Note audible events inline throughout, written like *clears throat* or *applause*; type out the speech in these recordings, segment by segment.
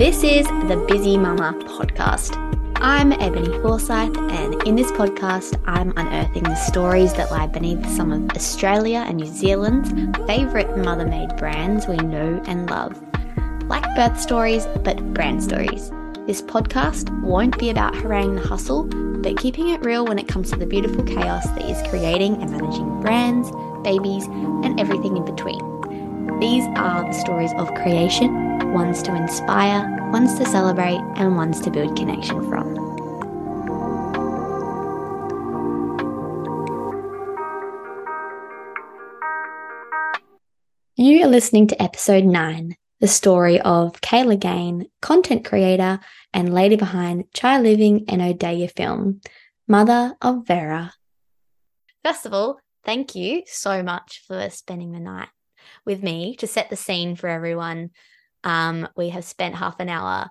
This is the Busy Mama podcast. I'm Ebony Forsyth, and in this podcast, I'm unearthing the stories that lie beneath some of Australia and New Zealand's favourite mother made brands we know and love. Like birth stories, but brand stories. This podcast won't be about haranguing the hustle, but keeping it real when it comes to the beautiful chaos that is creating and managing brands, babies, and everything in between. These are the stories of creation, ones to inspire, ones to celebrate, and ones to build connection from. You are listening to episode 9, the story of Kayla Gane, content creator and lady behind Chaii Living and Odeya Film, mother of Vera. First of all, thank you so much for spending the night with me to set the scene for everyone. Um, we have spent half an hour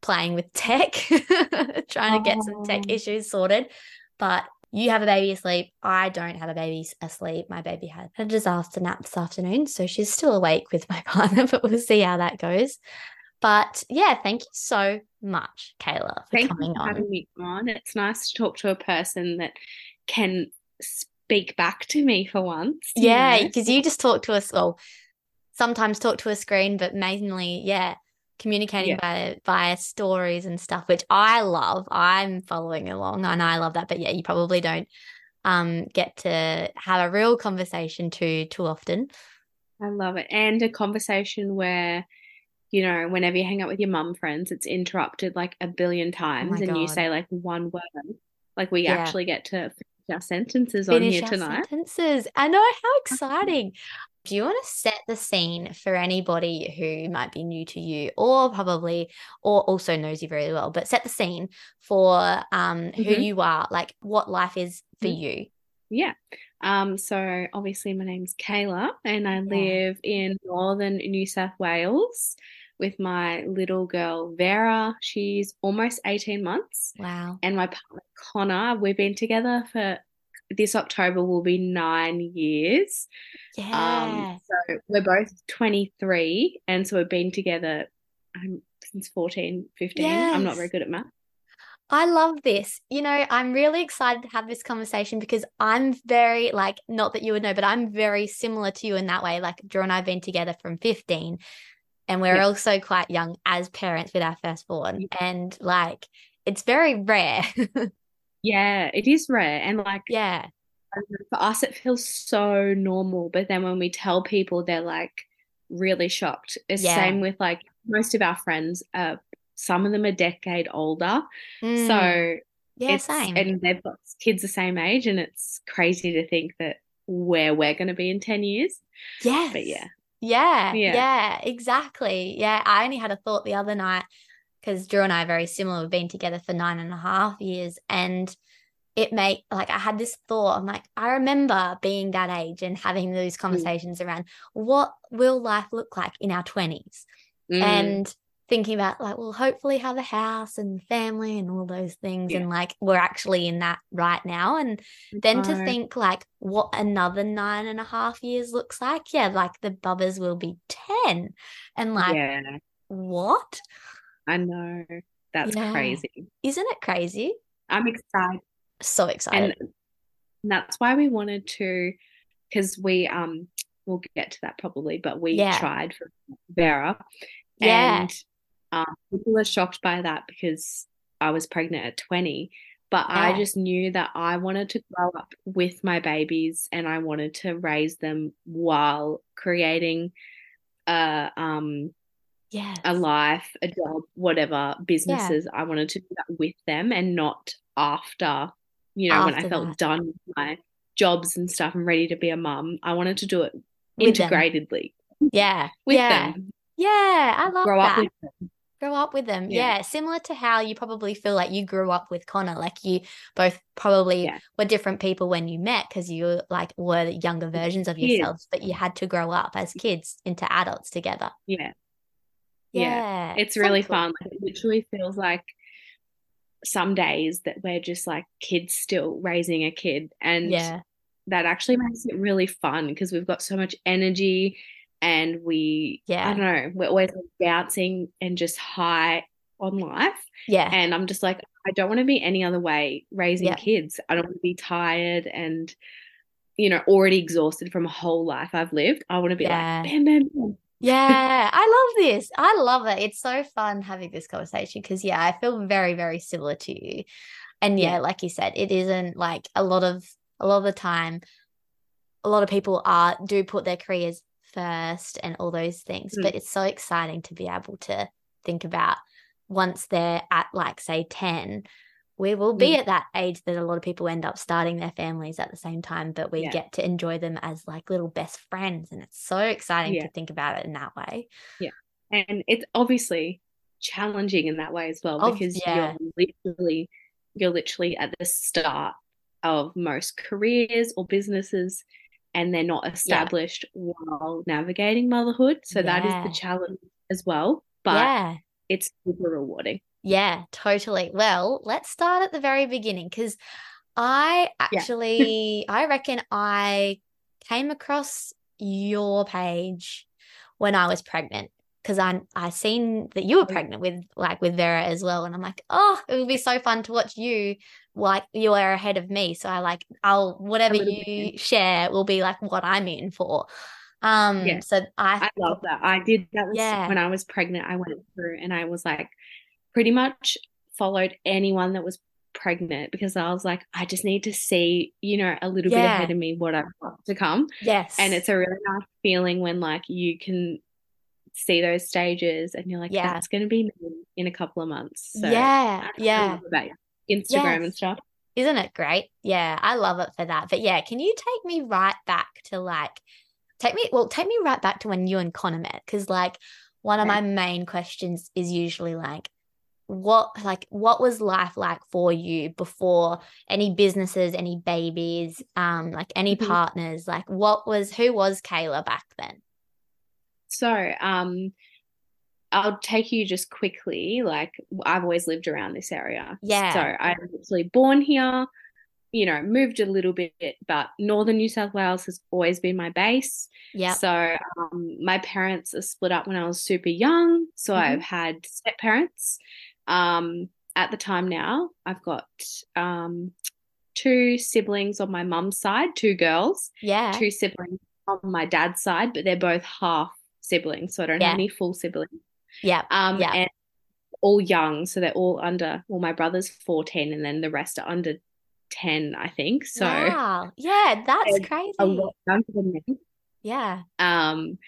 playing with tech, *laughs* trying to get some tech Oh. issues sorted. But you have a baby asleep. I don't have a baby asleep. My baby had a disaster nap this afternoon. So she's still awake with my *laughs* partner, but we'll see how that goes. But yeah, thank you so much, Kayla, for Thank coming you for on. having me on. It's nice to talk to a person that can speak back to me for once. Yeah, because you just talked to us, well, sometimes talk to a screen, but mainly, yeah, communicating Yeah. via via stories and stuff, which I love. I'm following along and I love that. But yeah, you probably don't um get to have a real conversation too too often. I love it. And a conversation where, you know, whenever you hang out with your mum friends, it's interrupted like a billion times Oh and you say like one word. Like we Yeah. actually get to finish our sentences on here tonight. sentences. I know how exciting. Do you want to set the scene for anybody who might be new to you or probably or also knows you very well, but set the scene for um who Mhm. you are, like what life is for Mhm. you. Yeah. Um, so obviously my name's Kayla and I Yeah. live in northern New South Wales with my little girl Vera. She's almost 18 months. Wow. And my partner Conner, we've been together for this October will be nine years. Yeah. Um, so we're both 23 and so we've been together um, since 14, 15. I'm not very good at math. I love this. You know, I'm really excited to have this conversation because I'm very, like, not that you would know, but I'm very similar to you in that way. Like, Drew and I have been together from 15, and we're Yeah. also quite young as parents with our firstborn. Yeah. And, like, it's very rare. *laughs* Yeah, it is rare. And like yeah. for us, it feels so normal. But then when we tell people, they're like really shocked. It's Yeah. same with like most of our friends. Uh, some of them are decade older. Mm. So yeah, it's same. and they've got kids the same age, and it's crazy to think that where we're going to be in 10 years. yes. But yeah, Yeah, Yeah. yeah, exactly. Yeah, I only had a thought the other night because Drew and I are very similar. We've been together for nine and a half years, and it made like I had this thought. I'm like, I remember being that age and having those Mm. conversations around what will life look like in our 20s, Mm, and thinking about like, well, hopefully have a house and family and all those things, Yeah. and like we're actually in that right now, and then to think like what another nine and a half years looks like yeah like the bubbers will be 10 and like yeah, what I know. That's Yeah. crazy. isn't it crazy I'm excited. so excited and that's why we wanted to because we um we'll get to that probably but we Yeah. tried for Vera yeah and um, people are shocked by that because I was pregnant at 20 but I just knew that I wanted to grow up with my babies and I wanted to raise them while creating a um yeah a life a job whatever businesses I wanted to do that with them and not after you know when I felt that. done with my jobs and stuff and ready to be a mum I wanted to do it With them. integratedly yeah. with yeah. them. Yeah. I love grow that. up with them. Grow up with them. Yeah. yeah. similar to how you probably feel like you grew up with conner like you both probably Yeah. were different people when you met because you like were younger versions of yourselves but you had to grow up as kids into adults together. Yeah yeah, Yeah. it's really fun like, it literally feels like some days that we're just like kids still raising a kid and yeah that actually makes it really fun because we've got so much energy and we Yeah. I don't know, we're always bouncing and just high on life. Yeah. And I'm just like, I don't want to be any other way raising Yeah. kids. I don't want to be tired and, you know, already exhausted from a whole life I've lived. I want to be Yeah. like, bam, bam, bam. Yeah, I love this. I love it. It's so fun having this conversation because, yeah, I feel very, very similar to you. And yeah, Yeah. like you said, it isn't like a lot of a lot of the time, a lot of people are do put their careers first and all those things. Mm. But it's so exciting to be able to think about once they're at like say 10, we will be Mm. at that age that a lot of people end up starting their families at the same time, but we Yeah. get to enjoy them as like little best friends. And it's so exciting Yeah. to think about it in that way. Yeah. And it's obviously challenging in that way as well because you're literally you're literally at the start of most careers or businesses and they're not established while navigating motherhood. So that is the challenge as well. But it's super rewarding. Yeah, totally. Well, let's start at the very beginning because I Yeah. actually, I reckon I came across your page when I was pregnant because I I seen that you were Oh. pregnant with like with Vera as well, and I'm like, oh, it would be so fun to watch you like you are ahead of me. So I like I'll whatever you bit. share will be like what I'm in for. Um, Yeah. so I I love that. I did that was Yeah. when I was pregnant. I went through and I was like pretty much followed anyone that was pregnant because I was like, I just need to see, you know, a little bit ahead of me what I've got to come. yes, And it's a really nice feeling when like you can see those stages and you're like, Yeah. that's gonna be me in a couple of months. So yeah, that's what I yeah. about. Instagram and stuff. Isn't it great? Yeah, I love it for that. But yeah, can you take me right back to like, take me, well, take me right back to when you and Conner met? Because like, one of my main questions is usually like, what, like, what was life like for you before any businesses, any babies, um, like any Mhm. partners? Like, what was, who was Kayla back then? So, um, I'll take you just quickly. Like, I've always lived around this area. Yeah. So, I was actually born here, you know, moved a little bit, but northern New South Wales has always been my base. Yeah. So, um, my parents are split up when I was super young. So, Mhm. I've had step parents. Um, at the time now, I've got um, two siblings on my mum's side, two girls Yeah. two siblings on my dad's side, but they're both half siblings, so I don't Yeah. have any full siblings. Yeah. Um, Yeah. and all young, so they're all under. Well, my brother's fourteen, and then the rest are under ten, I think. So Wow. Yeah, that's crazy. a lot younger than me. Yeah. Um,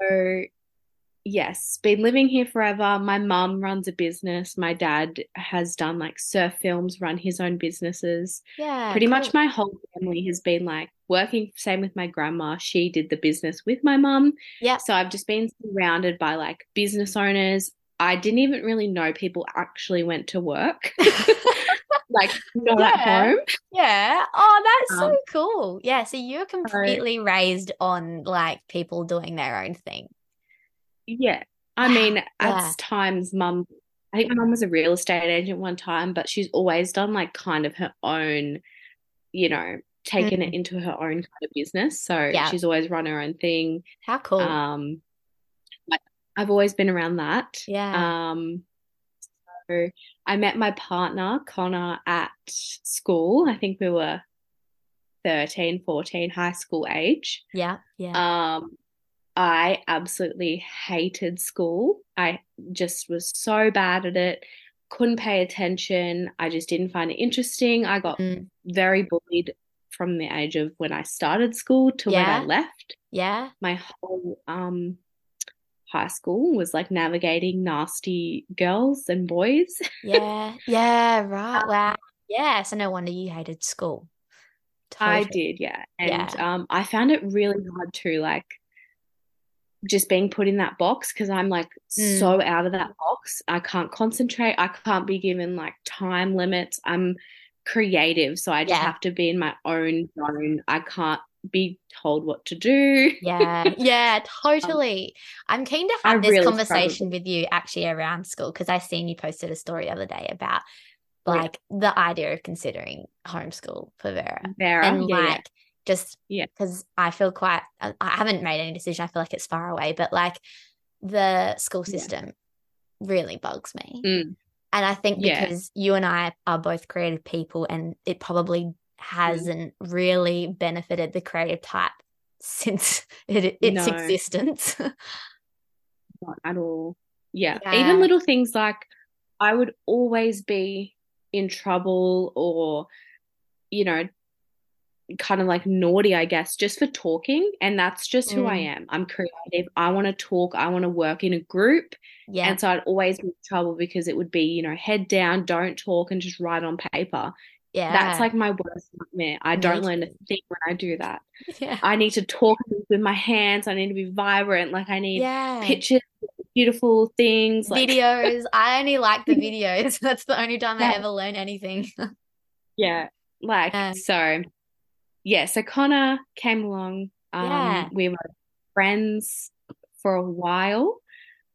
so yes, been living here forever. My mum runs a business. My dad has done like surf films, run his own businesses. Yeah. pretty much my whole family has been like working same with my grandma she did the business with my mum Yeah. so i've just been surrounded by like business owners i didn't even really know people actually went to work *laughs* *laughs* like not at Yeah. home Yeah. Oh, that's so Um, cool. Yeah. So you're completely raised on like people doing their own thing. Yeah i *sighs* mean at times mum i think my mum was a real estate agent one time but she's always done like kind of her own you know taken it into her own kind of business so Mm. Yeah. she's always run her own thing How cool. Um, like, I've always been around that. Yeah. Um, so I met my partner, Conner, at school. I think we were 13, 14, high school age. yeah. Yeah. Um, I absolutely hated school. I just was so bad at it, couldn't pay attention. I just didn't find it interesting. I got Mm. very bullied from the age of when I started school to when I left Yeah. my whole um high school was like navigating nasty girls and boys. *laughs* Yeah. Yeah. Right. Wow. Yeah. So no wonder you hated school. I did, yeah. And Yeah. um I found it really hard to like just being put in that box because I'm like Mm. so out of that box. I can't concentrate. I can't be given like time limits. I'm creative, so I just Yeah. have to be in my own zone. I can't be told what to do. Yeah, *laughs* yeah, totally. I'm keen to I have this really conversation struggled. with you actually around school because I seen you posted a story the other day about Oh, yeah. like the idea of considering homeschool for Vera. Vera, And yeah, yeah. like, just Yeah. because I feel quite, I haven't made any decision. I feel like it's far away, but like the school Yeah. system really bugs me. Mm. And I think Yeah. because you and I are both creative people, and it probably hasn't really benefited the creative type since *laughs* it, its No. existence. *laughs* not at all. Yeah. Yeah. Even little things like I would always be in trouble or, you know, kind of like naughty, I guess, just for talking. And that's just who I Mm. am. I'm creative. I want to talk. I want to work in a group. yeah. And so I'd always be in trouble because it would be, you know, head down, don't talk, and just write on paper. yeah. That's like my worst nightmare. I don't learn a thing when I do that. *laughs* yeah. I need to talk with my hands. I need to be vibrant. Like I need Yeah. pictures, beautiful things, like videos. I only like the *laughs* videos. *laughs* That's the only time I ever learn anything. yeah, like Yeah. so. Yeah, so Conner came along. Um, Yeah. we were friends for a while.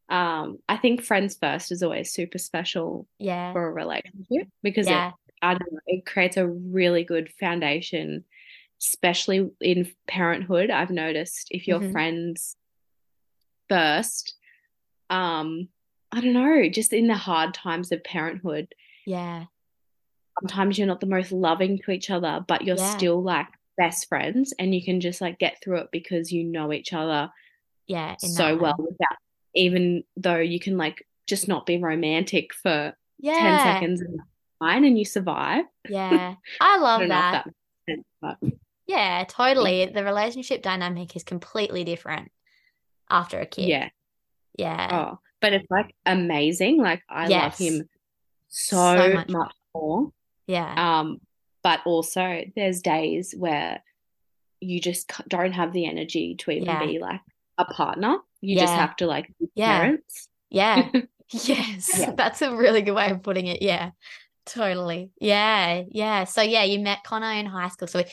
Um, I think friends first is always super special Yeah. for a relationship because Yeah. it, I don't know, it creates a really good foundation, especially in parenthood. I've noticed if you're Mhm. friends first, um, I don't know, just in the hard times of parenthood, Yeah. sometimes you're not the most loving to each other, but you're Yeah. still like best friends and you can just like get through it because you know each other Yeah. So well without even though you can like just not be romantic for 10 seconds and fine and you survive. Yeah. I *laughs* I love don't that. that sense, Yeah, totally. The relationship dynamic is completely different after a kid. yeah. Yeah. Oh, but it's like amazing. Like I love him So so much much more. Yeah. Um, but also there's days where you just don't have the energy to even Yeah. be like a partner. You just have to like be Yeah. parents. Yeah. *laughs* Yes. Yeah. *laughs* That's a really good way of putting it. Yeah. Totally. Yeah. Yeah. So yeah, you met Conner in high school. So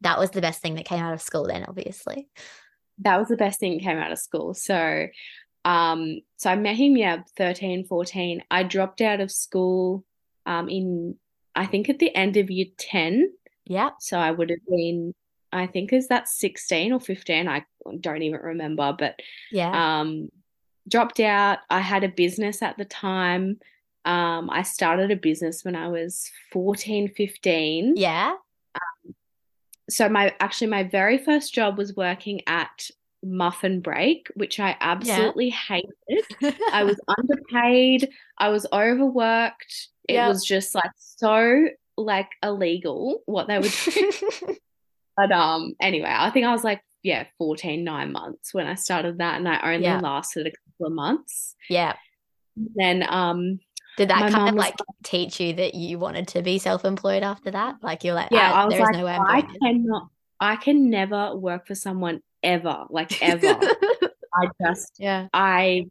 that was the best thing that came out of school then, obviously. That was the best thing that came out of school. So, um, so I met him, yeah, 13, 14. I dropped out of school, um, in, I think at the end of year 10. Yeah. So I would have been, I think is that 16 or 15. I don't even remember, but Yeah. um, dropped out. I had a business at the time. Um, I started a business when I was 14, 15. Yeah. So my actually my very first job was working at Muffin Break, which I absolutely hated. *laughs* I was underpaid. I was overworked. It was just like so like illegal what they were doing. *laughs* But um, anyway, I think I was like, yeah, 14, nine months when I started that, and I only Yeah. lasted a couple of months. Yeah. Then um, Did that kind of was like teach you that you wanted to be self-employed after that? Like you're like, yeah, "Ah, I was there is like, no way I'm I cannot, I can never work for someone ever, like ever. *laughs* I just, Yeah. I,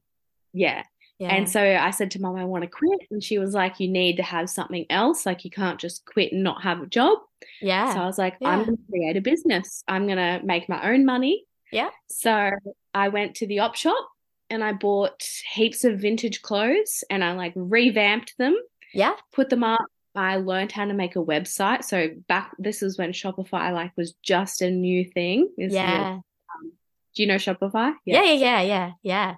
yeah. Yeah. And so I said to mom, I want to quit, and she was like, you need to have something else. Like you can't just quit and not have a job. yeah. So I was like, I'm going to create a business. I'm going to make my own money. Yeah. So I went to the op shop and I bought heaps of vintage clothes and I like revamped them, yeah. put them up. I learned how to make a website. So back, this is when Shopify like was just a new thing. This is when- Yeah. Um, do you know Shopify? Yeah. Yeah. Yeah. Yeah. Yeah.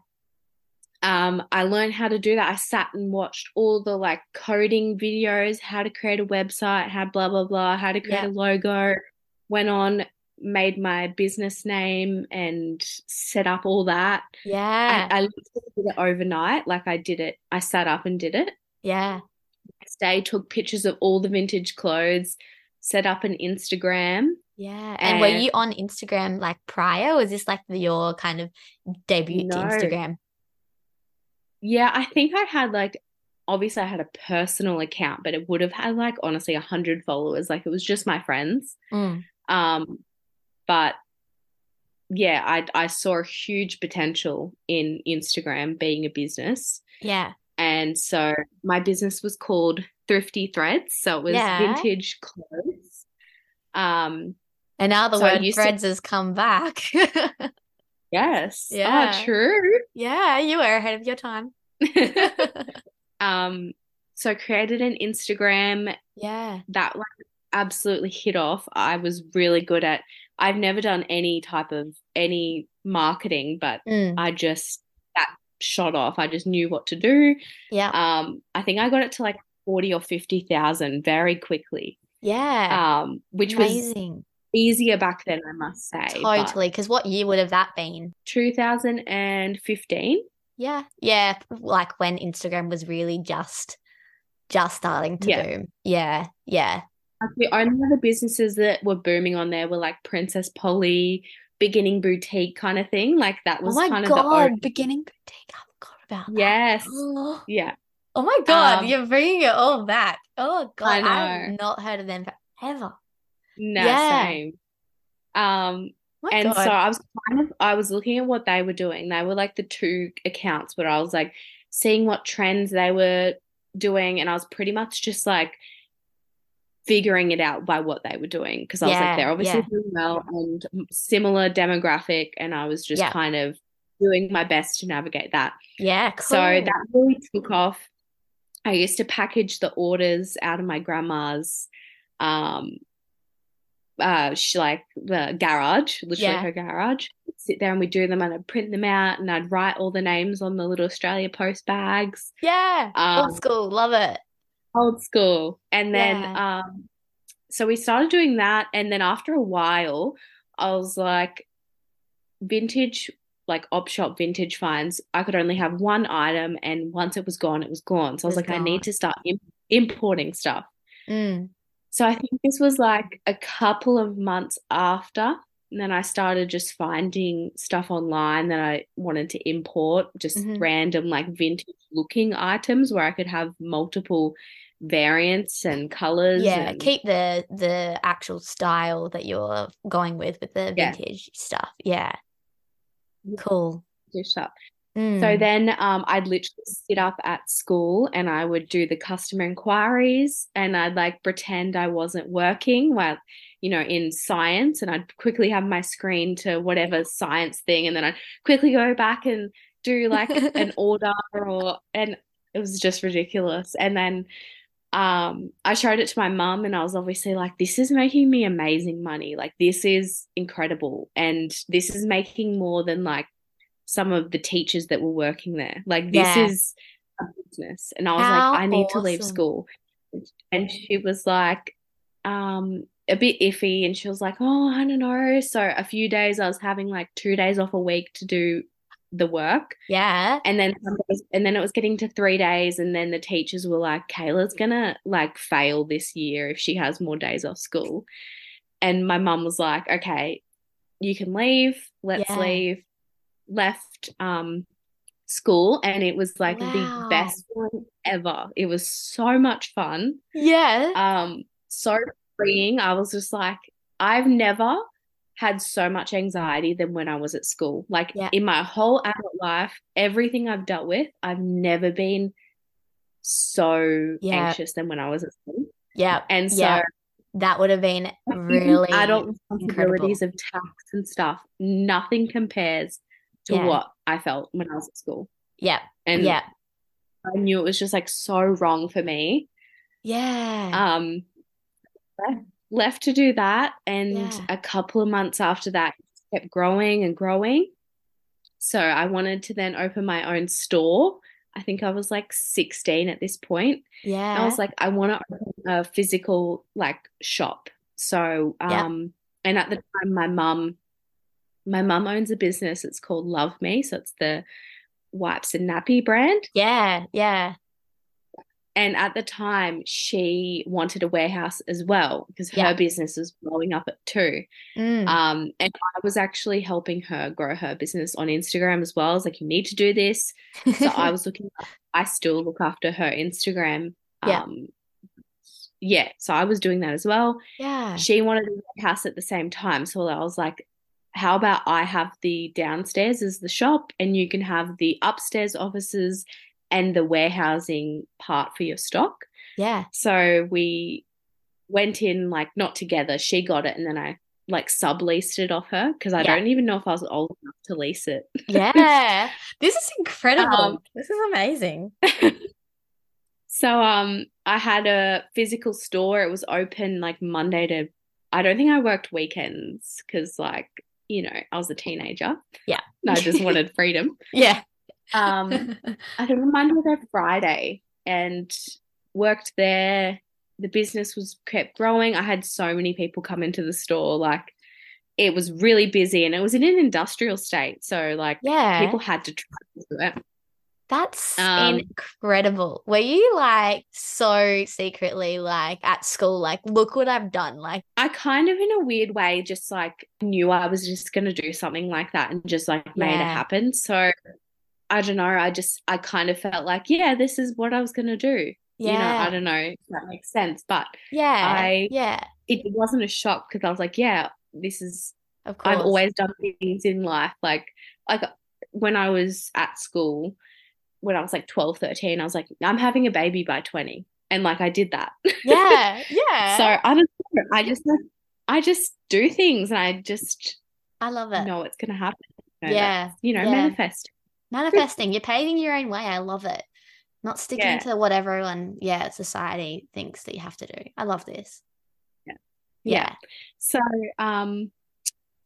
Um, I learned how to do that. I sat and watched all the like coding videos, how to create a website, how blah blah blah, how to create Yeah. a logo. Went on, made my business name and set up all that. Yeah. I, I did it overnight. Like I did it. I sat up and did it. Yeah. Next day, took pictures of all the vintage clothes, set up an Instagram. Yeah. And were you on Instagram like prior? Or was this like your kind of debut to Instagram? Yeah, I think I had like obviously I had a personal account, but it would have had like honestly a hundred followers. Like it was just my friends. Mm. Um, but yeah, I I saw a huge potential in Instagram being a business. Yeah. And so my business was called Thrifty Threads. So it was Yeah. vintage clothes. Um, And now the So word used to- threads has come back. *laughs* yes. Yeah. Oh, true. yeah, you were ahead of your time. *laughs* *laughs* um, so created an Instagram yeah. that like absolutely hit off. I was really good at I've never done any type of any marketing, but Mm. I just that shot off. I just knew what to do. Yeah. Um, I think I got it to like 40 or 50,000 very quickly. yeah. Um, which was Amazing. Easier back then, I must say. Totally. Because what year would have that been? 2015. Yeah. Yeah. Like when Instagram was really just just starting to Yeah. boom. Yeah. Yeah. Like the only other businesses that were booming on there were like Princess Polly, beginning boutique kind of thing. Like that Oh was my kind of the God. only- Beginning boutique. I forgot about that. Yes. Oh, *gasps* Yeah. oh my God. Um, You're bringing it all back. Oh God. I I've not heard of them forever. No, Yeah. same. Um, My and God. so I was kind of I was looking at what they were doing. They were like the two accounts, but I was like seeing what trends they were doing, and I was pretty much just like figuring it out by what they were doing because I was like they're obviously yeah. doing well and similar demographic, and I was just Yeah. kind of doing my best to navigate that. yeah. Cool. So that really took off. I used to package the orders out of my grandma's um uh she like the garage, literally Yeah. her garage. I'd sit there and we'd do them and I'd print them out and I'd write all the names on the little Australia Post bags. yeah. Um, Old school. Love it. Old school. And then Yeah. um so we started doing that and then after a while I was like vintage like op shop vintage finds I could only have one item and once it was gone it was gone. So I was like I need to start im importing stuff. Mm. So I think this was like a couple of months after and then I started just finding stuff online that I wanted to import, just Mhm. random like vintage looking items where I could have multiple variants and colors Yeah. and Keep the the actual style that you're going with with the Yeah. vintage stuff. Yeah. Yeah. Cool. dish up. Mm. So then um, I'd literally sit up at school and I would do the customer inquiries and I'd like pretend I wasn't working while, you know, in science and I'd quickly have my screen to whatever science thing and then I'd quickly go back and do like an *laughs* order or and it was just ridiculous. And then um I showed it to my mum and I was obviously like, this is making me amazing money. Like this is incredible. And this is making more than like some of the teachers that were working there. Like this Yeah. is a business. And I was How like, I need to leave school. And she was like, um, a bit iffy. And she was like, oh, I don't know. So a few days I was having like two days off a week to do the work. Yeah. And then and then it was getting to three days, and then the teachers were like, Kayla's gonna like fail this year if she has more days off school. And my mum was like, Okay, you can leave, let's Yeah. leave. Left um school and it was like the best one ever. It was so much fun. Yeah. Um, so freeing. I was just like, I've never had so much anxiety than when I was at school. Like Yeah. in my whole adult life, everything I've dealt with, I've never been so Yeah. anxious than when I was at school. Yeah. And so Yeah. That would have been really adult responsibilities of tax and stuff, nothing compares to Yeah. what I felt when I was at school. Yeah. And Yeah. I knew it was just like so wrong for me. Yeah. um left, to do that and Yeah. a couple of months after that kept growing and growing so i wanted to then open my own store i think i was like 16 at this point yeah. i was like i want to open a physical like shop so Yeah. um and at the time my mum my mum owns a business it's called love me so it's the wipes and nappy brand yeah. Yeah. And at the time, she wanted a warehouse as well because her Yeah. business was blowing up at two. Mm. Um, and I was actually helping her grow her business on Instagram as well. I was like, you need to do this. So *laughs* I was looking, I still look after her Instagram. Yeah. Um, yeah. So I was doing that as well. yeah. She wanted a warehouse at the same time. So I was like, how about I have the downstairs as the shop and you can have the upstairs offices and the warehousing part for your stock. Yeah. So we went in like not together. She got it and then I like subleased it off her because I Yeah. don't even know if I was old enough to lease it. Yeah. *laughs* This is incredible. Um, this is amazing. *laughs* So um I had a physical store. It was open like Monday to I don't think I worked weekends because like, you know, I was a teenager. Yeah. And I just wanted freedom. *laughs* Yeah. Um I think Monday to Friday and worked there. The business was kept growing. I had so many people come into the store. Like it was really busy and it was in an industrial state. So like yeah. people had to try to do it. That's um, incredible. Were you like so secretly like at school, like, look what I've done? Like, I kind of, in a weird way, just like knew I was just going to do something like that and just like made yeah. it happen. So I don't know. I just, I kind of felt like, yeah, this is what I was going to do. Yeah. You know, I don't know if that makes sense, but yeah, I, yeah, it wasn't a shock because I was like, yeah, this is, of course. I've always done things in life. Like, like when I was at school, when I was like 12, 13, I was like, I'm having a baby by 20. And like I did that. *laughs* Yeah. Yeah. so I don't know. I just I just do things and I just I love it. Know it's gonna happen. You know, yeah. You know, yeah. manifest. Manifesting. You're paving your own way. I love it. Not sticking yeah. to what everyone, yeah, society thinks that you have to do. I love this. Yeah. yeah. Yeah. So um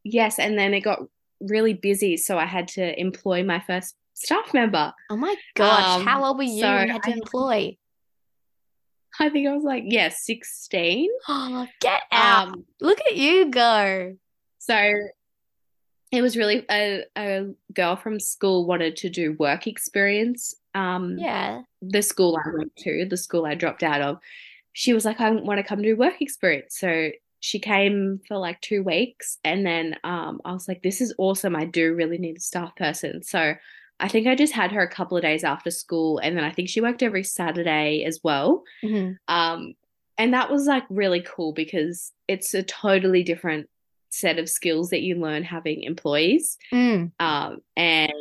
yes, and then it got really busy. So I had to employ my first staff member. Oh my gosh. Um, How old were you so when you had to I, employ? I think I was like, yeah, 16. Oh, *gasps* get out. Um, Look at you go. So it was really a, a girl from school wanted to do work experience. Um, yeah. The school I went to, the school I dropped out of, she was like, I want to come do work experience. So she came for like two weeks and then um, I was like, this is awesome. I do really need a staff person. So I think I just had her a couple of days after school, and then I think she worked every Saturday as well. Mm-hmm. Um, and that was like really cool because it's a totally different set of skills that you learn having employees, mm. um, and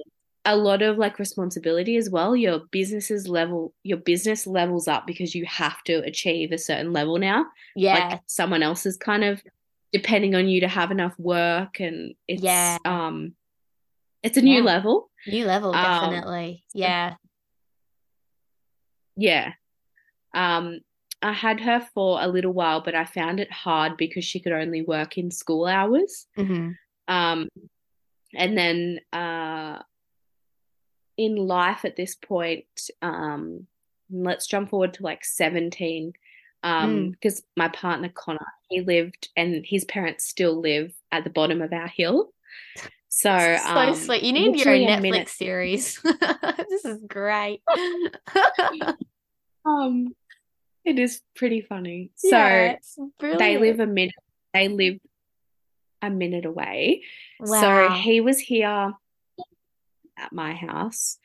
a lot of like responsibility as well. Your business's level, your business levels up because you have to achieve a certain level now. Yeah, like someone else is kind of depending on you to have enough work, and it's yeah. um it's a new yeah. level. New level, um, definitely. Um, yeah. Yeah. Um, I had her for a little while, but I found it hard because she could only work in school hours. Mm-hmm. Um, and then uh, in life at this point, um, let's jump forward to like 17 um because mm. my partner Conner he lived and his parents still live at the bottom of our hill so, so um, sweet. You need your own Netflix minute. series. *laughs* this is great. *laughs* um, it is pretty funny. Yeah, so they live a minute. They live a minute away. Wow. So he was here at my house,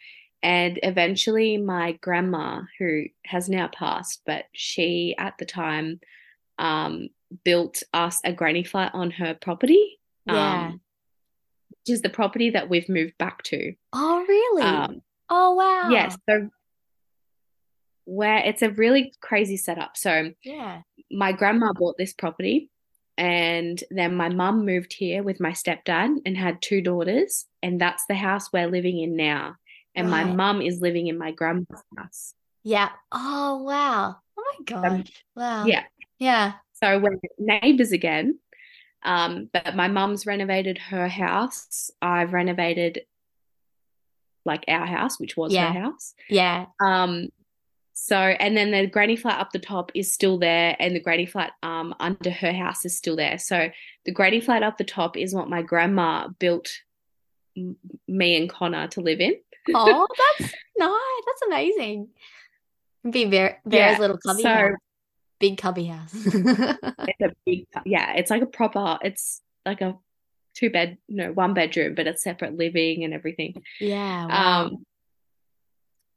and eventually my grandma, who has now passed, but she at the time um, built us a granny flat on her property. Yeah. Um, which is the property that we've moved back to. Oh, really? Um, oh, wow. Yes. Yeah, so where it's a really crazy setup. So yeah, my grandma bought this property, and then my mum moved here with my stepdad and had two daughters, and that's the house we're living in now. And right. my mum is living in my grandma's house. Yeah. Oh wow. Oh my gosh. Um, wow. Yeah. Yeah. So we're neighbors again. Um, but my mum's renovated her house. I've renovated like our house, which was yeah. her house. Yeah. Um, so and then the granny flat up the top is still there, and the granny flat um under her house is still there. So the granny flat up the top is what my grandma built m- me and Conner to live in. oh, *laughs* that's nice. That's amazing. Be very, very yeah, little cubby. So, big cubby house. *laughs* it's a *laughs* big, yeah, it's like a proper, it's like a two bed, no, one bedroom, but it's separate living and everything. Yeah. Wow. Um,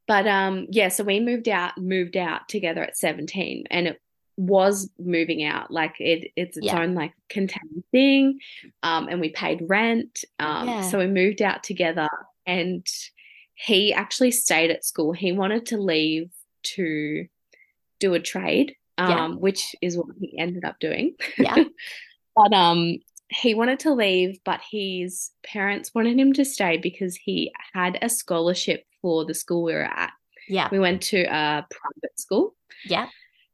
but um, yeah, so we moved out, moved out together at 17 and it was moving out. Like it, it's its yeah. own like contained thing. Um, and we paid rent. Um, yeah. so we moved out together and he actually stayed at school. He wanted to leave to do a trade um, yeah. which is what he ended up doing. Yeah. *laughs* but um, he wanted to leave, but his parents wanted him to stay because he had a scholarship for the school we were at. Yeah. We went to a private school. Yeah.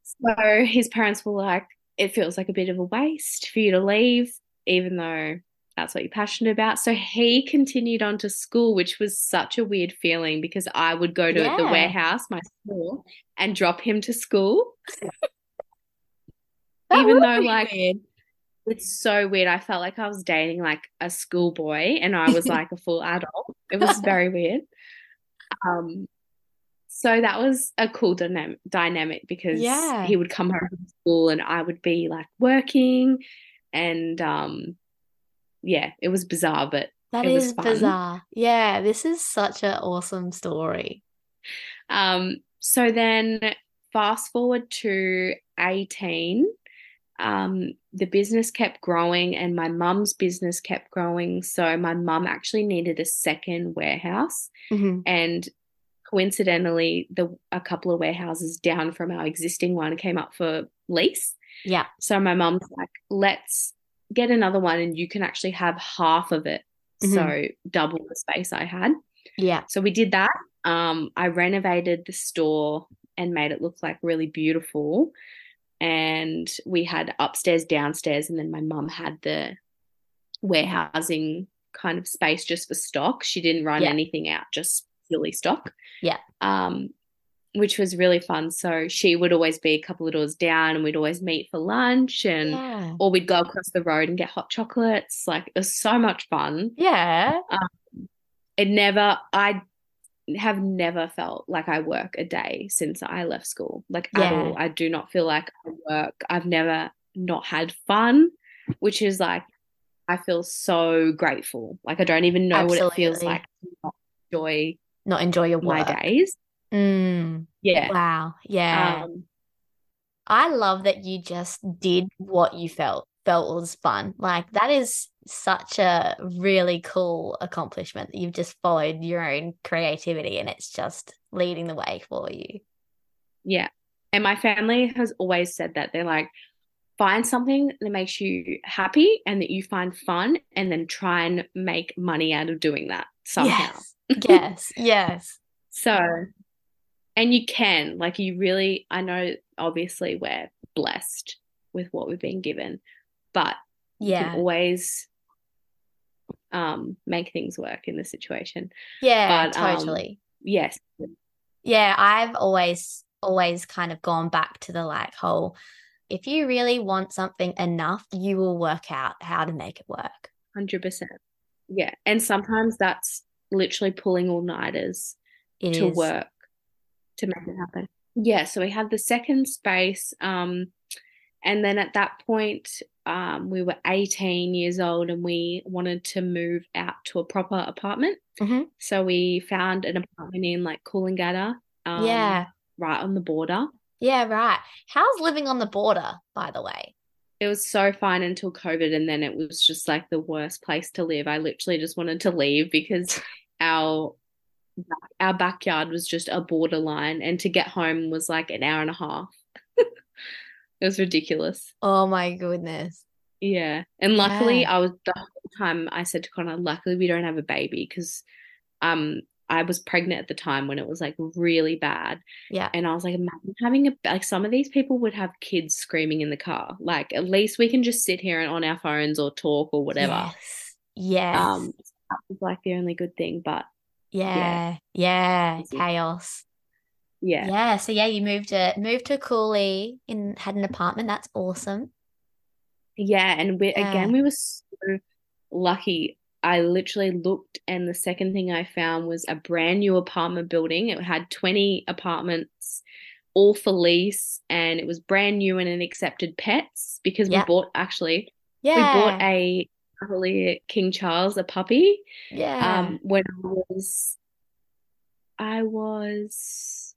So his parents were like, it feels like a bit of a waste for you to leave, even though that's what you're passionate about. So he continued on to school, which was such a weird feeling because I would go to Yeah. the warehouse, my school, and drop him to school. *laughs* That Even though, like, weird. It's so weird. I felt like I was dating like a schoolboy and I was *laughs* like a full adult. It was very weird. Um, so that was a cool dynamic dynamic because Yeah. he would come home from school and I would be like working and um yeah, it was bizarre, but That is bizarre. Yeah, this is such an awesome story. Um, so then fast forward to 18, um, the business kept growing and my mum's business kept growing. So my mum actually needed a second warehouse Mhm. and coincidentally the a couple of warehouses down from our existing one came up for lease. Yeah. So my mum's like, let's get another one and you can actually have half of it. So double the space I had. Yeah. So we did that. Um, I renovated the store and made it look like really beautiful. And we had upstairs, downstairs, and then my mum had the warehousing kind of space just for stock. She didn't run Yeah. anything out, just purely stock. Yeah. Um, which was really fun. So she would always be a couple of doors down and we'd always meet for lunch and Yeah. or we'd go across the road and get hot chocolates. Like it was so much fun Yeah. it never i have never felt like i work a day since i left school like at all i do not feel like i work i've never not had fun which is like i feel so grateful like i don't even know what it feels like to not enjoy Not enjoy your my work. days Mm, yeah wow. Yeah. um I love that you just did what you felt felt was fun. Like that is such a really cool accomplishment that you've just followed your own creativity and it's just leading the way for you. yeah and my family has always said that they're like find something that makes you happy and that you find fun and then try and make money out of doing that somehow Yes. Yes. *laughs* Yes. So, and you can, like, you really, I know obviously we're blessed with what we've been given, but Yeah. always um, make things work in the situation. Yeah, But, um, totally. Yes. Yeah, I've always always kind of gone back to the like whole if you really want something enough, you will work out how to make it work. 100%. Yeah. And sometimes that's literally pulling all nighters to is. work to make it happen. Yeah, so we had the second space. Um, and then at that point, um, we were 18 years old and we wanted to move out to a proper apartment. Mhm. So we found an apartment in like Coolangatta, um, Yeah. right on the border. Yeah, right. How's living on the border, by the way? It was so fine until COVID, and then it was just like the worst place to live. I literally just wanted to leave because our our backyard was just a borderline, and to get home was like an hour and a half. It was ridiculous. Oh my goodness. Yeah, and luckily, Yeah. I was the whole time I said to Conner, "Luckily, we don't have a baby because, um, I was pregnant at the time when it was like really bad." Yeah. And I was like, imagine having a like some of these people would have kids screaming in the car. Like at least we can just sit here and on our phones or talk or whatever. Yes. Yes. Um, that was like the only good thing. But yeah. Yeah. Easy. Chaos. Yeah, Yeah. So yeah, you moved to moved to Cooley and had an apartment. That's awesome. yeah, and we Yeah. again we were so lucky. I literally looked, and the second thing I found was a brand new apartment building. It had 20 apartments, all for lease, and it was brand new and it accepted pets because we bought actually Yeah. we bought a Cavalier King Charles, a puppy. yeah. um when I was I was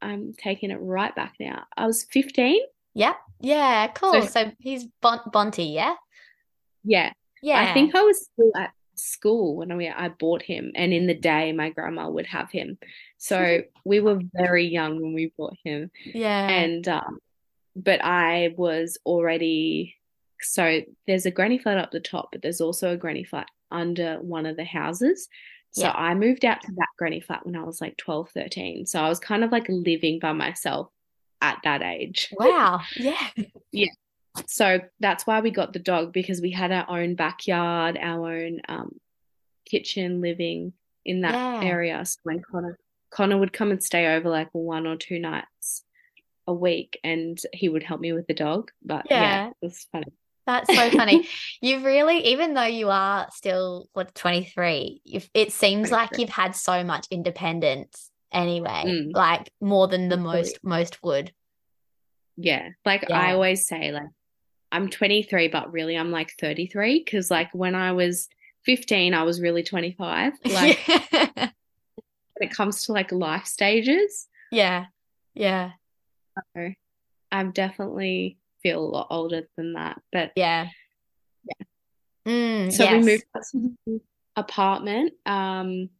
I'm taking it right back now. I was 15. Yep. Yeah. Cool. So- So he's bon Bonty, yeah? Yeah. Yeah. I think I was still at school when we I bought him and in the day my grandma would have him. So we were very young when we bought him Yeah. and um but I was already so there's a granny flat up the top but there's also a granny flat under one of the houses. So Yeah. I moved out to that granny flat when I was like 12, 13. So I was kind of like living by myself at that age. Wow. Yeah. yeah. So that's why we got the dog because we had our own backyard, our own um, kitchen, living in that yeah. area. So when Conner Conner would come and stay over like one or two nights a week, and he would help me with the dog. But yeah, yeah it was funny. That's so funny. *laughs* you've really, even though you are still what 23, it seems like you've had so much independence anyway, mm. like more than the most most would. Yeah. Like yeah. I always say, like, I'm 23, but really I'm like 33 because, like, when I was 15, I was really 25. *laughs* Like, when it comes to like life stages. Yeah. Yeah. So I'm definitely feel a lot older than that. But yeah. Yeah. Mm, so yes. we moved to the apartment. Um,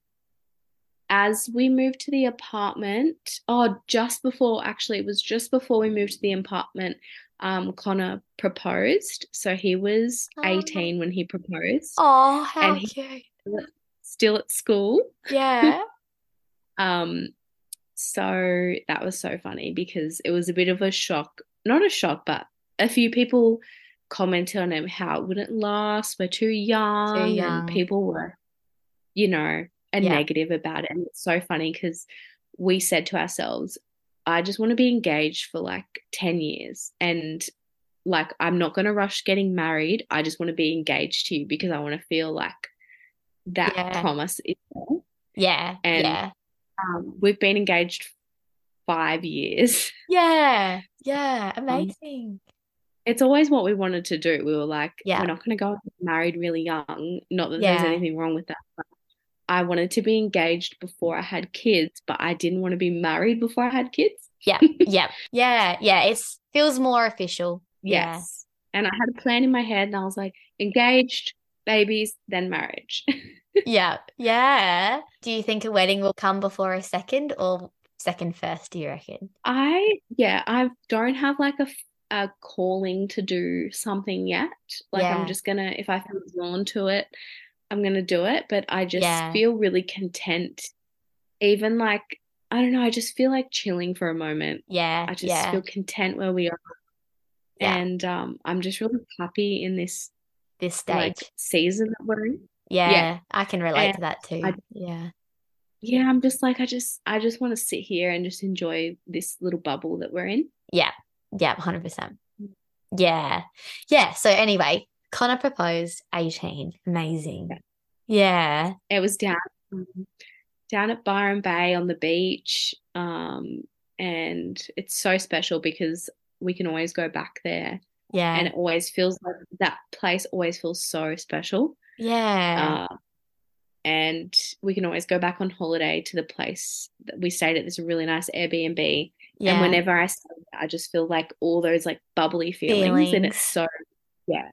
as we moved to the apartment, oh, just before actually, it was just before we moved to the apartment, um, Conner proposed. So he was oh. 18 when he proposed. Oh, how and cute. Still at school. Yeah. *laughs* um, so that was so funny because it was a bit of a shock. Not a shock, but a few people commented on him how it wouldn't last. We're too young. Too young. And people were, you know, and yeah. negative about it. And it's so funny because we said to ourselves, I just want to be engaged for like 10 years. And like, I'm not going to rush getting married. I just want to be engaged to you because I want to feel like that yeah. promise is there. Yeah. And yeah. Um, we've been engaged five years. *laughs* Yeah. Yeah. Um, Amazing. Um, it's always what we wanted to do. We were like, yeah. we're not going to go married really young. Not that yeah. there's anything wrong with that, but I wanted to be engaged before I had kids, but I didn't want to be married before I had kids. *laughs* Yeah, yeah, yeah, yeah. It feels more official. Yes. Yeah. And I had a plan in my head, and I was like, engaged, babies, then marriage. *laughs* yeah, yeah. Do you think a wedding will come before a second or second first? Do you reckon? I, yeah, I don't have like a a calling to do something yet. Like yeah. I'm just gonna, if I feel drawn to it, I'm going to do it. But I just yeah. feel really content. Even like, I don't know, I just feel like chilling for a moment. Yeah. I just yeah. feel content where we are. And um, I'm just really happy in this this stage like, season that we're in. Yeah, yeah. I can relate and to that too. I, yeah. Yeah, I'm just like I just I just want to sit here and just enjoy this little bubble that we're in. Yeah. Yeah, 100%. Yeah. Yeah, so anyway, Conner proposed 18. Amazing. Yeah. yeah. It was down down at Byron Bay on the beach. Um, and it's so special because we can always go back there. Yeah. And it always feels like that place always feels so special. Yeah. Uh, and we can always go back on holiday to the place that we stayed at. There's a really nice Airbnb. Yeah. And whenever I stay, I just feel like all those like bubbly feelings, feelings. and it's so yeah,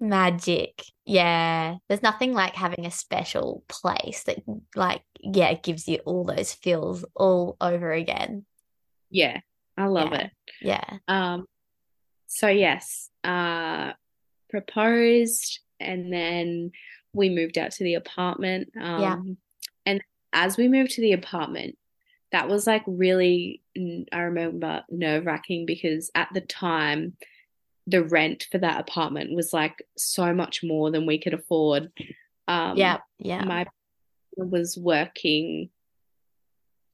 Magic. Yeah. There's nothing like having a special place that like yeah, gives you all those feels all over again. Yeah. I love yeah. it. Yeah. Um so yes, uh proposed and then we moved out to the apartment. Um yeah. and as we moved to the apartment, that was like really I remember nerve wracking because at the time the rent for that apartment was like so much more than we could afford. Um, yeah, yeah. My was working.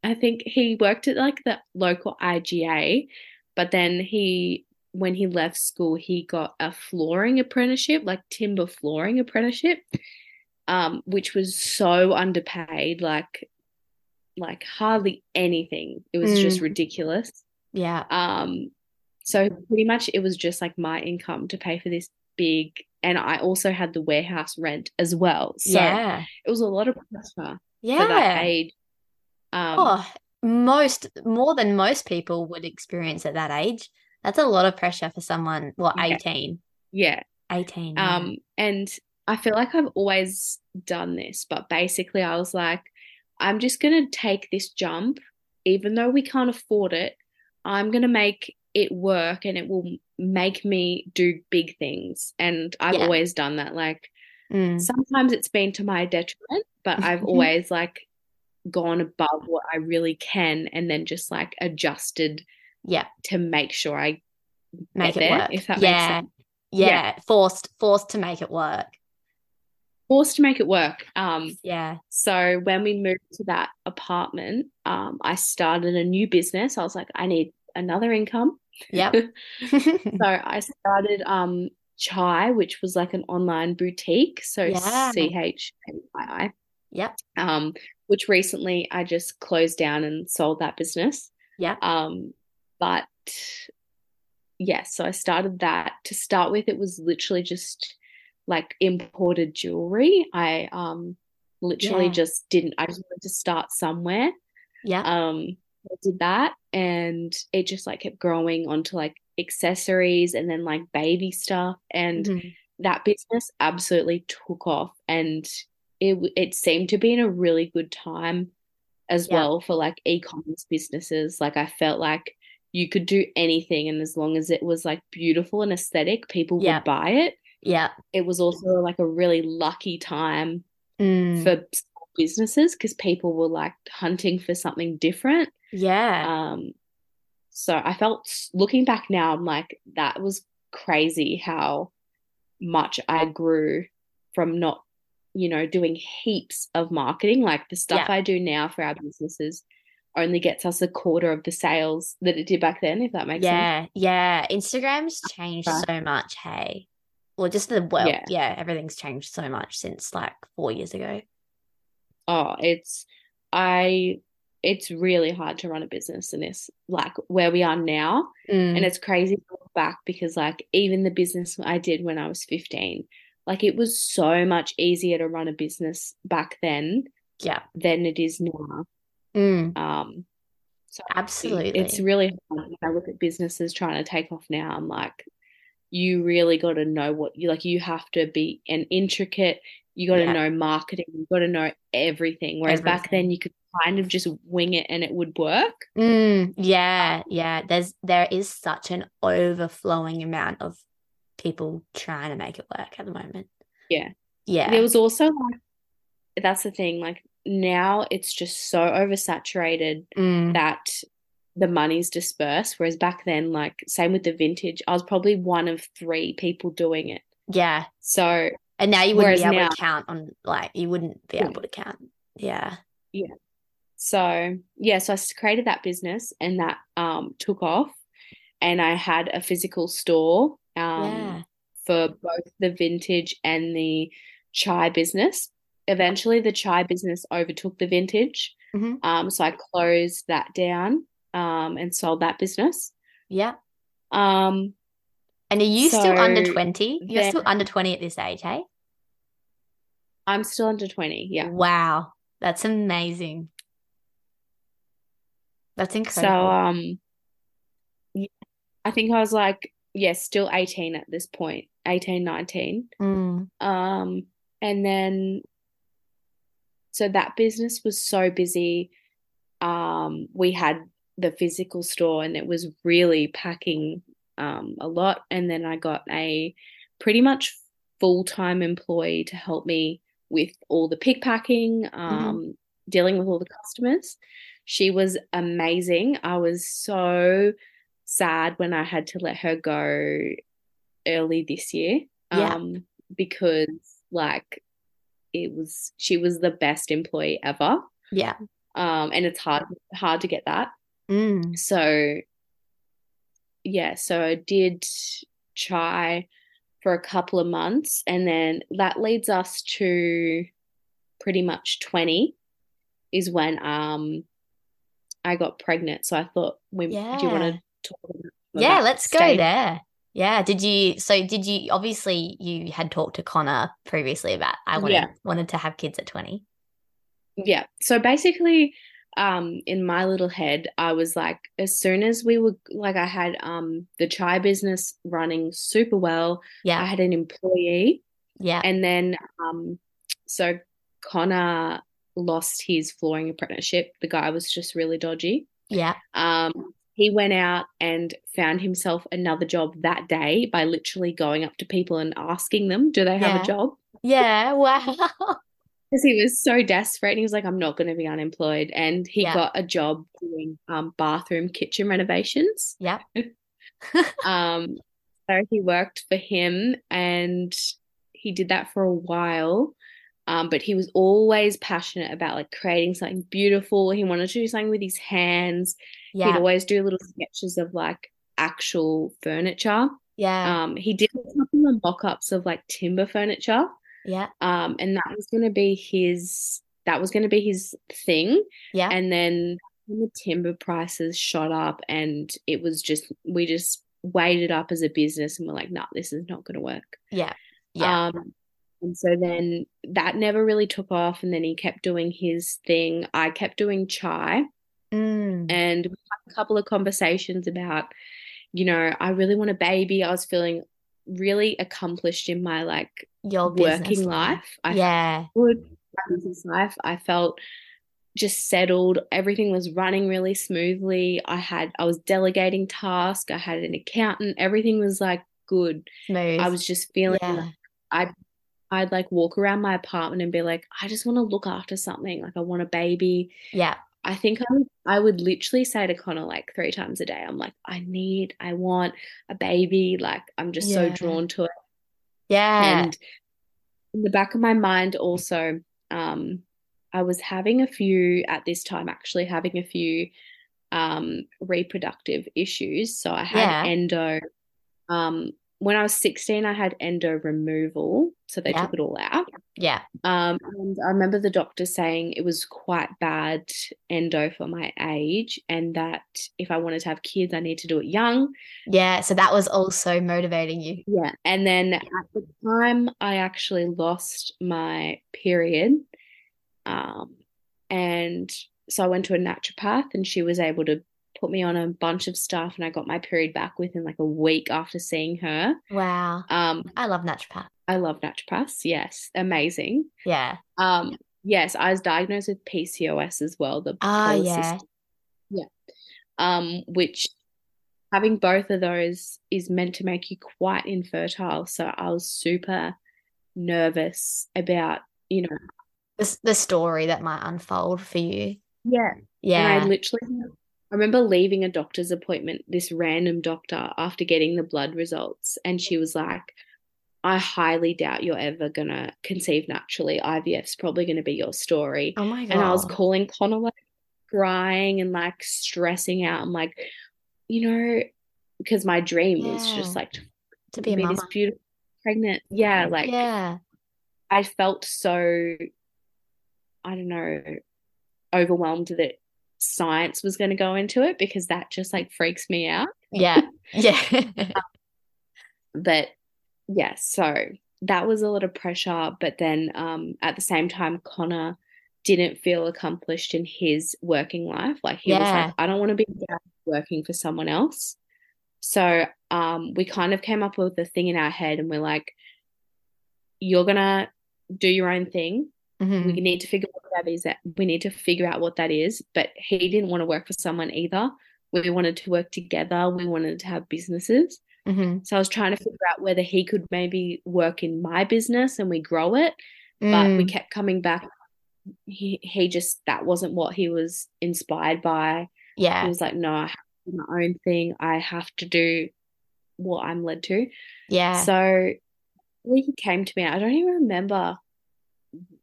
I think he worked at like the local IGA, but then he, when he left school, he got a flooring apprenticeship, like timber flooring apprenticeship, um, which was so underpaid, like, like hardly anything. It was mm. just ridiculous. Yeah. Um, so pretty much it was just like my income to pay for this big and I also had the warehouse rent as well. So yeah. it was a lot of pressure yeah. for that age. Um, oh, most more than most people would experience at that age. That's a lot of pressure for someone, well, 18. Yeah. 18. Yeah. Um, and I feel like I've always done this, but basically I was like, I'm just gonna take this jump, even though we can't afford it. I'm gonna make it work and it will make me do big things. And I've yeah. always done that. Like mm. sometimes it's been to my detriment, but I've *laughs* always like gone above what I really can and then just like adjusted Yeah. To make sure I make it there, work. if that yeah. makes sense. Yeah. Yeah. Forced forced to make it work. Forced to make it work. Um, Yeah. so when we moved to that apartment, um, I started a new business. I was like, I need another income. Yep. *laughs* So I started um Chaii, which was like an online boutique. So Yeah. C H A I I. yep. Um, which recently I just closed down and sold that business. yeah Um, but yes, so I started that. To start with, it was literally just like imported jewelry. I um literally Yeah. just didn't, I just wanted to start somewhere. Yeah. Um, I did that and it just like kept growing onto like accessories and then like baby stuff. And Mhm. that business absolutely took off and it it seemed to be in a really good time as Yeah. well for like e-commerce businesses like I felt like you could do anything and as long as it was like beautiful and aesthetic people Yeah. would buy it yeah it was also like a really lucky time Mm. for businesses because people were like hunting for something different yeah. um so I felt looking back now I'm like that was crazy how much I grew from not you know doing heaps of marketing like the stuff Yeah. I do now for our businesses only gets us a quarter of the sales that it did back then if that makes sense yeah. Yeah. Instagram's changed Right. so much, hey. Well, just the well, Yeah. yeah, everything's changed so much since like four years ago. oh it's I it's really hard to run a business in this like where we are now Mm. And it's crazy to look back because, like, even the business I did when I was 15, like, it was so much easier to run a business back then yeah. than it is now. Mm. Um, so Absolutely. it's really hard when I look at businesses trying to take off now. I'm like, you really got to know what you like, you have to be an intricate, you got to Yeah. know marketing, you got to know everything. Whereas back then, you could kind of just wing it and it would work. Mm, yeah, yeah. There's there is such an overflowing amount of people trying to make it work at the moment. Yeah. Yeah. There was also like, that's the thing, like now it's just so oversaturated Mm, that the money's dispersed. Whereas back then, like, same with the vintage, I was probably one of three people doing it. yeah. So, And now you wouldn't be able now- to count on like you wouldn't be able to count. Yeah. Yeah. So yeah, so I created that business and that um took off. And I had a physical store um Yeah. for both the vintage and the chaii business. Eventually, the chaii business overtook the vintage. Mhm. Um, so I closed that down um, and sold that business. Yeah. Um, And are you still under 20? You're still under 20 at this age, hey? I'm still under 20. Yeah. Wow. That's amazing. That's So incredible. um, yeah, I think I was like, yeah, still 18 at this point, 18, 19. Mm, Um, and then so that business was so busy. Um, we had the physical store and it was really packing um a lot. And then I got a pretty much full-time employee to help me with all the pick packing, um, dealing with all the customers. She was amazing. I was so sad when I had to let her go early this year. Yeah. Um, because like it was she was the best employee ever. yeah. Um, and it's hard hard to get that. Mm, So yeah, so I did try for a couple of months and then that leads us to pretty much 20 is when um I got pregnant. So I thought we do you want to talk about Yeah, let's go there. Yeah. Did you, so did you, obviously you had talked to Conner previously about I wanted Yeah. wanted to have kids at 20. Yeah. So basically, um, in my little head, I was like, as soon as we were like, I had um the chaii business running super well. Yeah. I had an employee, Yeah. and then um, so Conner lost his flooring apprenticeship. The guy was just really dodgy. Yeah. Um, he went out and found himself another job that day by literally going up to people and asking them, do they have Yeah. a job? Yeah. Wow. *laughs* because he was so desperate and he was like, I'm not going to be unemployed. And he Yeah. got a job doing um, bathroom kitchen renovations. Yep. *laughs* *laughs* Um, so he worked for him and he did that for a while. Um, but he was always passionate about like creating something beautiful. He wanted to do something with his hands. He'd always do little sketches of like actual furniture. Yeah. Um, he did a couple of mock-ups of like timber furniture. Yeah. Um, and that was going to be his that was going to be his thing. Yeah. And then the timber prices shot up and it was just we just weighed it up as a business and we're like, no, this is not going to work. Yeah. Yeah. Um, and so then that never really took off. And then he kept doing his thing. I kept doing chaii. Mm. And we had a couple of conversations about, you know, I really want a baby. I was feeling really accomplished in my like Your working life. I Yeah. good business life. I felt just settled. Everything was running really smoothly. I had I was delegating tasks. I had an accountant. Everything was like good. Smooth. I was just feeling Yeah. like I'd I'd like walk around my apartment and be like, I just want to look after something. Like I want a baby. Yeah. I think I would, I would literally say to Conner like three times a day, I'm like, I need, I want a baby. Like I'm just so drawn to it. Yeah. And in the back of my mind also, um, I was having a few at this time, actually having a few um reproductive issues. So I had Yeah. endo. Um, when I was 16, I had endo removal. So they Yeah. took it all out. Yeah. Um, and I remember the doctor saying it was quite bad endo for my age, and that if I wanted to have kids, I need to do it young. Yeah. So that was also motivating you. Yeah. And then at the time, I actually lost my period. Um, and so I went to a naturopath, and she was able to put me on a bunch of stuff, and I got my period back within like a week after seeing her. Wow. Um, I love naturopath. I love naturopaths. Yes, amazing. Yeah. Um, yes, I was diagnosed with PCOS as well, the Ah, polycystic yeah. um, which having both of those is meant to make you quite infertile. So I was super nervous about, you know, The, the story that might unfold for you. yeah. And Yeah. I literally, I remember leaving a doctor's appointment, this random doctor, after getting the blood results, and she was like, I highly doubt you're ever gonna conceive naturally. IVF's probably gonna be your story. Oh my God. And I was calling Conner like crying and like stressing out. I'm like, you know, because my dream is just like to to be a be this beautiful pregnant. Yeah, like Yeah. I felt so, I don't know, overwhelmed that science was going to go into it because that just like freaks me out. Yeah. *laughs* Yeah. *laughs* But yeah, so that was a lot of pressure. But then um, at the same time, Conner didn't feel accomplished in his working life. Like he was like, I don't want to be working for someone else. So um, we kind of came up with a thing in our head and we're like, you're gonna do your own thing. Mhm. We need to figure out what that is. We need to figure out what that is. But he didn't want to work for someone either. We wanted to work together. We wanted to have businesses. Mhm. So I was trying to figure out whether he could maybe work in my business and we grow it. But we Mm. kept coming back. He he just that wasn't what he was inspired by. Yeah, he was like, no, I have to do my own thing. I have to do what I'm led to. Yeah. So when he came to me, I don't even remember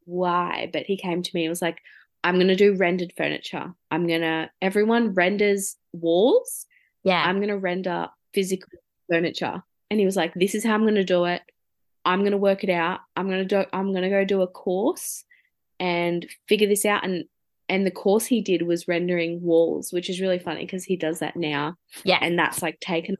why, but he came to me and was like, I'm going to do rendered furniture. I'm going to, everyone renders walls. Yeah. I'm going to render physical furniture. And he was like, this is how I'm going to do it. I'm going to work it out. I'm going to do, I'm going to go do a course and figure this out. And, and the course he did was rendering walls, which is really funny because he does that now Yeah. and that's like taken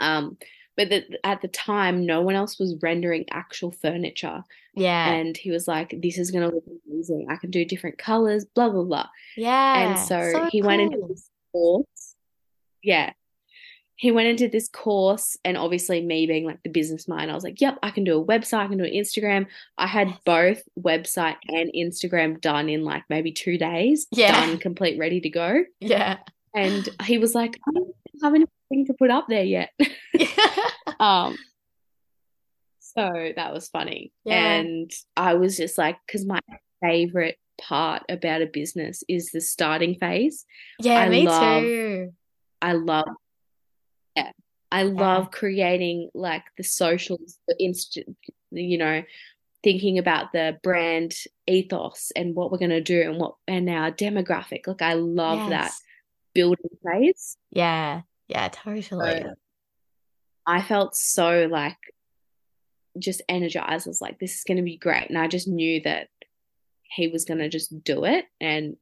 um but at the time no one else was rendering actual furniture Yeah. and he was like this is going to look amazing i can do different colors blah blah blah Yeah. and so, So he went into cool. this course yeah he went into this course and obviously me being like the business mind i was like yep i can do a website i can do an instagram i had Yes. both website and instagram done in like maybe two days Yeah. done complete ready to go *laughs* Yeah. and he was like i don't have to put up there yet *laughs* *laughs* um So that was funny. Yeah. And I was just like, because my favorite part about a business is the starting phase. Yeah, I me love- too. I love, yeah, I love creating like the socials, the instant, you know, thinking about the brand ethos and what we're going to do and what, and our demographic. Like, I love that building phase. Yeah. Yeah, totally. So I felt so like just energized. I was like, this is going to be great. And I just knew that he was going to just do it. And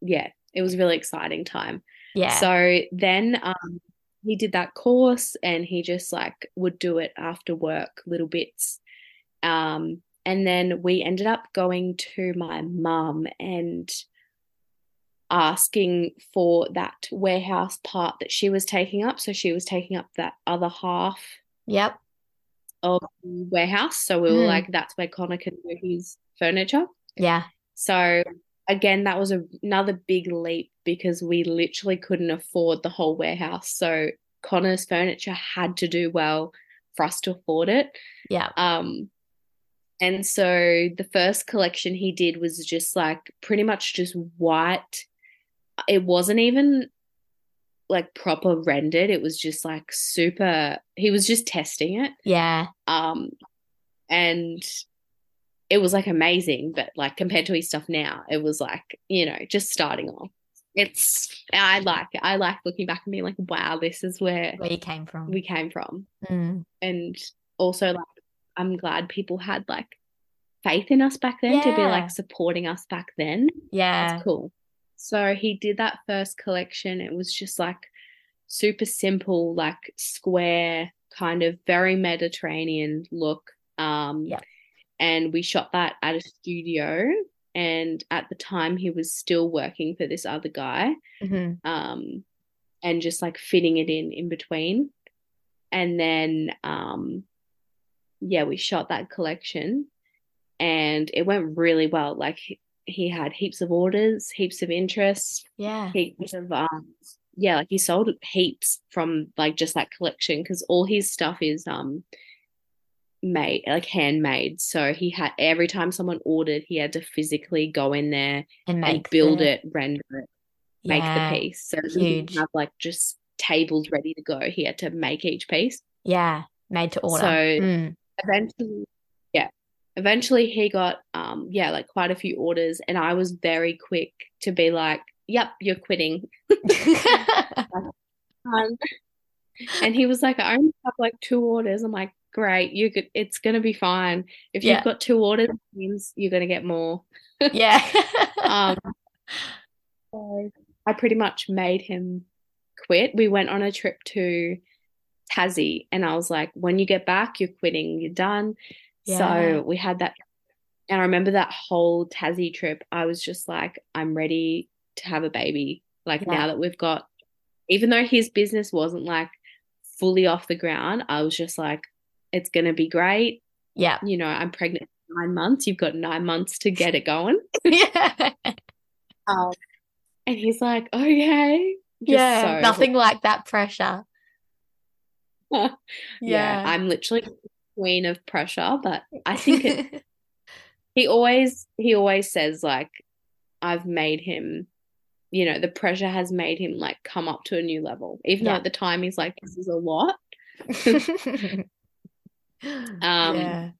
yeah, it was a really exciting time. yeah. So then um, he did that course and he just like would do it after work, little bits. Um, and then we ended up going to my mum and asking for that warehouse part that she was taking up. So she was taking up that other half Yep. of the warehouse. So we were Mm. like, that's where Conner can do his furniture. Yeah. So again, that was a, another big leap because we literally couldn't afford the whole warehouse. So Conner's furniture had to do well for us to afford it. Yeah. Um, and so the first collection he did was just like pretty much just white. It wasn't even like proper rendered. It was just like super, he was just testing it. Yeah. Um, and it was like amazing, but like compared to his stuff now, it was like, you know, just starting off. It's, I like it. I like looking back and being like, wow, this is where Where you came from. we came from. Mm. And also, like, I'm glad people had like faith in us back then to be like supporting us back then. Yeah. That's cool. So he did that first collection. It was just like super simple, like square, kind of very Mediterranean look. Um, Yep. And we shot that at a studio. And at the time, he was still working for this other guy hmm um, and just like fitting it in in between. And then, um, yeah, we shot that collection and it went really well. Like he, had heaps of orders, heaps of interest, Yeah. heaps of, um, yeah, like he sold heaps from like just that collection because all his stuff is, um, made like handmade so he had every time someone ordered he had to physically go in there And and make build the- it render it make yeah. the piece. So huge. have like just tables ready to go. He had to make each piece. Yeah. Made to order. So Mm. eventually, eventually he got um yeah like quite a few orders, and I was very quick to be like, "Yep, you're quitting." Um, *laughs* *laughs* and he was like, "I only have like two orders." I'm like, "Great, you could. It's gonna be fine. If Yeah. you've got two orders, means you're gonna get more." *laughs* yeah. Um, so I pretty much made him quit. We went on a trip to Tassie, and I was like, when you get back, you're quitting, you're done. Yeah. So we had that. And I remember that whole Tassie trip, I was just like, I'm ready to have a baby. Like Yeah. now that we've got, even though his business wasn't like fully off the ground, I was just like, it's going to be great. yeah. You know, I'm pregnant nine months. You've got nine months to get it going. *laughs* Yeah. Um, and he's like, okay. Just Yeah. so- Nothing like that pressure. *laughs* yeah. Yeah. I'm literally queen of pressure, but I think it, *laughs* he always he always says like I've made him, you know, the pressure has made him like come up to a new level. Even though at the time he's like, this is a lot. *laughs* Um, yeah.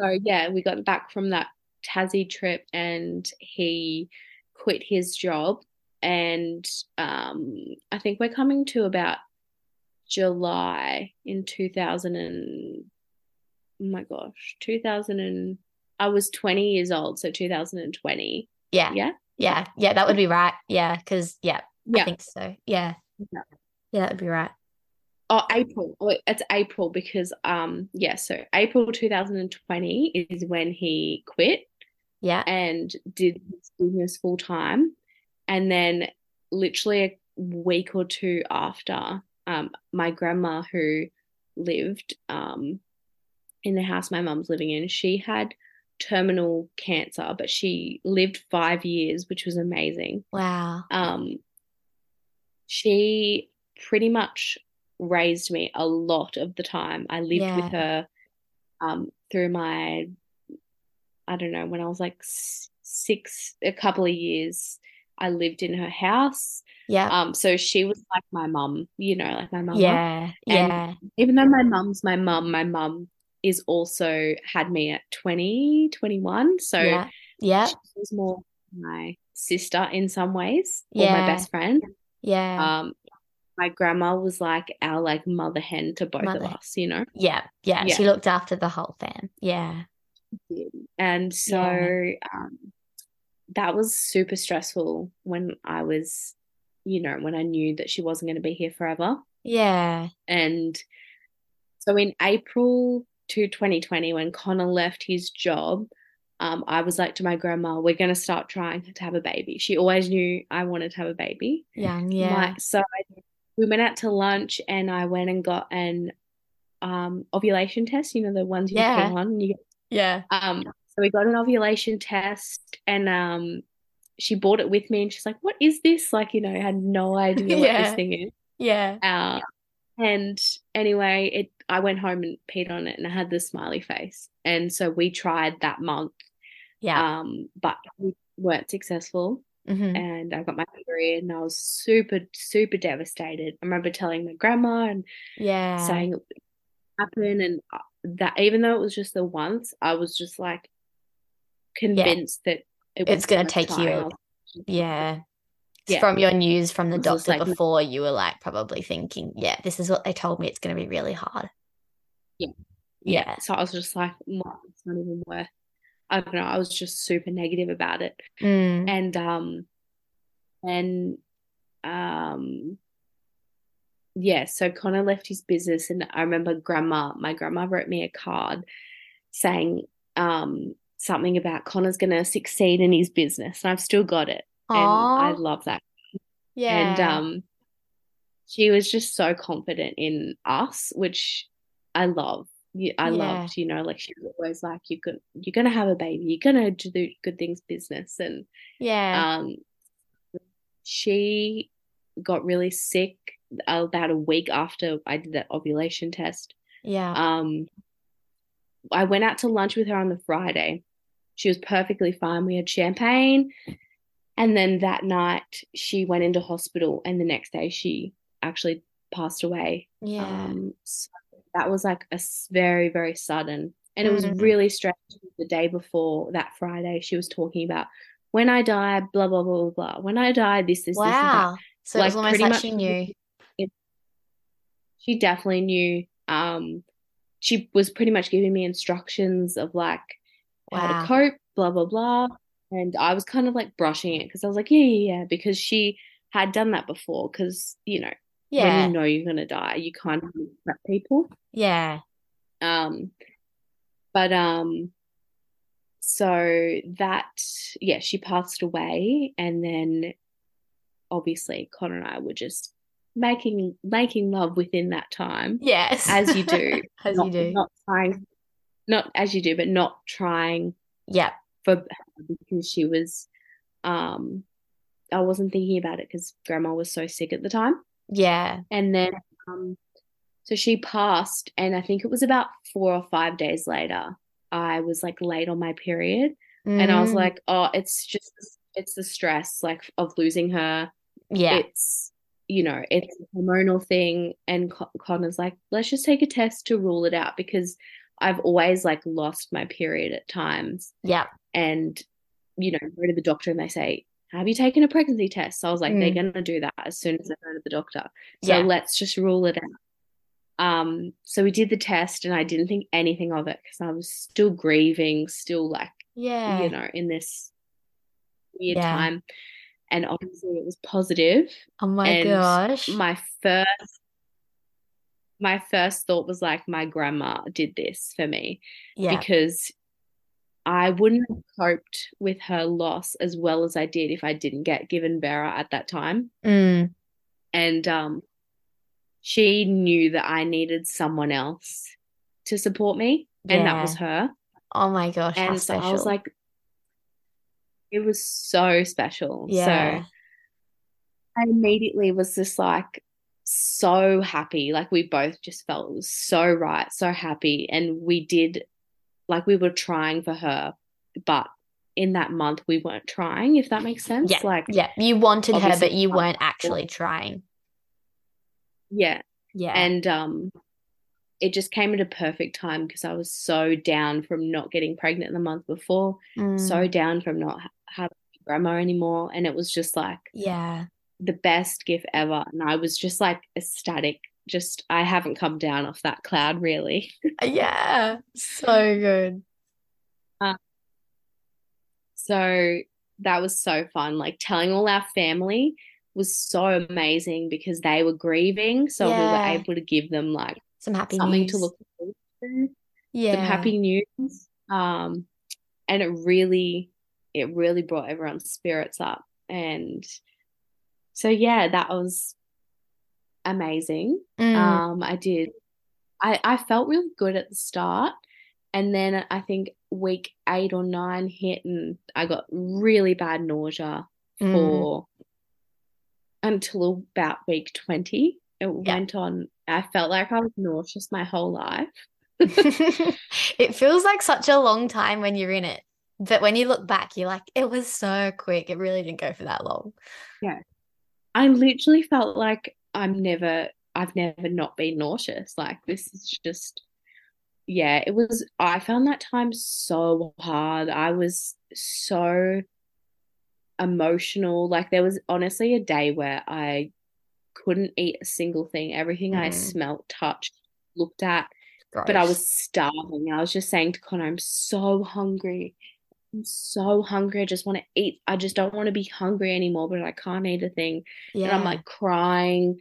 So yeah, we got back from that Tassie trip and he quit his job. And um, I think we're coming to about July in 2000 and oh my gosh, 2000 and I was 20 years old, so 2020. Yeah. Yeah. Yeah. Yeah. That would be right. Yeah. Because, yeah, yeah, I think so. Yeah. Yeah. Yeah. That would be right. Oh, April. Oh, it's April because um yeah, so April 2020 is when he quit. Yeah. and did his business full time. And then, literally a week or two after, um, my grandma, who lived um, in the house my mum's living in, she had terminal cancer, but she lived five years, which was amazing. Wow. Um, she pretty much raised me a lot of the time. I lived Yeah. with her. um, through my, I don't know, when I was like six, a couple of years, I lived in her house. Yeah. Um, so she was like my mum, you know, like my mum. Yeah. Yeah. Even though my mum's my mum, my mum is also had me at 20, 21. So yeah. Yeah. she was more my sister in some ways, or Yeah. my best friend. Yeah. Um, my grandma was like our like mother hen to both Mother- of us, you know. yeah. Yeah. yeah. She looked after the whole fam. Yeah. And so Yeah. um, that was super stressful when I was, you know, when I knew that she wasn't going to be here forever. Yeah. And so in April to 2020, when Conner left his job, um, I was like to my grandma, we're going to start trying to have a baby. She always knew I wanted to have a baby. Yeah. My, so I, we went out to lunch and I went and got an um, ovulation test, you know, the ones you Yeah. pee on. You yeah. um, so we got an ovulation test and um, she bought it with me and she's like, what is this? Like, you know, I had no idea what this thing is. Yeah. Uh, and anyway, it I went home and peed on it and I had the smiley face. And so we tried that month, Yeah. um, but we weren't successful. hmm And I got my period and I was super, super devastated. I remember telling my grandma and Yeah. saying it would happen. And uh, that even though it was just the once, I was just like convinced that it It's was gonna worth take you- trying. I was- Yeah. Yeah. From your news from the It was just doctor like- before, you were like probably thinking, yeah, this is what they told me it's going to be really hard. Yeah. Yeah. So I was just like, "Well, it's not even worth. I don't know. I was just super negative about it. Mm. and um and um yeah so conner left his business and i remember grandma my grandma wrote me a card saying um something about conner's gonna succeed in his business and i've still got it and i love that yeah. and um she was just so confident in us which i love You- I Yeah. loved, you know, like she was always like, "You're good, you're gonna have a baby, you're gonna do good things business," and yeah. um, she got really sick about a week after I did that ovulation test. yeah. Um, I went out to lunch with her on the Friday. She was perfectly fine. We had champagne. And then that night she went into hospital and the next day she actually passed away. yeah. Um, so that was like a very, very sudden. And it was Mm. really strange the day before that Friday. She was talking about when I die, blah, blah, blah, blah, blah. When I die, this, this, this, and that. wow. So it was like, almost like much she knew. She definitely knew. Um, she was pretty much giving me instructions of like how Wow. to cope, blah, blah, blah. And I was kind of like brushing it because I was like, yeah, yeah, yeah, because she had done that before. Because, you know, yeah. when you know you're going to die, you kind of prep people. Yeah. Um, but um, so that yeah, she passed away, and then obviously Conner and I were just making making love within that time, Yes. as you do, *laughs* As not, you do. not trying, not as you do, but not trying Yeah. For her because she was, um, I wasn't thinking about it because Grandma was so sick at the time. Yeah. And then, um, so she passed, and I think it was about four or five days later, I was like late on my period, and I was Mm. like, oh, it's just, it's the stress, like, of losing her. yeah. It's, you know, it's a hormonal thing. And Con- Conner's like, let's just take a test to rule it out because I've always like lost my period at times, Yeah. And, you know, go to the doctor and they say, have you taken a pregnancy test? So I was like, they're going to do that as soon as I go to the doctor. So Yeah. let's just rule it out. Um, so we did the test and I didn't think anything of it because I was still grieving, still like, Yeah. you know, in this weird Yeah. time. And obviously it was positive. Oh my and gosh. My first my first thought was like my grandma did this for me Yeah. because I wouldn't have coped with her loss as well as I did if I didn't get given Vera at that time. Mm. and um she knew that I needed someone else to support me and that was her Oh my gosh. And so I was like it was so special Yeah. so I immediately was just like so happy like we both just felt it was so right so happy and we did like we were trying for her, but in that month we weren't trying, if that makes sense. Yeah. Like yeah. You wanted her, but you weren't actually trying. yeah. Yeah. And um it just came at a perfect time because I was so down from not getting pregnant the month before, Mm, so down from not ha- having grandma anymore. And it was just like yeah. the best gift ever. And I was just like ecstatic. Just I haven't come down off that cloud really. *laughs* Yeah. So good. So that was so fun. Like telling all our family was so amazing because they were grieving. So we were able to give them like Some happy something news. to look forward to, Yeah. some happy news. Um, and it really, it really brought everyone's spirits up. And so yeah, that was amazing. Mm, Um, I did. I I felt really good at the start, and then I think week eight or nine hit, and I got really bad nausea mm. for until about week 20. It went on. I felt like I was nauseous my whole life. *laughs* It feels like such a long time when you're in it. But when you look back, you're like, it was so quick. It really didn't go for that long. Yeah. I literally felt like I'm never, I've never not been nauseous. Like this is just, yeah, it was, I found that time so hard. I was so emotional. Like there was honestly a day where I couldn't eat a single thing. Everything I Mm. smelt, touched, looked at, but I was starving. I was just saying to Conner, I'm so hungry. I'm so hungry. I just want to eat. I just don't want to be hungry anymore, but I can't eat a thing. Yeah. And I'm like crying.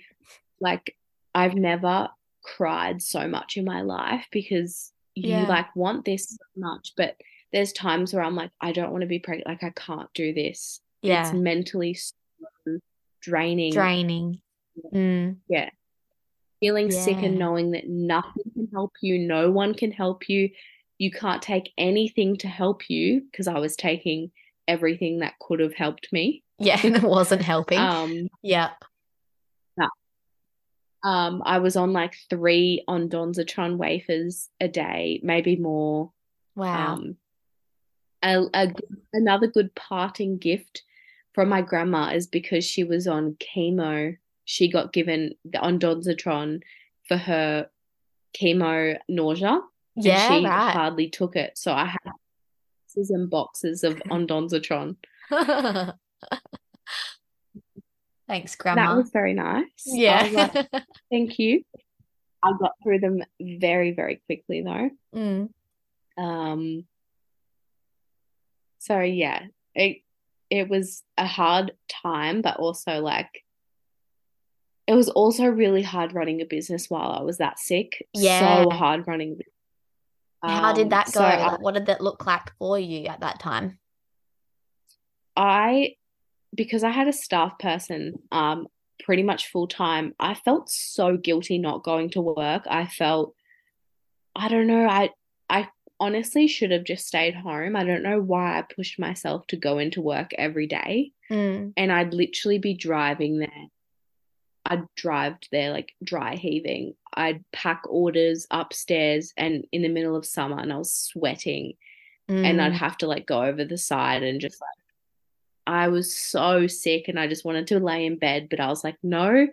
Like I've never cried so much in my life because you Yeah. like want this so much, but there's times where I'm like, I don't want to be pregnant. Like I can't do this. Yeah. It's mentally so draining. Draining. Mm. Yeah. Feeling sick and knowing that nothing can help you, no one can help you. You can't take anything to help you because I was taking everything that could have helped me. Yeah. *laughs* And it wasn't helping. Um, Yeah. um, I was on like three Ondansetron wafers a day, maybe more. Wow. Um, a, a another good parting gift from my grandma is because she was on chemo. She got given the Ondansetron for her chemo nausea, and Yeah, she right. hardly took it. So I had boxes and boxes of *laughs* Ondansetron. Thanks, Grandma. That was very nice. Yeah. like, *laughs* thank you. I got through them very, very quickly though. Mm. Um, so yeah, it it was a hard time, but also like it was also really hard running a business while I was that sick. Yeah. So hard running. How did Um, that go? so Like, what did that look like for you at that time? I because I had a staff person um pretty much full time, I felt so guilty not going to work. I felt I don't know, I I honestly should have just stayed home. I don't know why I pushed myself to go into work every day. Mm. And I'd literally be driving there. I'd drive there like dry heaving. I'd pack orders upstairs and in the middle of summer and I was sweating and I'd Mm. have to like go over the side and just like I was so sick and I just wanted to lay in bed, but I was like, no,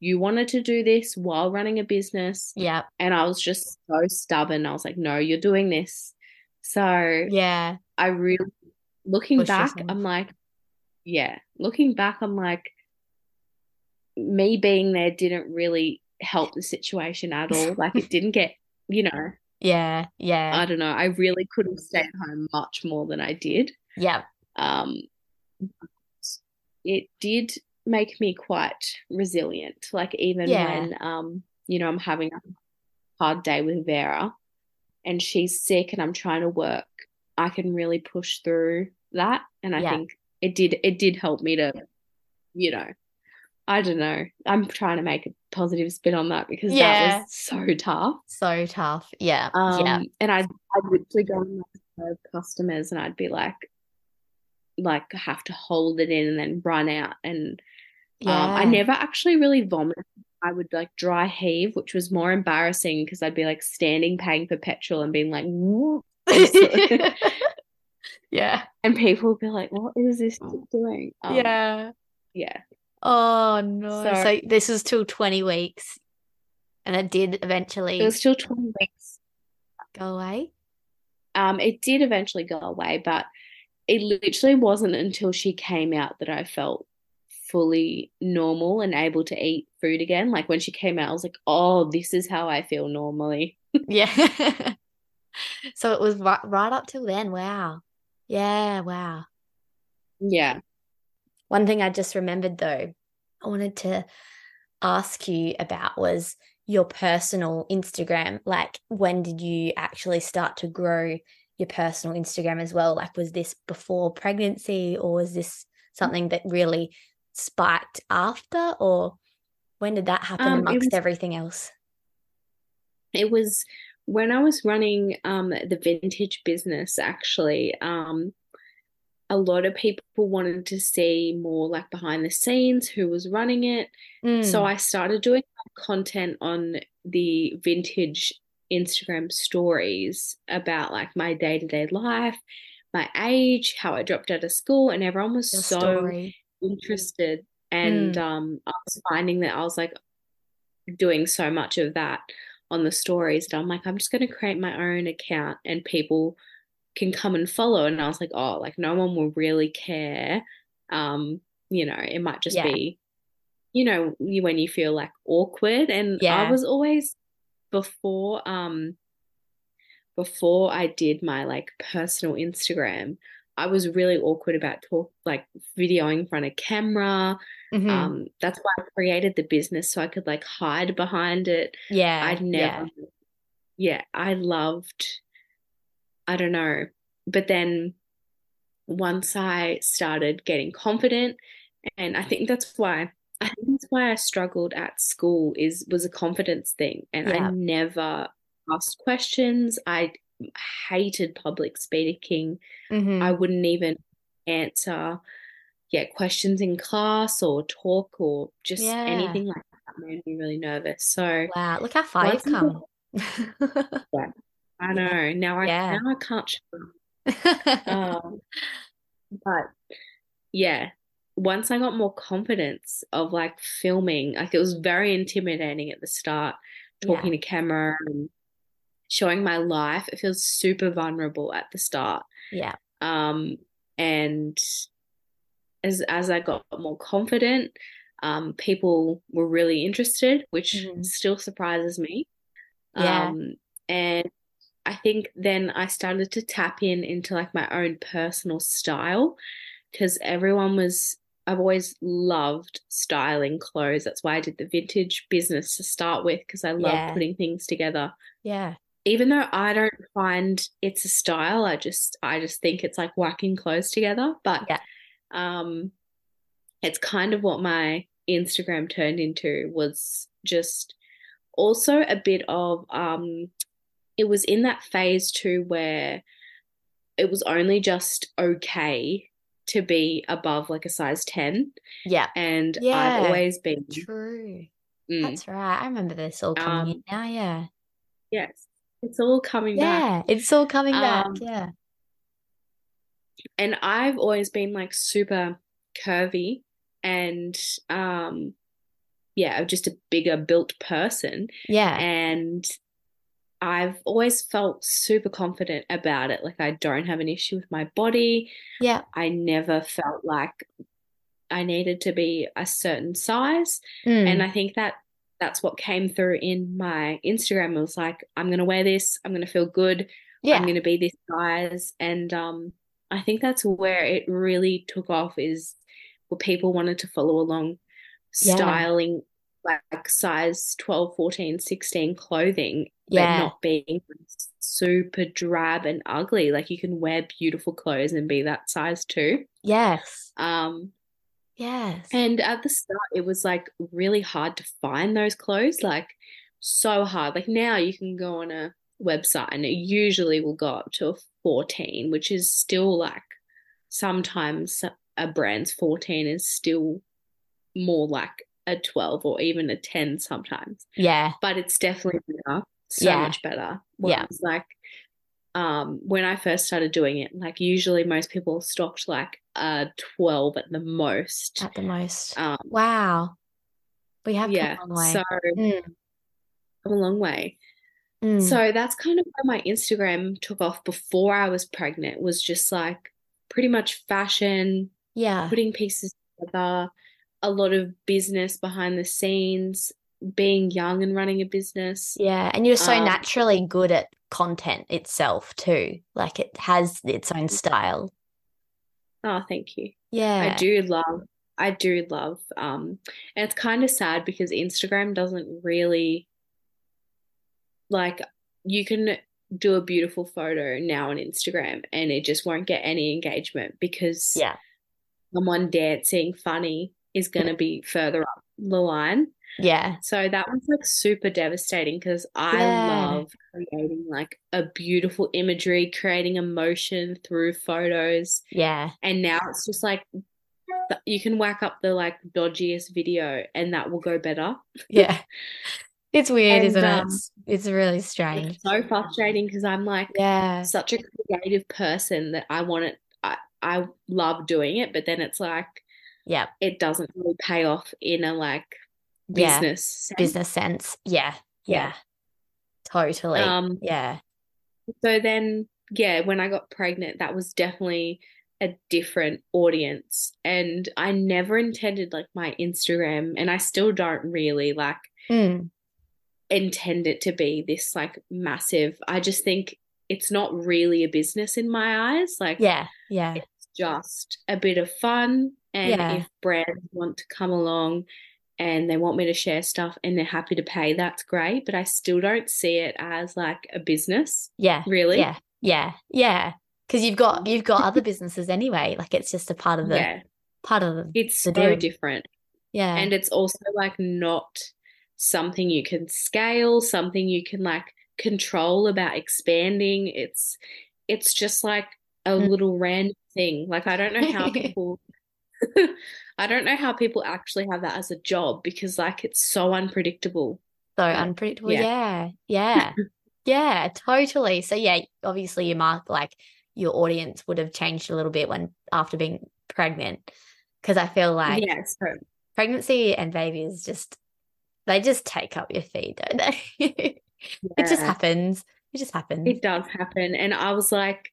you wanted to do this while running a business. Yeah. And I was just so stubborn. I was like, no, you're doing this. So Yeah. I really, looking Push back, yourself. I'm like, yeah, looking back, I'm like, me being there didn't really help the situation at all. *laughs* Like it didn't get, you know, Yeah. Yeah. I don't know. I really could have stayed home much more than I did. Yeah. Um, it did make me quite resilient. Like even Yeah. when um, you know, I'm having a hard day with Vera and she's sick and I'm trying to work, I can really push through that. And I Yeah. think it did it did help me to, you know, I don't know. I'm trying to make a positive spin on that because that was so tough. So tough. Yeah. Um, Yeah. and I'd, I'd literally go and serve customers and I'd be like, like have to hold it in and then run out. And um, I never actually really vomited. I would like dry heave, which was more embarrassing because I'd be like standing paying for petrol and being like, *laughs* yeah. And people will be like, what is this doing? Um, yeah. Yeah. Oh no. So, so this was till 20 weeks. And it did eventually It was still 20 weeks. Go away. Um, it did eventually go away, but it literally wasn't until she came out that I felt fully normal and able to eat food again. Like when she came out, I was like, oh, this is how I feel normally. *laughs* yeah. *laughs* so it was right, right up till then. Wow. Yeah. Wow. Yeah. One thing I just remembered though, I wanted to ask you about was your personal Instagram. Like, when did you actually start to grow your personal Instagram as well? Like, was this before pregnancy or was this something that really spiked after? Or when did that happen um, amongst was, everything else? It was when I was running um, the vintage business, actually. Um, a lot of people wanted to see more like behind the scenes who was running it. Mm. So I started doing content on the vintage Instagram stories about like my day to day life, my age, how I dropped out of school, and everyone was Your so story. interested. And mm. um, I was finding that I was like doing so much of that on the stories that I'm like, I'm just going to create my own account and people can come and follow. And I was like, oh, like no one will really care. Um, you know, it might just yeah. be, you know, when you feel like awkward. And yeah. I was always before um before I did my like personal Instagram, I was really awkward about talk like videoing in front of camera. Mm-hmm. Um, that's why I created the business so I could like hide behind it. Yeah. I'd never yeah, yeah I loved I don't know. But then once I started getting confident, and I think that's why I think that's why I struggled at school is was a confidence thing, and yeah. I never asked questions. I hated public speaking. Mm-hmm. I wouldn't even answer yeah questions in class or talk or just yeah. anything like that made me really nervous. So wow, look how far you've come. *laughs* yeah, I know. Now I yeah. now I can't. show *laughs* um, but yeah, once I got more confidence of like filming, like it was very intimidating at the start, talking yeah. to camera and showing my life. It feels super vulnerable at the start. Yeah. Um, and as as I got more confident, um, people were really interested, which mm-hmm. still surprises me. Yeah. Um, and I think then I started to tap in into like my own personal style because everyone was I've always loved styling clothes. That's why I did the vintage business to start with because I love yeah. putting things together. Yeah. Even though I don't find it's a style, I just I just think it's like whacking clothes together. But yeah. um it's kind of what my Instagram turned into was just also a bit of um it was in that phase too where it was only just okay to be above like a size 10. Yeah. And yeah, I've always been true. Mm. That's right. I remember this all coming um, in now. Yeah. Yes. It's all coming yeah, back. Yeah. It's all coming um, back. Yeah. And I've always been like super curvy and um yeah, just a bigger built person. Yeah. And I've always felt super confident about it. Like I don't have an issue with my body. Yeah. I never felt like I needed to be a certain size. Mm. And I think that that's what came through in my Instagram. It was like, I'm gonna wear this, I'm gonna feel good, yeah. I'm gonna be this size. And um I think that's where it really took off is where people wanted to follow along styling like size 12, 14, 16 clothing, yeah. but not being super drab and ugly. Like you can wear beautiful clothes and be that size too. Yes. Um yes. And at the start it was like really hard to find those clothes, like so hard. Like now you can go on a website and it usually will go up to a 14, which is still like sometimes a brand's 14 is still more like a 12 or even a 10 sometimes. Yeah. But it's definitely better. So yeah. much better. yeah. It's like um, when I first started doing it, like usually most people stocked like uh 12 at the most. At the most. Um, wow. We have yeah. come a long way. So Mm, come a long way. mm. So that's kind of where my Instagram took off before I was pregnant, was just like pretty much fashion, yeah. putting pieces together, a lot of business behind the scenes, being young and running a business. Yeah, and you're so Um, naturally good at content itself too. Like it has its own style. Oh, thank you. Yeah. I do love, I do love, um, and it's kind of sad because Instagram doesn't really like you can do a beautiful photo now on Instagram and it just won't get any engagement because Yeah. someone dancing funny is going to be further up the line. Yeah. So that was like super devastating because I Yeah. love creating like a beautiful imagery, creating emotion through photos. Yeah. And now it's just like you can whack up the like dodgiest video and that will go better. Yeah. It's weird, And isn't it? um, It's, it's really strange. it's so frustrating because I'm like Yeah. such a creative person that I want it. I, I love doing it, but then it's like Yeah. it doesn't really pay off in a like Yeah. business sense. Business sense. Yeah. Yeah. Yeah. Totally. Um, Yeah. So then, yeah, when I got pregnant, that was definitely a different audience. And I never intended like my Instagram, and I still don't really like Mm. intend it to be this like massive. I just think it's not really a business in my eyes. Like, Yeah. Yeah. it's just a bit of fun. And Yeah. if brands want to come along and they want me to share stuff and they're happy to pay, that's great. But I still don't see it as like a business, Yeah. really. Yeah. Yeah. Yeah. Because you've got you've got other *laughs* businesses anyway. Like it's just a part of the Yeah. part of the It's the so deal. different. yeah. And it's also like not something you can scale, something you can like control about expanding. It's it's just like a Mm. little random thing. Like I don't know how *laughs* people *laughs* I don't know how people actually have that as a job because like it's so unpredictable. So unpredictable. yeah. Yeah. Yeah. *laughs* Yeah, totally. So yeah, obviously your mark like your audience would have changed a little bit when after being pregnant. Because I feel like Yeah, so pregnancy and babies just they just take up your feed, don't they? *laughs* It just happens. It just happens. It does happen. And I was like,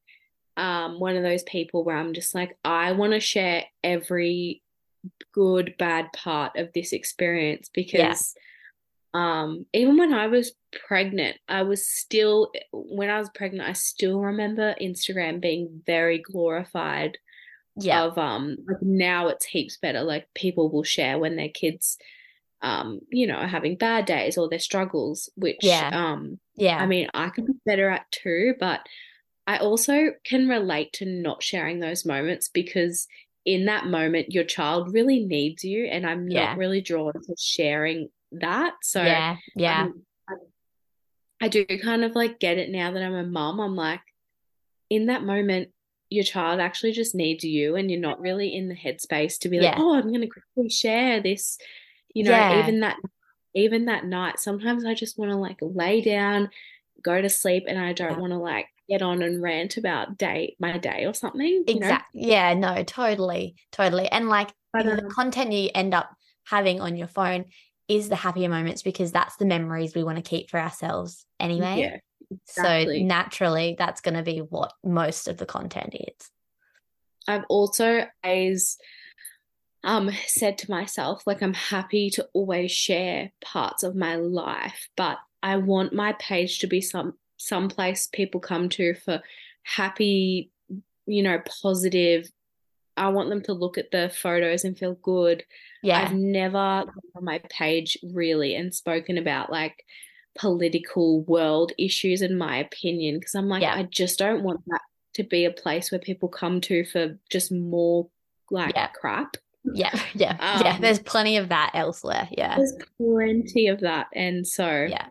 um, one of those people where I'm just like, I want to share every good, bad part of this experience because um, even when I was pregnant, I was still, when I was pregnant, I still remember Instagram being very glorified Yeah. of um like now it's heaps better. Like people will share when their kids um, you know, are having bad days or their struggles, which Yeah. um Yeah. I mean, I could be better at too, but I also can relate to not sharing those moments because in that moment, your child really needs you, and I'm Yeah. not really drawn to sharing that. So Yeah. Yeah. um, I, do kind of like get it now that I'm a mom. I'm like, in that moment, your child actually just needs you, and you're not really in the headspace to be like, Yeah. oh, I'm going to quickly share this. You know, Yeah. even that, even that night, sometimes I just want to like lay down, go to sleep, and I don't Yeah. want to like get on and rant about day my day or something. Exactly. Yeah, no, totally, totally. And like the content you end up having on your phone is the happier moments because that's the memories we want to keep for ourselves anyway. yeah, So naturally, that's going to be what most of the content is. I've also always um said to myself like I'm happy to always share parts of my life, but I want my page to be some some place people come to for happy, you know, positive. I want them to look at the photos and feel good. Yeah. I've never on my page really and spoken about like political world issues in my opinion because I'm like Yeah. I just don't want that to be a place where people come to for just more like Yeah. crap. Yeah. *laughs* Yeah. Yeah. Um, There's plenty of that elsewhere. Yeah. There's plenty of that and so Yeah.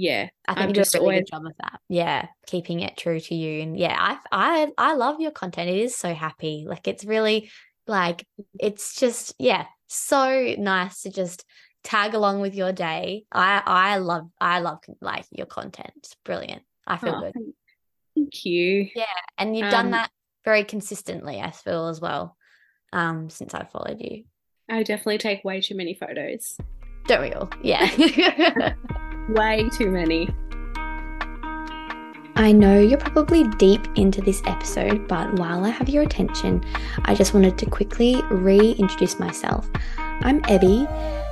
Yeah, I think I've you do a just really always good job of that. Yeah, keeping it true to you. And yeah, I I I love your content. It is so happy. Like it's really like it's just yeah, so nice to just tag along with your day. I I love I love like your content. It's brilliant. I feel Oh, good. thank, Thank you. Yeah. And you've um, done that very consistently, I feel, as well, um, since I followed you. I definitely take way too many photos. Don't we all? Yeah. *laughs* *laughs* way too many. I know you're probably deep into this episode, but while I have your attention, I just wanted to quickly reintroduce myself. I'm Ebby.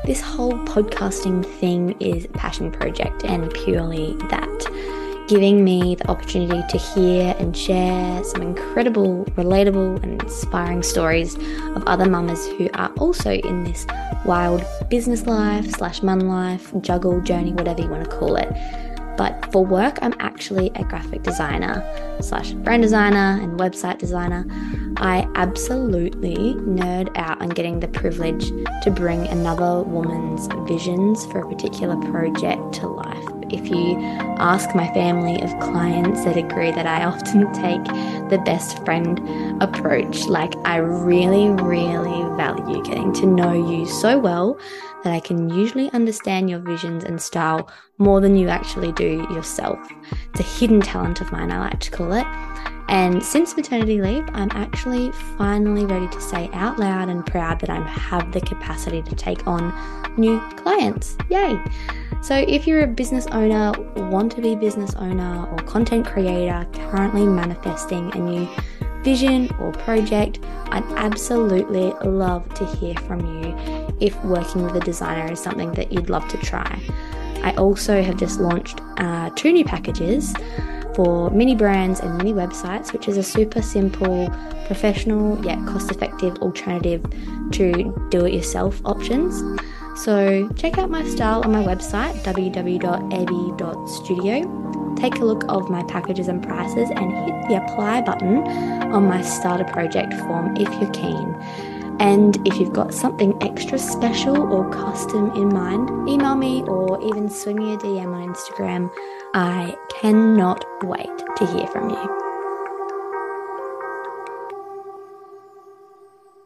This whole podcasting thing is a passion project and purely that, giving me the opportunity to hear and share some incredible, relatable, and inspiring stories of other mamas who are also in this wild business life slash mum life, juggle journey, whatever you want to call it. But for work, I'm actually a graphic designer slash brand designer and website designer. I absolutely nerd out on getting the privilege to bring another woman's visions for a particular project to life. If you ask my family of clients, they'd agree that I often *laughs* take the best friend approach. Like, I really, really value getting to know you so well that I can usually understand your visions and style more than you actually do yourself. It's a hidden talent of mine, I like to call it. And since maternity leave, I'm actually finally ready to say out loud and proud that I have the capacity to take on new clients. Yay! So, if you're a business owner, want to be business owner, or content creator currently manifesting a new vision or project, I'd absolutely love to hear from you if working with a designer is something that you'd love to try. I also have just launched uh, two new packages for mini brands and mini websites, which is a super simple, professional yet cost effective alternative to do it yourself options. So check out my style on my website www.ebby.studio. Take a look of my packages and prices and hit the apply button on my starter project form if you're keen. And if you've got something extra special or custom in mind, email me or even swing me a DM on Instagram. I cannot wait to hear from you.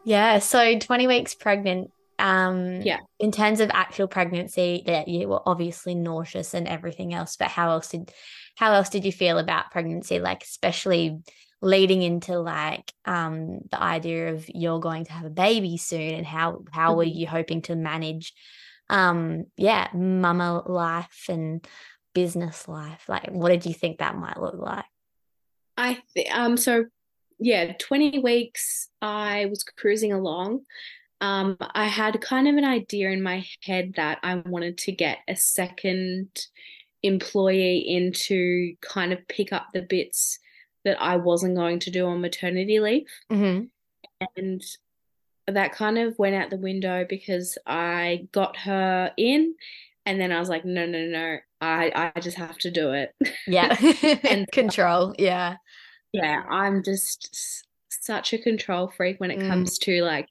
Yeah, so 20 weeks pregnant um, yeah. In terms of actual pregnancy, that you were obviously nauseous and everything else. But how else did how else did you feel about pregnancy? Like especially leading into like um the idea of you're going to have a baby soon and how how mm-hmm. were you hoping to manage um yeah mama life and business life like what did you think that might look like i th- um so yeah 20 weeks i was cruising along um, I had kind of an idea in my head that I wanted to get a second employee in to kind of pick up the bits that I wasn't going to do on maternity leave. Mm-hmm. And that kind of went out the window because I got her in and then I was like, no, no, no, I, I just have to do it. Yeah. *laughs* and *laughs* control. Yeah. Yeah. I'm just such a control freak when it mm. comes to like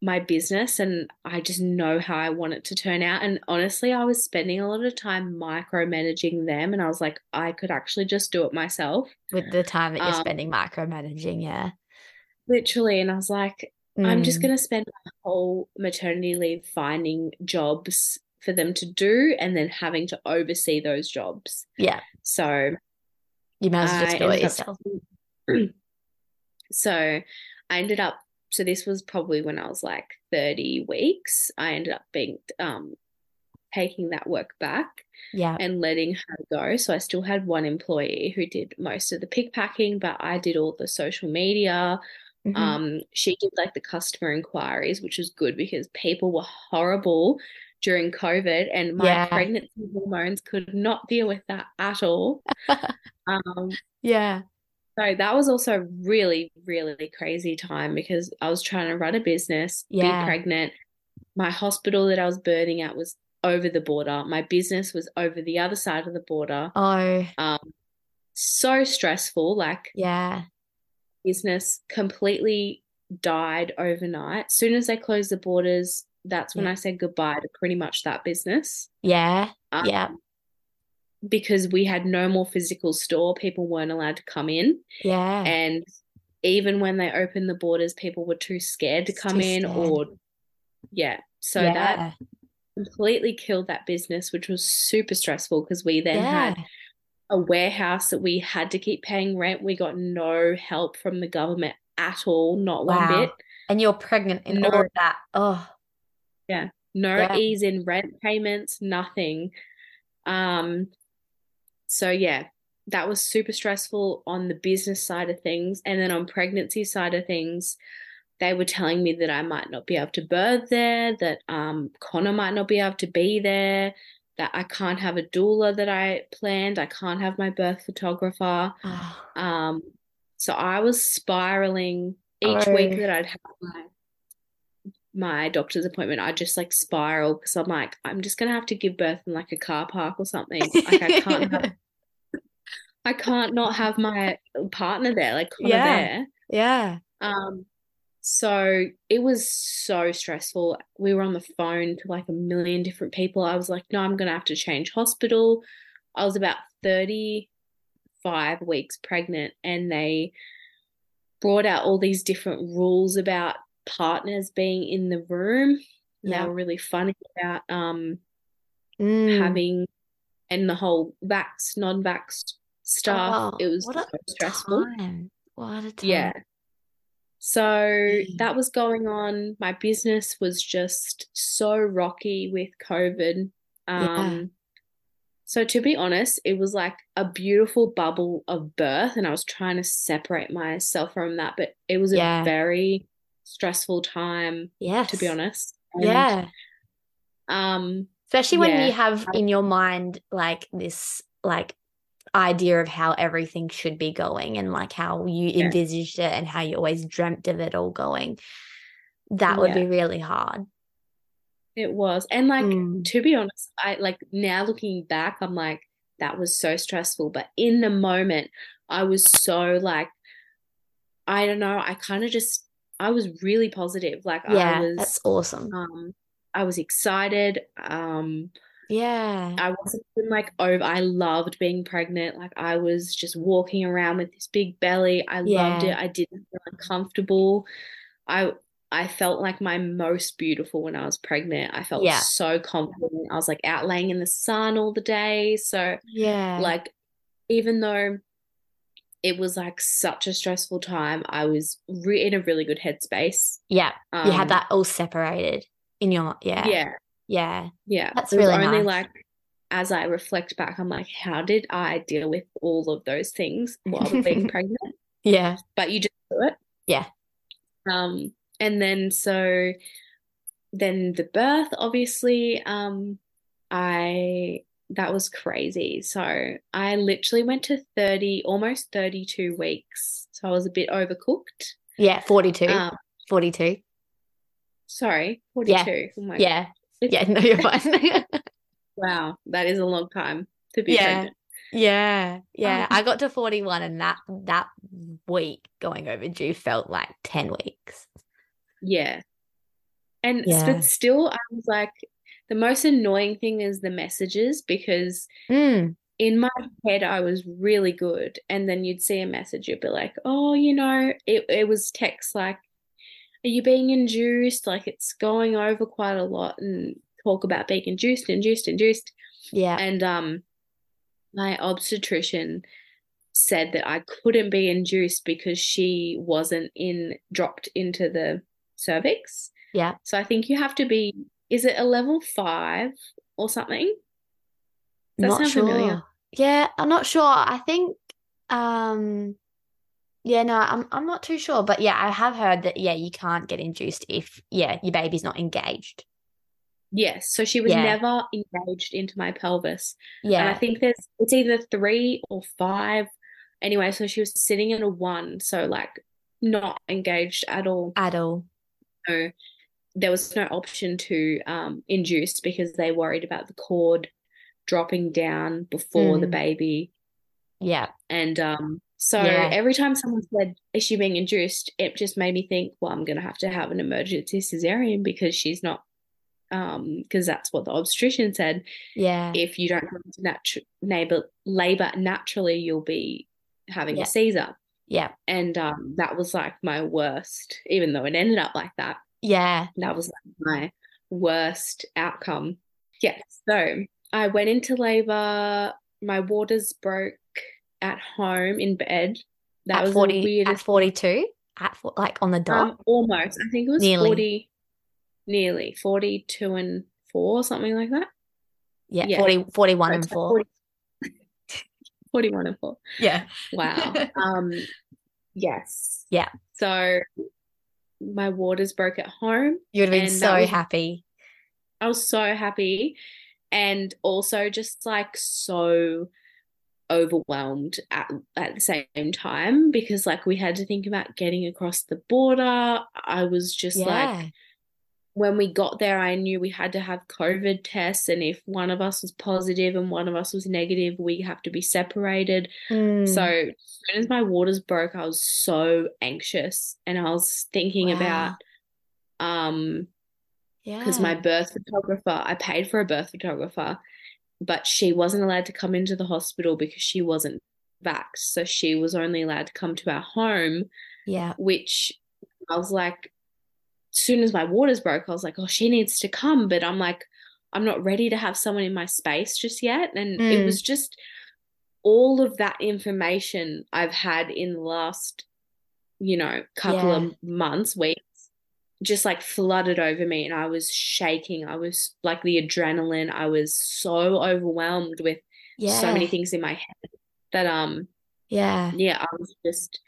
my business and I just know how I want it to turn out. And honestly, I was spending a lot of time micromanaging them and I was like, I could actually just do it myself. With the time that you're um, spending micromanaging, yeah. Literally. And I was like, mm. I'm just mm. going to spend my whole maternity leave finding jobs for them to do and then having to oversee those jobs. Yeah. So you might as well just do it yourself. *clears throat* so I ended up so this was probably when I was like 30 weeks. I ended up being um taking that work back yeah and letting her go so i still had one employee who did most of the pick packing but i did all the social media mm-hmm. um she did like the customer inquiries which was good because people were horrible during covid and my yeah. pregnancy hormones could not deal with that at all *laughs* um yeah so that was also a really, really crazy time because I was trying to run a business, yeah. be pregnant. My hospital that I was burning at was over the border. My business was over the other side of the border. Oh. Um, so stressful. Like, yeah. Business completely died overnight. Soon as they closed the borders, that's when yeah. I said goodbye to pretty much that business. Yeah. Um, yeah because we had no more physical store, people weren't allowed to come in. Yeah. And even when they opened the borders, people were too scared to come in scared. or yeah. So yeah. that completely killed that business, which was super stressful because we then yeah. had a warehouse that we had to keep paying rent. We got no help from the government at all, not wow. one bit. And you're pregnant and no, all of that. Oh. Yeah. No yeah. ease in rent payments, nothing. Um so yeah, that was super stressful on the business side of things. And then on pregnancy side of things, they were telling me that I might not be able to birth there, that um, Conner might not be able to be there, that I can't have a doula that I planned, I can't have my birth photographer. Oh. Um, so I was spiraling each oh. week that I'd have my my doctor's appointment, I just like spiral because I'm like, I'm just gonna have to give birth in like a car park or something. Like I can't *laughs* have I can't not have my partner there, like Conner yeah. there. Yeah. Um, so it was so stressful. We were on the phone to like a million different people. I was like, no, I'm gonna have to change hospital. I was about 35 weeks pregnant and they brought out all these different rules about partners being in the room. Yeah. They were really funny about um mm. having and the whole vax, non-vax stuff. Oh, it was so stressful. Time. What a time. Yeah. So mm. that was going on. My business was just so rocky with COVID. Um, yeah. So to be honest, it was like a beautiful bubble of birth, and I was trying to separate myself from that, but it was yeah. a very stressful time. Yeah. To be honest. And, yeah. Um. Especially when yeah. you have in your mind like this, like idea of how everything should be going and like how you yeah. envisaged it and how you always dreamt of it all going that would yeah. be really hard it was and like mm. to be honest i like now looking back i'm like that was so stressful but in the moment i was so like i don't know i kind of just i was really positive like yeah I was, that's awesome um i was excited um yeah. I wasn't like over I loved being pregnant. Like I was just walking around with this big belly. I yeah. loved it. I didn't feel uncomfortable. I I felt like my most beautiful when I was pregnant. I felt yeah. so confident. I was like out laying in the sun all the day. So yeah. Like even though it was like such a stressful time, I was re- in a really good headspace. Yeah. Um, you had um, that all separated in your yeah. Yeah. Yeah. Yeah. That's really only nice. like as I reflect back, I'm like, how did I deal with all of those things while *laughs* being pregnant? Yeah. But you just do it. Yeah. Um, and then so then the birth, obviously, um, I that was crazy. So I literally went to 30, almost 32 weeks. So I was a bit overcooked. Yeah, 42. Um, 42. Sorry, 42. Yeah. Oh yeah. Yeah, no, you're fine. *laughs* wow, that is a long time to be yeah. pregnant. Yeah, yeah. Um, I got to 41 and that that week going overdue felt like 10 weeks. Yeah. And yeah. but still I was like the most annoying thing is the messages because mm. in my head I was really good and then you'd see a message you'd be like, "Oh, you know, it it was text like are you being induced? Like it's going over quite a lot and talk about being induced, induced, induced. Yeah. And um my obstetrician said that I couldn't be induced because she wasn't in dropped into the cervix. Yeah. So I think you have to be is it a level five or something? Does not sure. Familiar? Yeah, I'm not sure. I think um yeah, no, I'm I'm not too sure, but yeah, I have heard that yeah, you can't get induced if yeah, your baby's not engaged. Yes, so she was yeah. never engaged into my pelvis. Yeah, and I think there's it's either three or five. Anyway, so she was sitting in a one, so like not engaged at all. At all. So there was no option to um, induce because they worried about the cord dropping down before mm. the baby. Yeah, and um, so yeah. every time someone said, Is she being induced? it just made me think, Well, I'm going to have to have an emergency cesarean because she's not, um, because that's what the obstetrician said. Yeah. If you don't have natu- neighbor, labor naturally, you'll be having yeah. a Caesar. Yeah. And um, that was like my worst, even though it ended up like that. Yeah. That was my worst outcome. Yeah. So I went into labor my waters broke at home in bed. That at was 40, weird. At 42? At like on the dot? Um, almost. I think it was nearly. 40, nearly 42 and 4, something like that. Yeah, yeah. 40, 41 and 4. 40, *laughs* 41 and 4. Yeah. Wow. *laughs* um, yes. Yeah. So my waters broke at home. You would have been so was, happy. I was so happy. And also just like so overwhelmed at, at the same time because like we had to think about getting across the border. I was just yeah. like when we got there, I knew we had to have COVID tests, and if one of us was positive and one of us was negative, we have to be separated. Mm. So as soon as my waters broke, I was so anxious, and I was thinking wow. about, um, yeah, because my birth photographer, I paid for a birth photographer, but she wasn't allowed to come into the hospital because she wasn't vaxxed, so she was only allowed to come to our home. Yeah, which I was like, soon as my waters broke, I was like, oh, she needs to come. But I'm like, I'm not ready to have someone in my space just yet. And mm. it was just all of that information I've had in the last, you know, couple yeah. of months, weeks, just like flooded over me. And I was shaking. I was like the adrenaline. I was so overwhelmed with yeah. so many things in my head that, um, yeah, yeah, I was just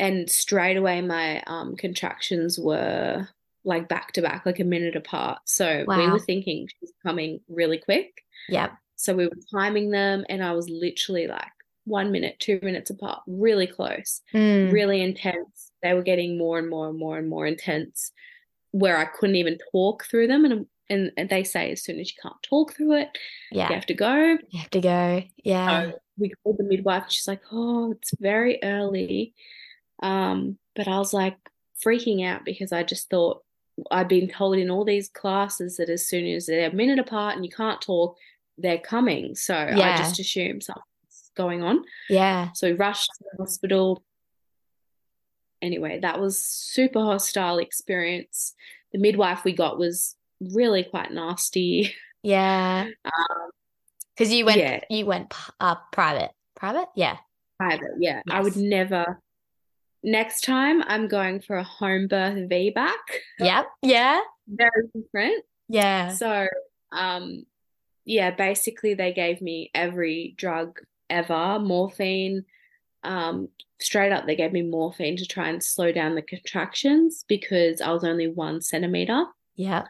and straight away my um, contractions were like back to back, like a minute apart. So wow. we were thinking she's coming really quick. Yeah. So we were timing them, and I was literally like one minute, two minutes apart, really close, mm. really intense. They were getting more and more and more and more intense, where I couldn't even talk through them. And and, and they say as soon as you can't talk through it, yeah, you have to go. You have to go. Yeah. So we called the midwife. She's like, "Oh, it's very early." Um, but I was like freaking out because I just thought I'd been told in all these classes that as soon as they're a minute apart and you can't talk, they're coming. So yeah. I just assumed something's going on. Yeah. So we rushed to the hospital. Anyway, that was super hostile experience. The midwife we got was really quite nasty. Yeah. Because um, you went, yeah. you went uh, private, private, yeah, private, yeah. Yes. I would never next time I'm going for a home birth VBAC. Yep. Yeah. Very different. Yeah. So, um, yeah, basically they gave me every drug ever, morphine. Um, straight up, they gave me morphine to try and slow down the contractions because I was only one centimeter. Yeah.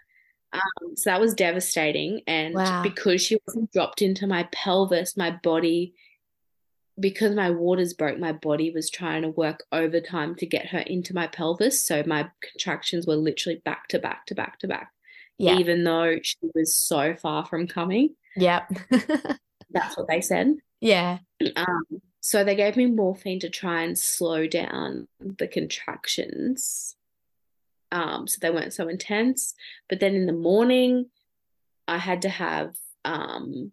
Um, so that was devastating. And wow. because she wasn't dropped into my pelvis, my body because my waters broke, my body was trying to work overtime to get her into my pelvis. So my contractions were literally back to back to back to back. Yeah. Even though she was so far from coming. Yep. *laughs* That's what they said. Yeah. Um, so they gave me morphine to try and slow down the contractions. Um, so they weren't so intense. But then in the morning, I had to have um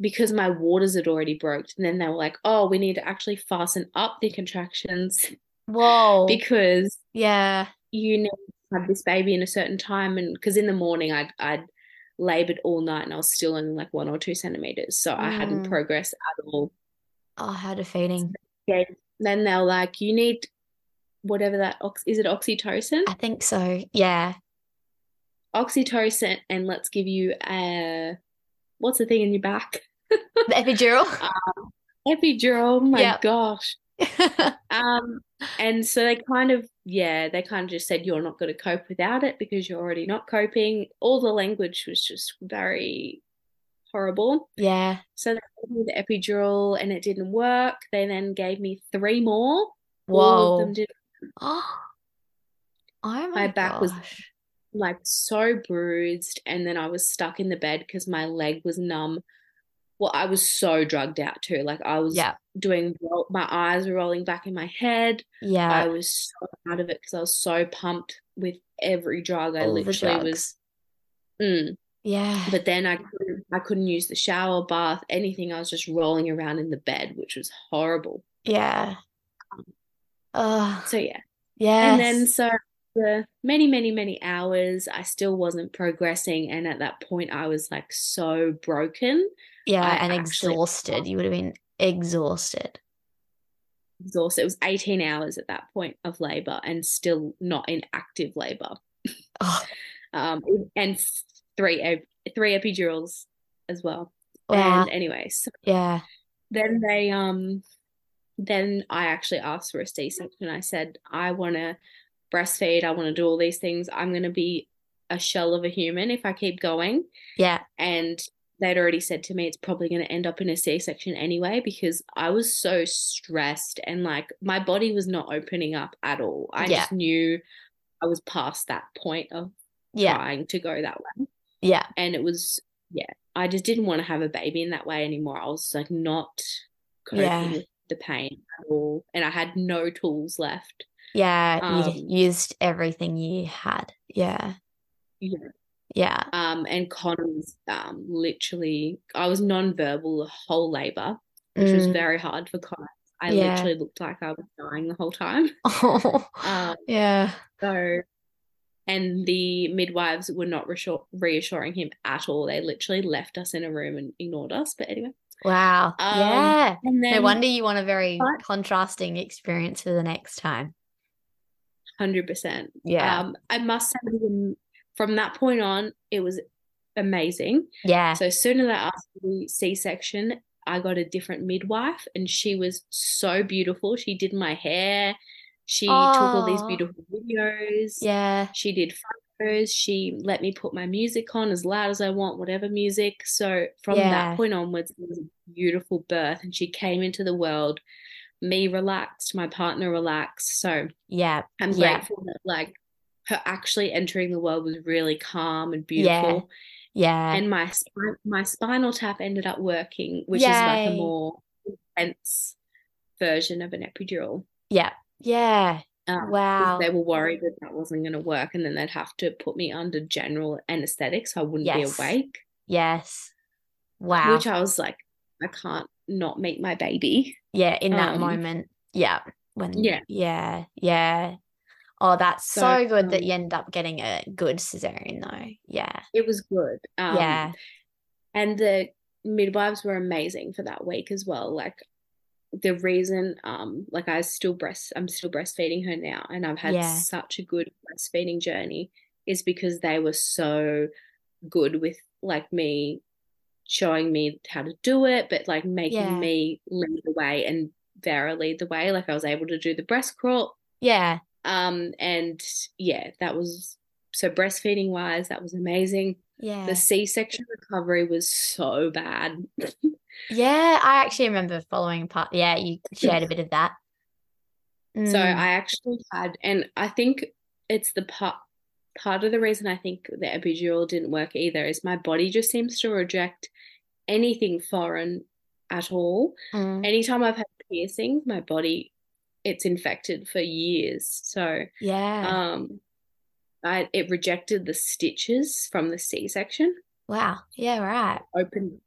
because my waters had already broke. And then they were like, oh, we need to actually fasten up the contractions. Whoa. because yeah, you need to have this baby in a certain time. And because in the morning I'd I'd labored all night and I was still only like one or two centimeters. So mm. I hadn't mm. progressed at all. Oh, how defeating. Yeah. Then they're like, you need whatever that ox is it oxytocin? I think so. Yeah. Oxytocin and let's give you a what's the thing in your back? The epidural. Um, *laughs* epidural. Oh my yep. gosh. *laughs* um, and so they kind of, yeah, they kind of just said you're not going to cope without it because you're already not coping. All the language was just very horrible. Yeah. So they gave me the epidural and it didn't work. They then gave me three more. Whoa. All of them did. Oh, *gasps* oh my, my back gosh. was like so bruised and then I was stuck in the bed because my leg was numb well, I was so drugged out too. Like I was yeah. doing, my eyes were rolling back in my head. Yeah. I was so out of it because I was so pumped with every drug. I literally was. Mm. Yeah. But then I couldn't, I couldn't use the shower, bath, anything. I was just rolling around in the bed, which was horrible. Yeah. Oh. So yeah. Yeah. And then so after many, many, many hours, I still wasn't progressing. And at that point, I was like so broken. Yeah, I and exhausted. You would have been exhausted. exhausted. It was 18 hours at that point of labor and still not in active labor. Oh, *laughs* Um, and three three epidurals as well. wow. And anyway, so Yeah. then they um then I actually asked for a C-section. I said, I want to breastfeed, I want to do all these things. I'm going to be a shell of a human if I keep going. Yeah. And they'd already said to me it's probably going to end up in a C-section anyway because I was so stressed and like my body was not opening up at all. I Yeah. just knew I was past that point of Yeah. trying to go that way. Yeah. And it was yeah, I just didn't want to have a baby in that way anymore. I was like not coping Yeah. with the pain at all. And I had no tools left. Yeah. Um, you used everything you had. Yeah. Yeah. Yeah. Um, and Conner was um literally I was nonverbal the whole labor, which was Mm. very hard for Conner. I Yeah. literally looked like I was dying the whole time. Oh. *laughs* *laughs* Um, Yeah. so and the midwives were not reassure- reassuring him at all. They literally left us in a room and ignored us. But anyway. Wow. Um, yeah. And then No wonder you want a very But- contrasting experience for the next time. Hundred percent. Yeah. Um, I must say, from- that point on, it was amazing. yeah. So as soon as I the C-section, I got a different midwife, and she was so beautiful. She did my hair. She took all these beautiful videos. yeah. She did photos. She let me put my music on as loud as I want, whatever music. So from Yeah. that point onwards, it was a beautiful birth, and she came into the world. Me relaxed, my partner relaxed. So Yeah. I'm Yeah. grateful that like her actually entering the world was really calm and beautiful. Yeah. yeah. And my my spinal tap ended up working, which is like a more intense version of an epidural. Yeah. Yeah. Um, Wow. They were worried that that wasn't going to work, and then they'd have to put me under general anesthetic so I wouldn't Yes. be awake. Yes. Wow. Which I was like, I can't not meet my baby. Yeah, in that Um, moment. Yeah. When Yeah. yeah, yeah. Oh, that's so, So, good that um, you end up getting a good cesarean though. Yeah. It was good. Um, yeah. And the midwives were amazing for that week as well. Like the reason, um, like I still breast, I'm still breastfeeding her now, and I've had Yeah. such a good breastfeeding journey, is because they were so good with like me showing me how to do it, but like making Yeah. me lead the way and Vera lead the way. Like I was able to do the breast crawl. Yeah. Um, and yeah, that was so breastfeeding wise, that was amazing. Yeah. The C-section recovery was so bad. *laughs* Yeah, I actually remember following part. Yeah, you shared a bit of that. So Mm, I actually had, and I think it's the part part of the reason I think the epidural didn't work either is my body just seems to reject anything foreign at all. mm, Anytime I've had piercings, my body it's infected for years. So yeah. um I it rejected the stitches from the C-section. Wow. Yeah, right. Opened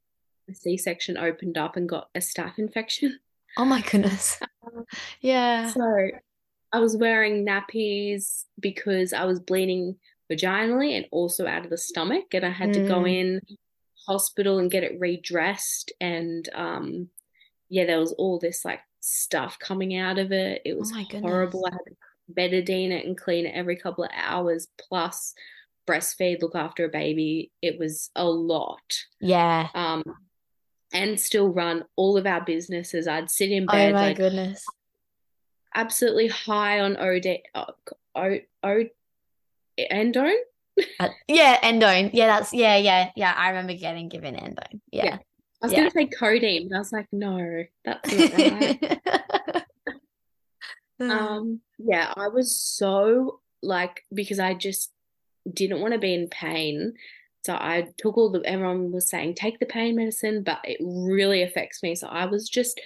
the C-section opened up and got a staph infection. *laughs* Oh my goodness. *laughs* Yeah. So I was wearing nappies because I was bleeding vaginally and also out of the stomach, and I had to go Mm. in hospital and get it redressed. And um, yeah, there was all this like stuff coming out of it. It was Oh horrible. I had to betadine it and clean it every couple of hours, plus breastfeed, look after a baby. It was a lot. Yeah. Um, and still run all of our businesses. I'd sit in bed. Oh bed my like goodness. absolutely high on OD, o, o, o, endone. Uh, yeah, endone. Yeah, that's yeah, yeah, yeah. I remember getting given endone. Yeah. I was Yeah. going to say codeine, but I was like, no, that's not right. *laughs* um, yeah, I was so like because I just didn't want to be in pain. So I took all the everyone was saying take the pain medicine, but it really affects me. So I was just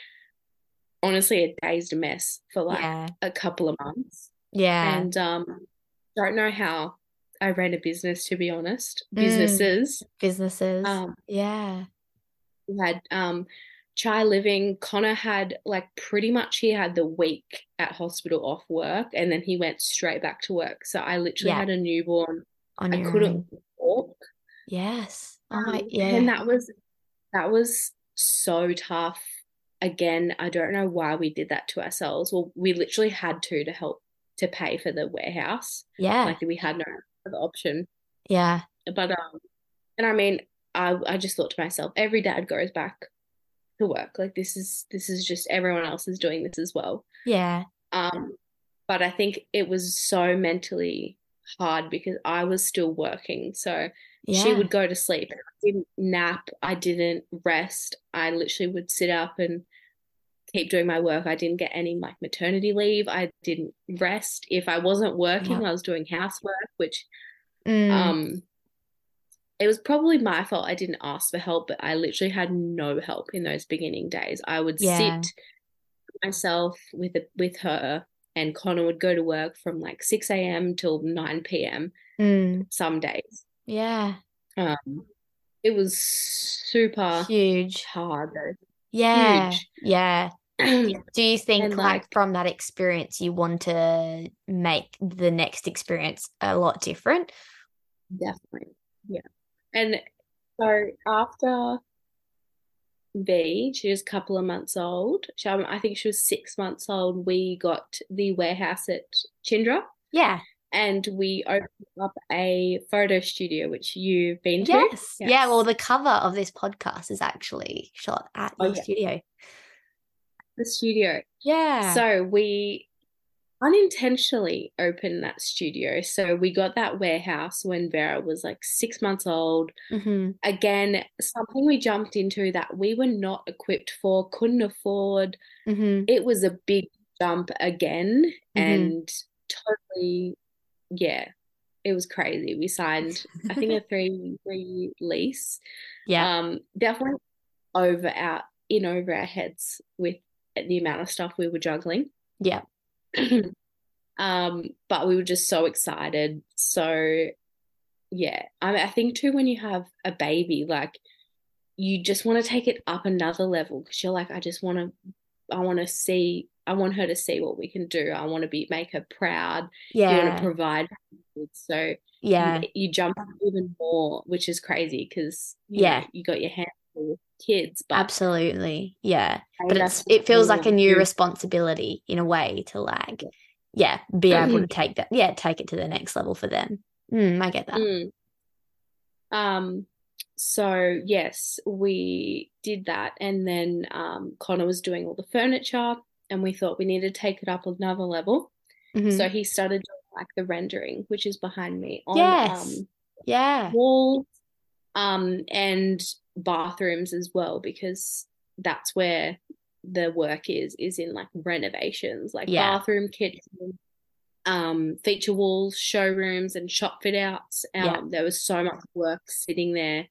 honestly a dazed mess for like yeah. a couple of months. Yeah. and um don't know how I ran a business to be honest Mm. businesses Businesses. um Yeah. We had um Chaii Living, Conner had like pretty much he had the week at hospital off work and then he went straight back to work. So I literally Yeah. had a newborn. On I couldn't own. walk. Yes. Oh my, Um, yeah. And that was that was so tough. Again, I don't know why we did that to ourselves. Well, we literally had to to help to pay for the warehouse. yeah. Like we had no other option. yeah. But um, and I mean, I I just thought to myself, every dad goes back to work. Like this is this is just everyone else is doing this as well. Yeah. Um, but I think it was so mentally hard because I was still working. So Yeah. she would go to sleep. I didn't nap. I didn't rest. I literally would sit up and keep doing my work. I didn't get any like maternity leave. I didn't rest. If I wasn't working, Yeah. I was doing housework, which Mm, um it was probably my fault I didn't ask for help, but I literally had no help in those beginning days. I would Yeah. sit myself with a, with her and Conner would go to work from like 6 a.m. till 9 p.m. mm, some days. yeah. Um, it was super Huge. hard though. Yeah. Huge. Yeah. *clears throat* Do you think And, like, like- from that experience you want to make the next experience a lot different? Definitely. Yeah. And so after V, she was a couple of months old. She, um, I think she was six months old. We got the warehouse at Chinderah Yeah. and we opened up a photo studio, which you've been to. Yes. Yeah. Well, the cover of this podcast is actually shot at Oh, your yeah. studio. The studio. Yeah. So we unintentionally opened that studio. So we got that warehouse when Vera was like six months old. hmm Again, something we jumped into that we were not equipped for, couldn't afford. hmm It was a big jump again Mhm. and totally, yeah, it was crazy. We signed, I think, a *laughs* three three lease. Yeah. Um, definitely over our in over our heads with the amount of stuff we were juggling. Yeah. *clears throat* um, but we were just so excited. So yeah, I mean, I think too when you have a baby, like you just want to take it up another level because you're like, I just want to, I want to see, I want her to see what we can do. I want to be make her proud. Yeah, you want to provide. So Yeah. you, you jump up even more, which is crazy because Yeah. you got your hands with kids, but Absolutely. Yeah. But it's it feels like a new do. responsibility in a way to like, yeah, be able to take that, yeah, take it to the next level for them. Mm, I get that. Mm. Um, so yes, we did that, and then um, Conner was doing all the furniture, and we thought we needed to take it up another level. Mhm. So he started doing like the rendering, which is behind me on Yes. um, Yeah. walls, um, and bathrooms as well, because that's where the work is is in like renovations, like Yeah. bathroom, kitchen, um, feature walls, showrooms, and shop fit outs. Um, Yeah. there was so much work sitting there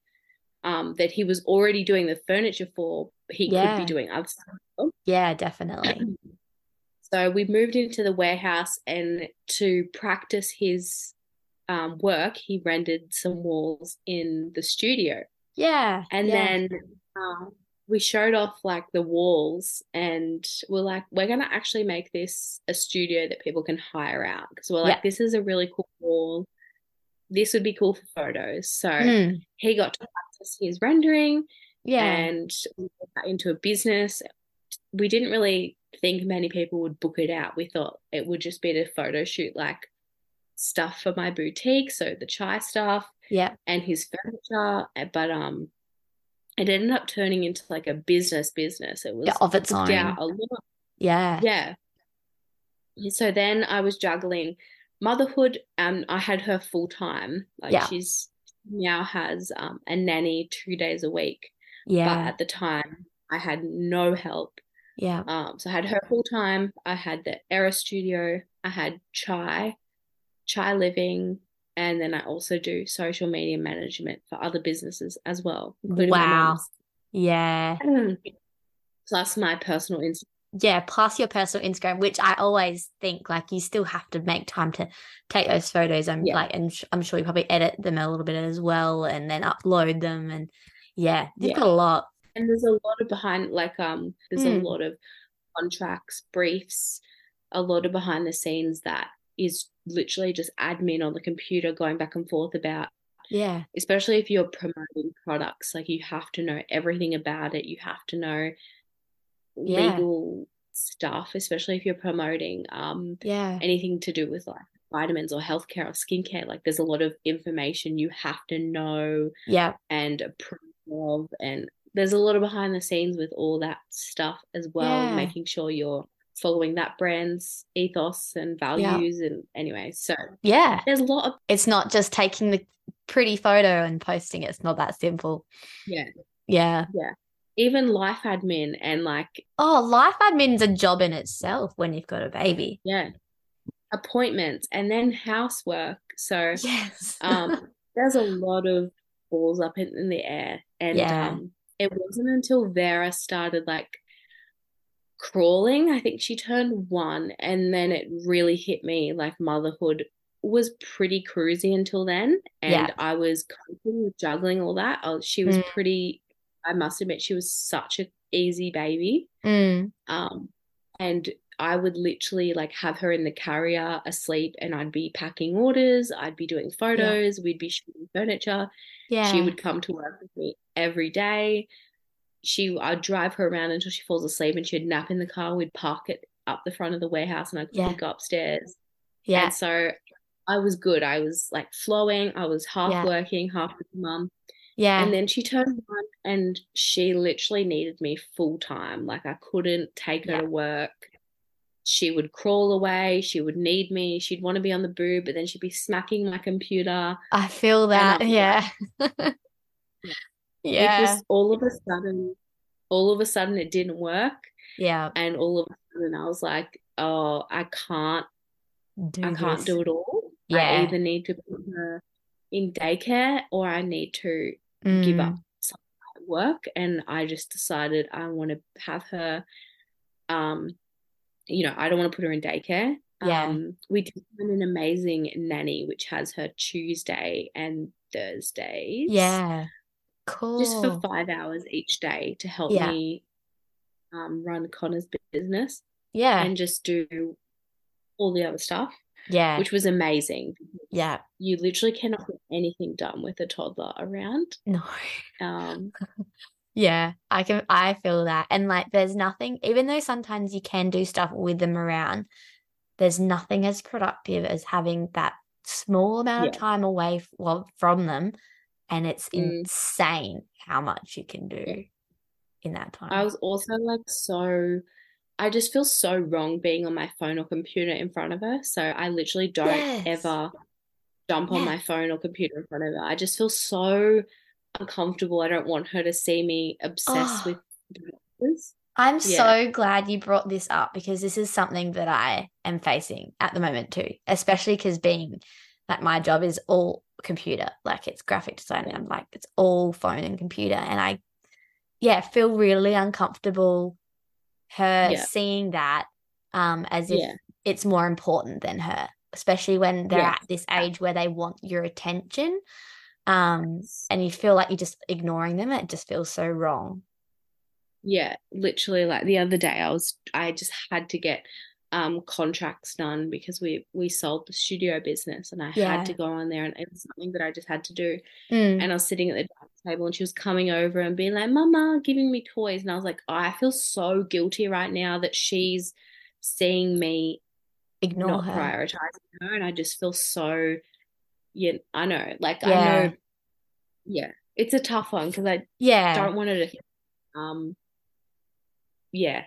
um, that he was already doing the furniture for. He could be doing other stuff. Yeah, definitely. *clears throat* So we moved into the warehouse, and to practice his um, work, he rendered some walls in the studio. Yeah. And yeah. then um, we showed off like the walls, and we're like, we're gonna actually make this a studio that people can hire out because we're like, Yeah. this is a really cool wall. This would be cool for photos. So Mm, he got to practice his rendering, yeah. and into a business. We didn't really think many people would book it out. We thought it would just be a photo shoot like stuff for my boutique, so the Chaii stuff yeah. and his furniture, uh, but um, it ended up turning into like a business business. It was Yeah, of its own. out a lot. Yeah. Yeah. So then I was juggling motherhood, and I had her full time. Like Yeah. she's now has um, a nanny two days a week, Yeah. but at the time I had no help. Yeah. Um, so I had her full time. I had the Era Studio. I had Chaii, Chaii Living, and then I also do social media management for other businesses as well, Wow. Yeah. Plus my personal Instagram. Yeah. Plus your personal Instagram, which I always think like you still have to make time to take those photos. I'm Yeah. like, and sh- I'm sure you probably edit them a little bit as well and then upload them. And yeah, you've Yeah. got a lot. and there's a lot of behind like um there's a Mm. lot of contracts briefs a lot of behind the scenes that is literally just admin on the computer going back and forth about Yeah. especially if you're promoting products like you have to know everything about it you have to know Yeah. legal stuff especially if you're promoting um Yeah. anything to do with like vitamins or healthcare or skincare like there's a lot of information you have to know Yeah. and approve of and there's a lot of behind the scenes with all that stuff as well Yeah. making sure you're following that brand's ethos and values and anyway so Yeah. there's a lot of It's not just taking the pretty photo and posting it. It's not that simple. Yeah yeah Yeah. even life admin and like Oh, life admin's a job in itself when you've got a baby. yeah appointments and then housework so Yes. um *laughs* there's a lot of balls up in, in the air and Yeah. um it wasn't until Vera started like crawling I think she turned one and then it really hit me like motherhood was pretty cruisy until then and Yeah. I was juggling all that was, she was Mm. pretty I must admit she was such a easy baby Mm. um and I would literally like have her in the carrier asleep and I'd be packing orders I'd be doing photos we'd be shooting furniture Yeah. she would come to work with me every day. She, I'd drive her around until she falls asleep, and she'd nap in the car. We'd park it up the front of the warehouse, and I'd Yeah. go upstairs. Yeah. And so I was good. I was like flowing. I was half Yeah. working, half with mum. Yeah. And then she turned one, and she literally needed me full time. Like I couldn't take her Yeah. to work. She would crawl away. She would need me. She'd want to be on the boob, but then she'd be smacking my computer. I feel that. I'm *laughs* Yeah. It Yeah. just all of a sudden, all of a sudden, it didn't work. Yeah. And all of a sudden, I was like, oh, I can't, Do I can't do it all. I either need to put her in daycare or I need to give Mm. up some work. And I just decided I want to have her, um, you know, I don't want to put her in daycare. Yeah. Um, we did find an amazing nanny which has her Tuesday and Thursdays. Yeah. Cool. just for five hours each day to help Yeah. me um, run Conner's business Yeah. and just do all the other stuff, Yeah. which was amazing. Yeah. You literally cannot get anything done with a toddler around. No. Um, *laughs* Yeah, I can I feel that. And like there's nothing, even though sometimes you can do stuff with them around, there's nothing as productive as having that small amount of time away f- well, from them. And it's Mm. insane how much you can do in that time. I was also like so, I just feel so wrong being on my phone or computer in front of her. So I literally don't Yes. ever jump on Yeah. my phone or computer in front of her. I just feel so uncomfortable. I don't want her to see me obsessed Oh. with devices. I'm Yeah. so glad you brought this up because this is something that I am facing at the moment too, especially because being like my job is all computer, like it's graphic design. and I'm like, it's all phone and computer. And I, yeah, feel really uncomfortable her Yeah. seeing that um, as if Yeah. it's more important than her, especially when they're Yes. at this age where they want your attention. Um, and you feel like you're just ignoring them. It just feels so wrong. Yeah, literally like the other day I was I just had to get um contracts done because we we sold the studio business and I Yeah. had to go on there and it was something that I just had to do. Mm. And I was sitting at the table and she was coming over and being like, Mama, giving me toys. And I was like, oh, I feel so guilty right now that she's seeing me Ignore not her. prioritizing her. And I just feel so, yeah, I know. Like, I know, yeah, it's a tough one because I Yeah. don't want her to, um, yeah.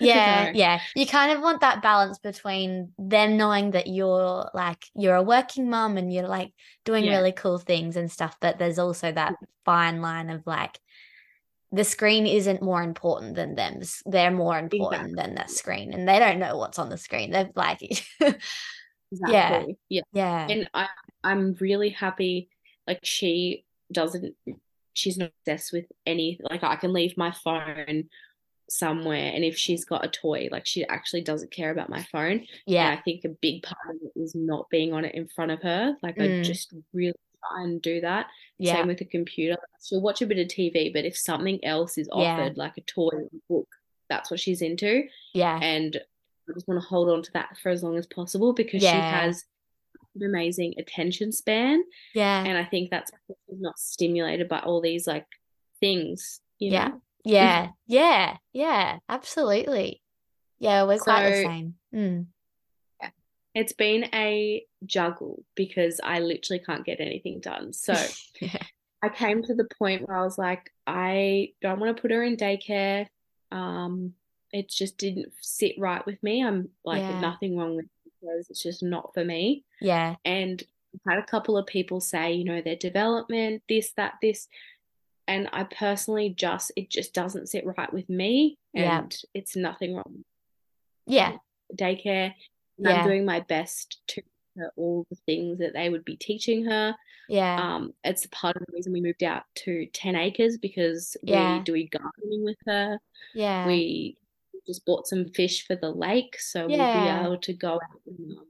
Yeah, yeah. You kind of want that balance between them knowing that you're like you're a working mum and you're like doing Yeah. really cool things and stuff, but there's also that mm. fine line of like the screen isn't more important than them. They're more important than the screen, and they don't know what's on the screen. They're like, *laughs* Exactly. Yeah. yeah, And I, I'm really happy. Like she doesn't, she's not obsessed with any. Like I can leave my phone somewhere, and if she's got a toy, like she actually doesn't care about my phone. And yeah, I think a big part of it is not being on it in front of her. Like I Mm. just really try and do that. Yeah. Same with the computer. She'll watch a bit of TV, but if something else is Yeah. offered, like a toy or a book, that's what she's into. Yeah. And I just want to hold on to that for as long as possible because she has an amazing attention span. Yeah. And I think that's not stimulated by all these like things, you Yeah. know? Yeah. Yeah. Yeah. Absolutely. Yeah, we're quite the same. Mm. It's been a juggle because I literally can't get anything done. So *laughs* Yeah. I came to the point where I was like, I don't want to put her in daycare. Um, it just didn't sit right with me. I'm like, Yeah. nothing wrong with because it's just not for me. Yeah. And I've had a couple of people say, you know, their development, this, that, this. And I personally just, it just doesn't sit right with me. Yeah. And it's nothing wrong Yeah. daycare. Yeah. I'm doing my best to all the things that they would be teaching her. Yeah. Um, it's part of the reason we moved out to 10 acres because Yeah. we do gardening with her. Yeah. We just bought some fish for the lake, so we'll be able to go out and um,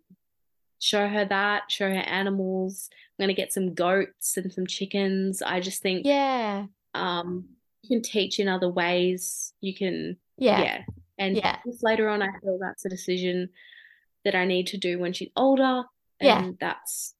show her that, show her animals. I'm gonna get some goats and some chickens. I just think Yeah. um, you can teach in other ways. You can, Yeah. yeah. And Yeah. just later on, I feel that's a decision that I need to do when she's older. Yeah. And that's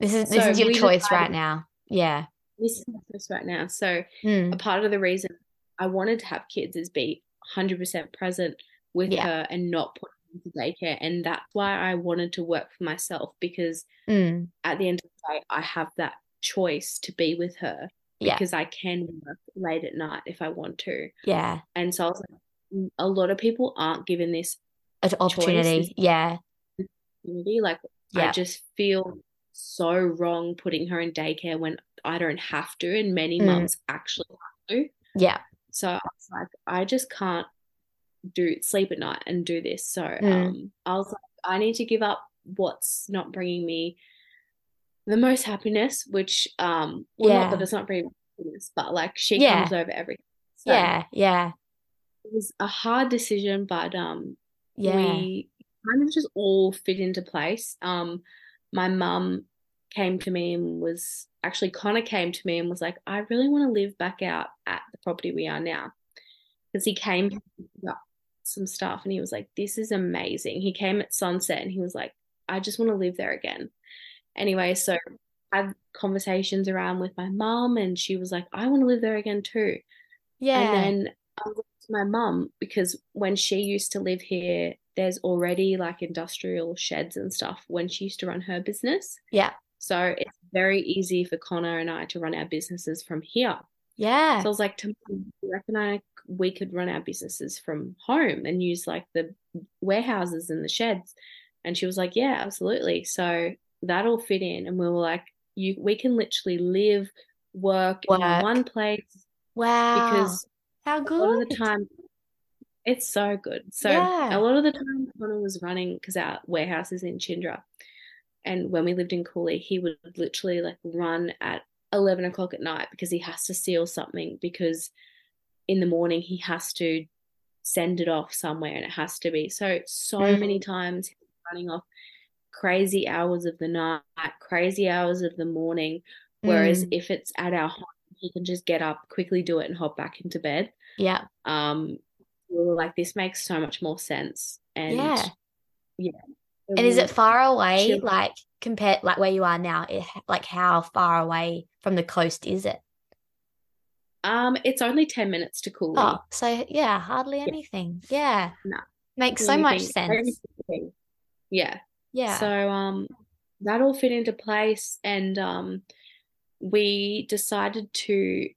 This is this So is your choice decided- right now. Yeah. this is my choice right now. So Mm. a part of the reason I wanted to have kids is be 100% present with Yeah. her and not put into daycare. And that's why I wanted to work for myself because Mm. at the end of the day, I have that choice to be with her Yeah. because I can work late at night if I want to. Yeah. And so I was like, "Mm, a lot of people aren't given this An opportunity. is- Yeah. opportunity. Like, I Yeah. just feel so wrong putting her in daycare when I don't have to, and many Mm. mums actually have to. Yeah. So I was like, I just can't do sleep at night and do this. So Mm. um, I was like, I need to give up what's not bringing me the most happiness, which um, well, Yeah. not that it's not bringing me happiness, but like she Yeah. comes over everything. So Yeah. Yeah. it was a hard decision, but um, Yeah. we kind of just all fit into place. Um, my mum came to me and was actually Conner came to me and was like, I really want to live back out at the property we are now. Because he came to pick up some stuff and he was like, This is amazing. He came at sunset and he was like, I just want to live there again. Anyway, so I had conversations around with my mum and she was like, I want to live there again too. Yeah. And then I was to my mum because when she used to live here, there's already like industrial sheds and stuff when she used to run her business. Yeah. So it's very easy for Conner and I to run our businesses from here. Yeah. So I was like, to mum, do you reckon I we could run our businesses from home and use like the warehouses and the sheds? And she was like, Yeah, absolutely. So that all fit in, and we were like, you we can literally live, work, in one place Wow. because How good a lot of the time it's so good so Yeah. a lot of the time Conner was running because our warehouse is in Chinderah and when we lived in Cooley he would literally like run at 11 o'clock at night because he has to seal something because in the morning he has to send it off somewhere and it has to be so so Mm. many times running off crazy hours of the night crazy hours of the morning whereas Mm. if it's at our home he can just get up quickly do it and hop back into bed Yeah. um we were like this makes so much more sense and Yeah. yeah And is it far away, chill- like compared, like where you are now? It, like how far away from the coast is it? um it's only 10 minutes to Cooley Oh, so yeah, hardly anything. Yeah. No. Makes so much sense. everything. yeah Yeah. so um that all fit into place and um we decided to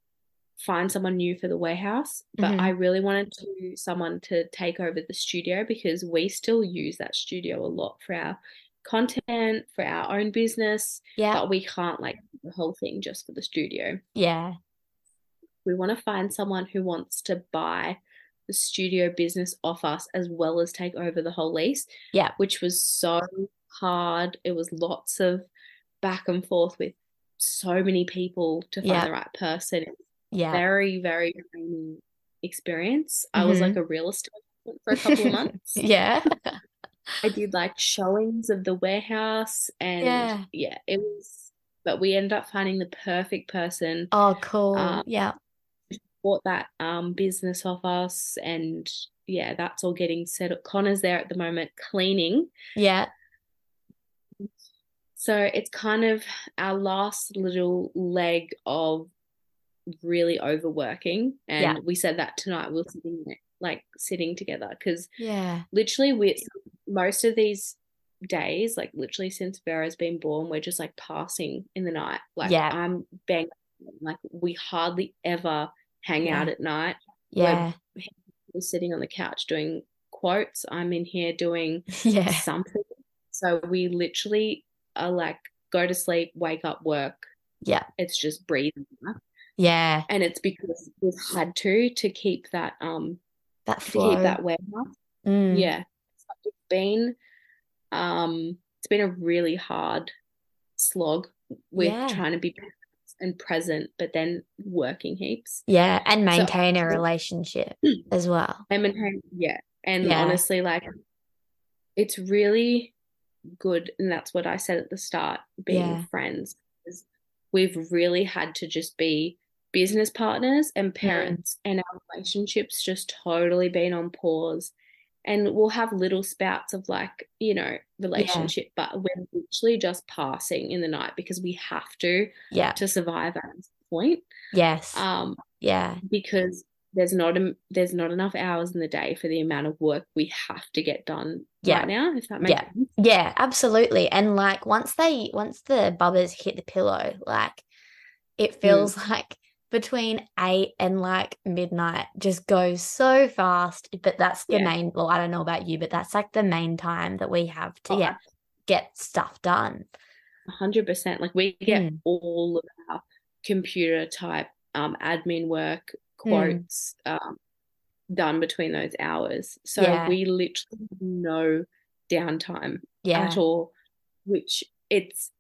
find someone new for the warehouse but Mhm. I really wanted to someone to take over the studio because we still use that studio a lot for our content for our own business Yeah. but we can't like the whole thing just for the studio Yeah. we want to find someone who wants to buy the studio business off us as well as take over the whole lease Yeah. which was so hard it was lots of back and forth with so many people to find Yeah. the right person It Yeah. very very draining experience i was Mhm. like a real estate for a couple of months *laughs* Yeah. *laughs* i did like showings of the warehouse and Yeah. yeah it was but we ended up finding the perfect person. Oh, cool. Um, yeah. Bought that um, business off us, and yeah, that's all getting set up. Conner's there at the moment cleaning. Yeah. So it's kind of our last little leg of really overworking. And yeah. we said that tonight. We are sitting like sitting together because yeah, literally we most of these days, like literally since Vera's been born, we're just like passing in the night. Like yeah. I'm bang like we hardly ever hang yeah. out at night. Yeah. We're, *laughs* we're sitting on the couch doing quotes. I'm in here doing *laughs* yeah. something. So we literally are like go to sleep, wake up, work. Yeah. It's just breathing. Yeah. And it's because we've had to to keep that um that flow. to keep that warehouse. Mm. Yeah. It's been um it's been a really hard slog with yeah. trying to be and present, but then working heaps. Yeah, and maintain so, a relationship *clears throat* as well. And maintain, yeah. And yeah. honestly, like it's really good, and that's what I said at the start, being yeah. friends. We've really had to just be business partners and mm. parents, mm. and our relationships just totally been on pause and we'll have little spouts of like you know relationship yeah. but we're literally just passing in the night because we have to yeah to survive at this point yes um yeah because there's not a, there's not enough hours in the day for the amount of work we have to get done yeah. right now if that makes yeah. sense yeah absolutely and like once they once the bubbers hit the pillow like it feels mm. *laughs* like between eight and like midnight just goes so fast. But that's the yeah. main, well, I don't know about you, but that's like the main time that we have to oh, yeah, get stuff done. 100%. Like we get mm. all of our computer type um, admin work, hmm. quotes mm. um, done between those hours. So yeah. we literally have no downtime yeah. at all, which it's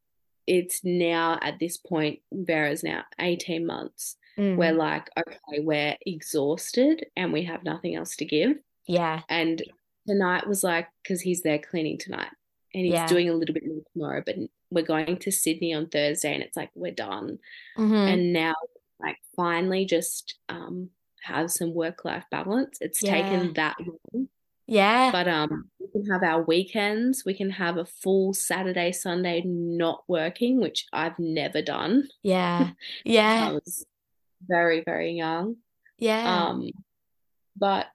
it's now at this point, Vera's now 18 months. Mm. We're like, okay, we're exhausted and we have nothing else to give. Yeah. And tonight was like, because he's there cleaning tonight and he's yeah. doing a little bit more tomorrow, but we're going to Sydney on Thursday and it's like, we're done. Mm-hmm. And now, like, finally just um, have some work life balance. It's yeah. taken that long. Yeah. But um we can have our weekends. We can have a full Saturday, Sunday not working, which I've never done. Yeah. *laughs* Yeah. I was very, very young. Yeah. Um, but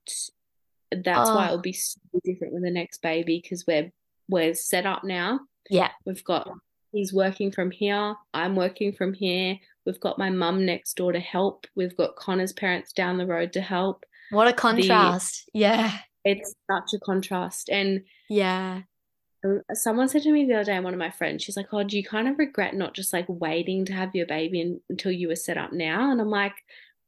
that's oh. why it'll be so different with the next baby because we're we're set up now. Yeah. We've got he's working from here. I'm working from here. We've got my mum next door to help. We've got Conner's parents down the road to help. What a contrast. The, yeah. It's such a contrast. And yeah. Uh, someone said to me the other day, one of my friends, she's like, Oh, do you kind of regret not just like waiting to have your baby in, until you were set up now? And I'm like,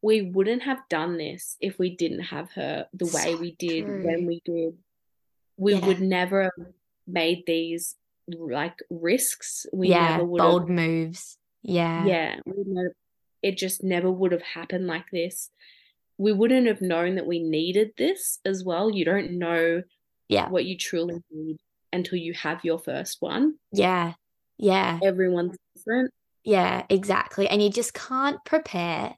We wouldn't have done this if we didn't have her the so way we did true. when we did. We yeah. would never have made these like risks. We yeah, never would bold have, moves. Yeah. Yeah. Never, it just never would have happened like this. We wouldn't have known that we needed this as well. You don't know yeah. what you truly need until you have your first one. Yeah. Yeah. Everyone's different. Yeah, exactly. And you just can't prepare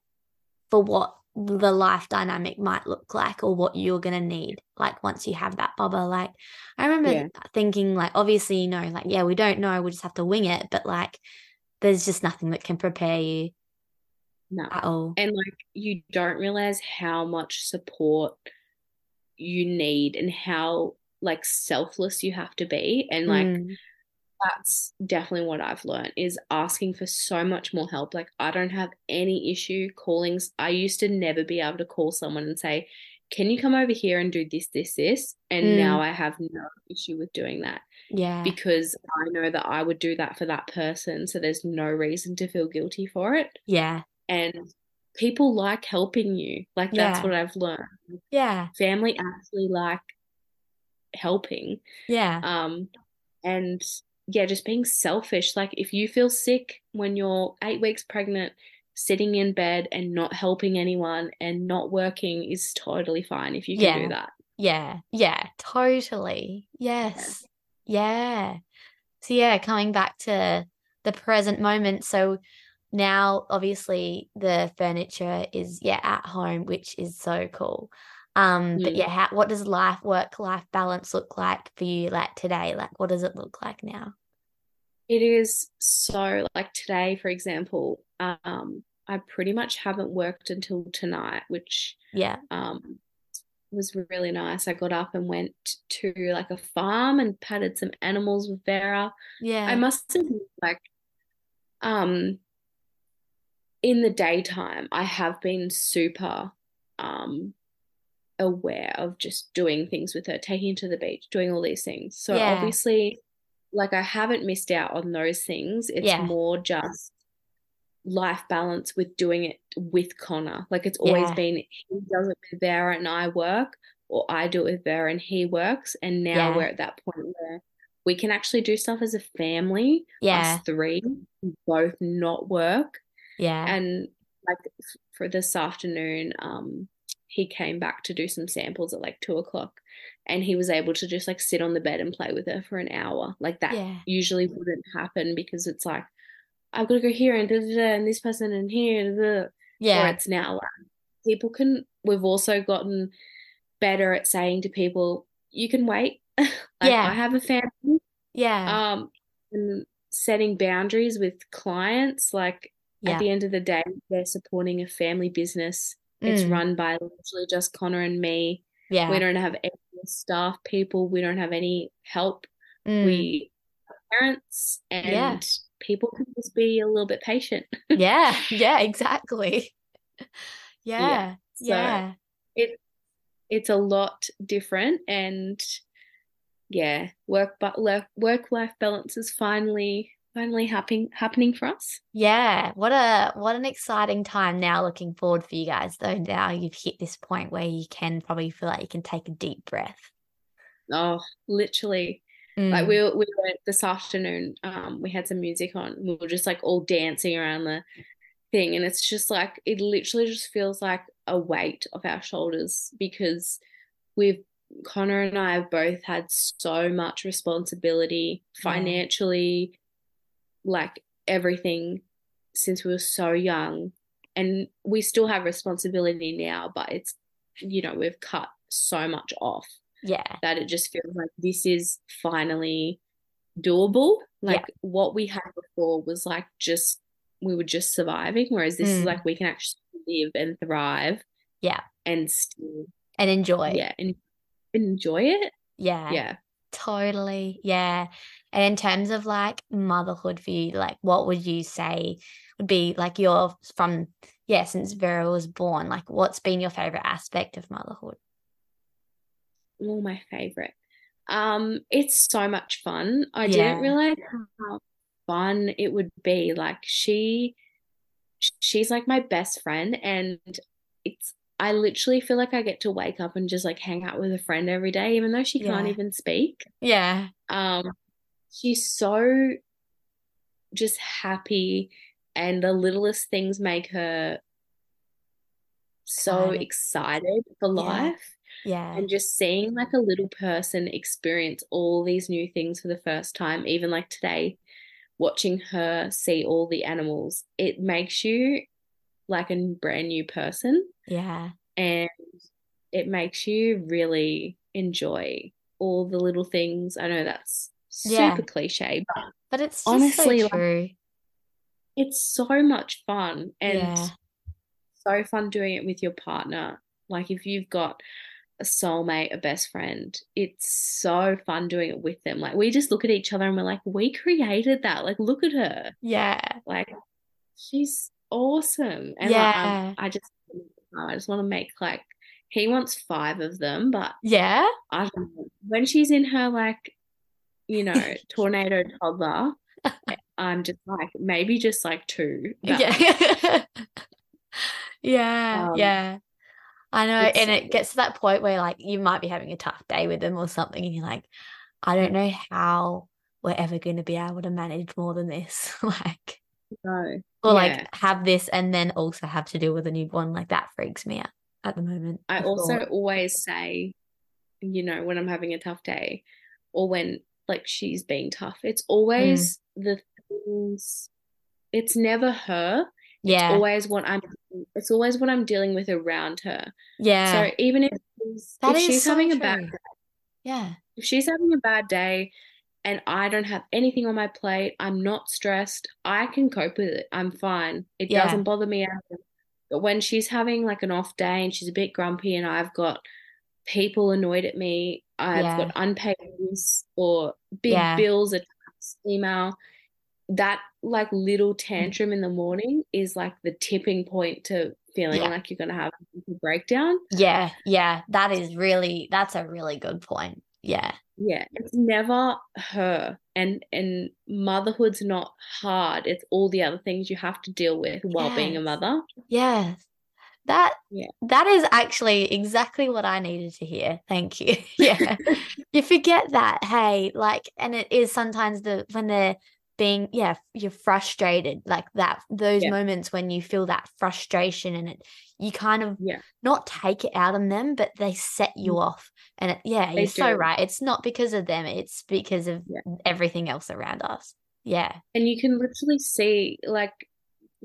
for what the life dynamic might look like or what you're going to need like once you have that bubba like i remember yeah. thinking like obviously you know like yeah we don't know we just have to wing it but like there's just nothing that can prepare you no. at all and like you don't realize how much support you need and how like selfless you have to be. And like mm. that's definitely what I've learned is asking for so much more help. Like I don't have any issue calling I used to never be able to call someone and say can you come over here and do this this this? And mm. now I have no issue with doing that yeah. because I know that I would do that for that person. So there's no reason to feel guilty for it. Yeah and people like helping you like that's yeah. what I've learned yeah family actually like helping. Yeah. Um, and yeah, just being selfish. Like if you feel sick when you're eight weeks pregnant, sitting in bed and not helping anyone and not working is totally fine if you can yeah. do that. Yeah. Yeah. Totally. Yes. Yeah. yeah. So yeah, coming back to the present moment. So now obviously the furniture is yeah at home, which is so cool. Um, but Mm. yeah, how, what does life work life balance look like for you like today? Like what does it look like now? It is so like today, for example, um, I pretty much haven't worked until tonight, which Yeah. um was really nice. I got up and went to like a farm and patted some animals with Vera. Yeah. I must admit, like, um, in the daytime, I have been super um aware of just doing things with her, taking her to the beach, doing all these things. So Yeah. obviously, like I haven't missed out on those things. It's Yeah. more just life balance with doing it with Conner. Like it's always Yeah. been he does it with Vera and I work, or I do it with Vera and he works. And now we're at that point where we can actually do stuff as a family, Yeah. us three, both not work. Yeah. And like for this afternoon, um, he came back to do some samples at like two o'clock, and he was able to just like sit on the bed and play with her for an hour. Like that Yeah. usually wouldn't happen because it's like I've got to go here and da, da, da, and this person and here, da. Or Yeah. it's now like people can. We've also gotten better at saying to people, "You can wait." *laughs* like Yeah. I have a family. Yeah. Um, and setting boundaries with clients, like Yeah. at the end of the day, they're supporting a family business. It's Mm. run by literally just Conner and me. Yeah. We don't have any staff people. We don't have any help. Mm. We parents and Yeah. people can just be a little bit patient. *laughs* Yeah. Yeah. Exactly. *laughs* Yeah. So Yeah. it it's a lot different and yeah, work but work life balance is finally finally happening happening for us. Yeah. What a what an exciting time now looking forward for you guys though. Now you've hit this point where you can probably feel like you can take a deep breath. Oh, literally. Like Mm. we we went this afternoon, um, we had some music on. We were just like all dancing around the thing, and it's just like it literally just feels like a weight off our shoulders because we've Conner and I have both had so much responsibility financially, like everything since we were so young, and we still have responsibility now, but it's you know we've cut so much off Yeah. that it just feels like this is finally doable. Yeah. Like what we had before was like just we were just surviving, whereas this is Mm. like we can actually live and thrive Yeah. and still And enjoy. yeah and enjoy it. Yeah. Yeah. Totally. Yeah. And in terms of like motherhood for you, like what would you say would be like your from yeah, since Vera was born, like what's been your favorite aspect of motherhood? Oh, my favorite. Um, it's so much fun. I Yeah. didn't realize how fun it would be. Like she she's like my best friend and it's I literally feel like I get to wake up and just like hang out with a friend every day, even though she can't even speak. Yeah. Um, she's so just happy, and the littlest things make her so Excited. excited for Yeah. life. Yeah. And just seeing like a little person experience all these new things for the first time, even like today, watching her see all the animals, it makes you like a brand new person Yeah. and it makes you really enjoy all the little things. I know that's Yeah. super cliche, but But it's just Honestly, so like- true. it's so much fun and Yeah. so fun doing it with your partner. Like if you've got a soulmate, a best friend, it's so fun doing it with them. Like we just look at each other and we're like, we created that. Like look at her. Yeah. Like she's awesome. And like, I'm- um, Yeah. I just I just want to make like he wants five of them, but Yeah. I. When she's in her like, you know, *laughs* tornado toddler, eh, I'm just like maybe just like two. Yeah. *laughs* yeah. Um, yeah. I know. And it gets to that point where like you might be having a tough day with them or something, and you're like, I don't mm. know how we're ever going to be able to manage more than this. *laughs* like, no. or Yeah. like have this and then also have to deal with a newborn. Like that freaks me out at the moment. I the also always say, you know, when I'm having a tough day or when like she's being tough, it's always mm. the things it's never her. Yeah. It's always what I'm it's always what I'm dealing with around her. Yeah. So even if, That if she's so having a bad day, yeah. if she's having a bad day and I don't have anything on my plate, I'm not stressed, I can cope with it. I'm fine. It Yeah. doesn't bother me. At all. But when she's having like an off day and she's a bit grumpy and I've got people annoyed at me, I've Yeah. got unpaid bills or big Yeah. bills, a email, that like little tantrum in the morning is like the tipping point to feeling Yeah. like you're gonna have a breakdown. Yeah. Yeah. That is really that's a really good point. Yeah. Yeah, it's never her. And and motherhood's not hard. It's all the other things you have to deal with while being a mother. Yes. That Yeah. that is actually exactly what I needed to hear. Thank you. *laughs* Yeah. *laughs* you forget that, hey, like, and it is sometimes the when they're being, yeah, you're frustrated, like that, those Yeah. moments when you feel that frustration and it, you kind of Yeah. not take it out on them, but they set you mm. off. And it, yeah, They you're so right. It's not because of them, it's because of Yeah. everything else around us. Yeah. And you can literally see, like,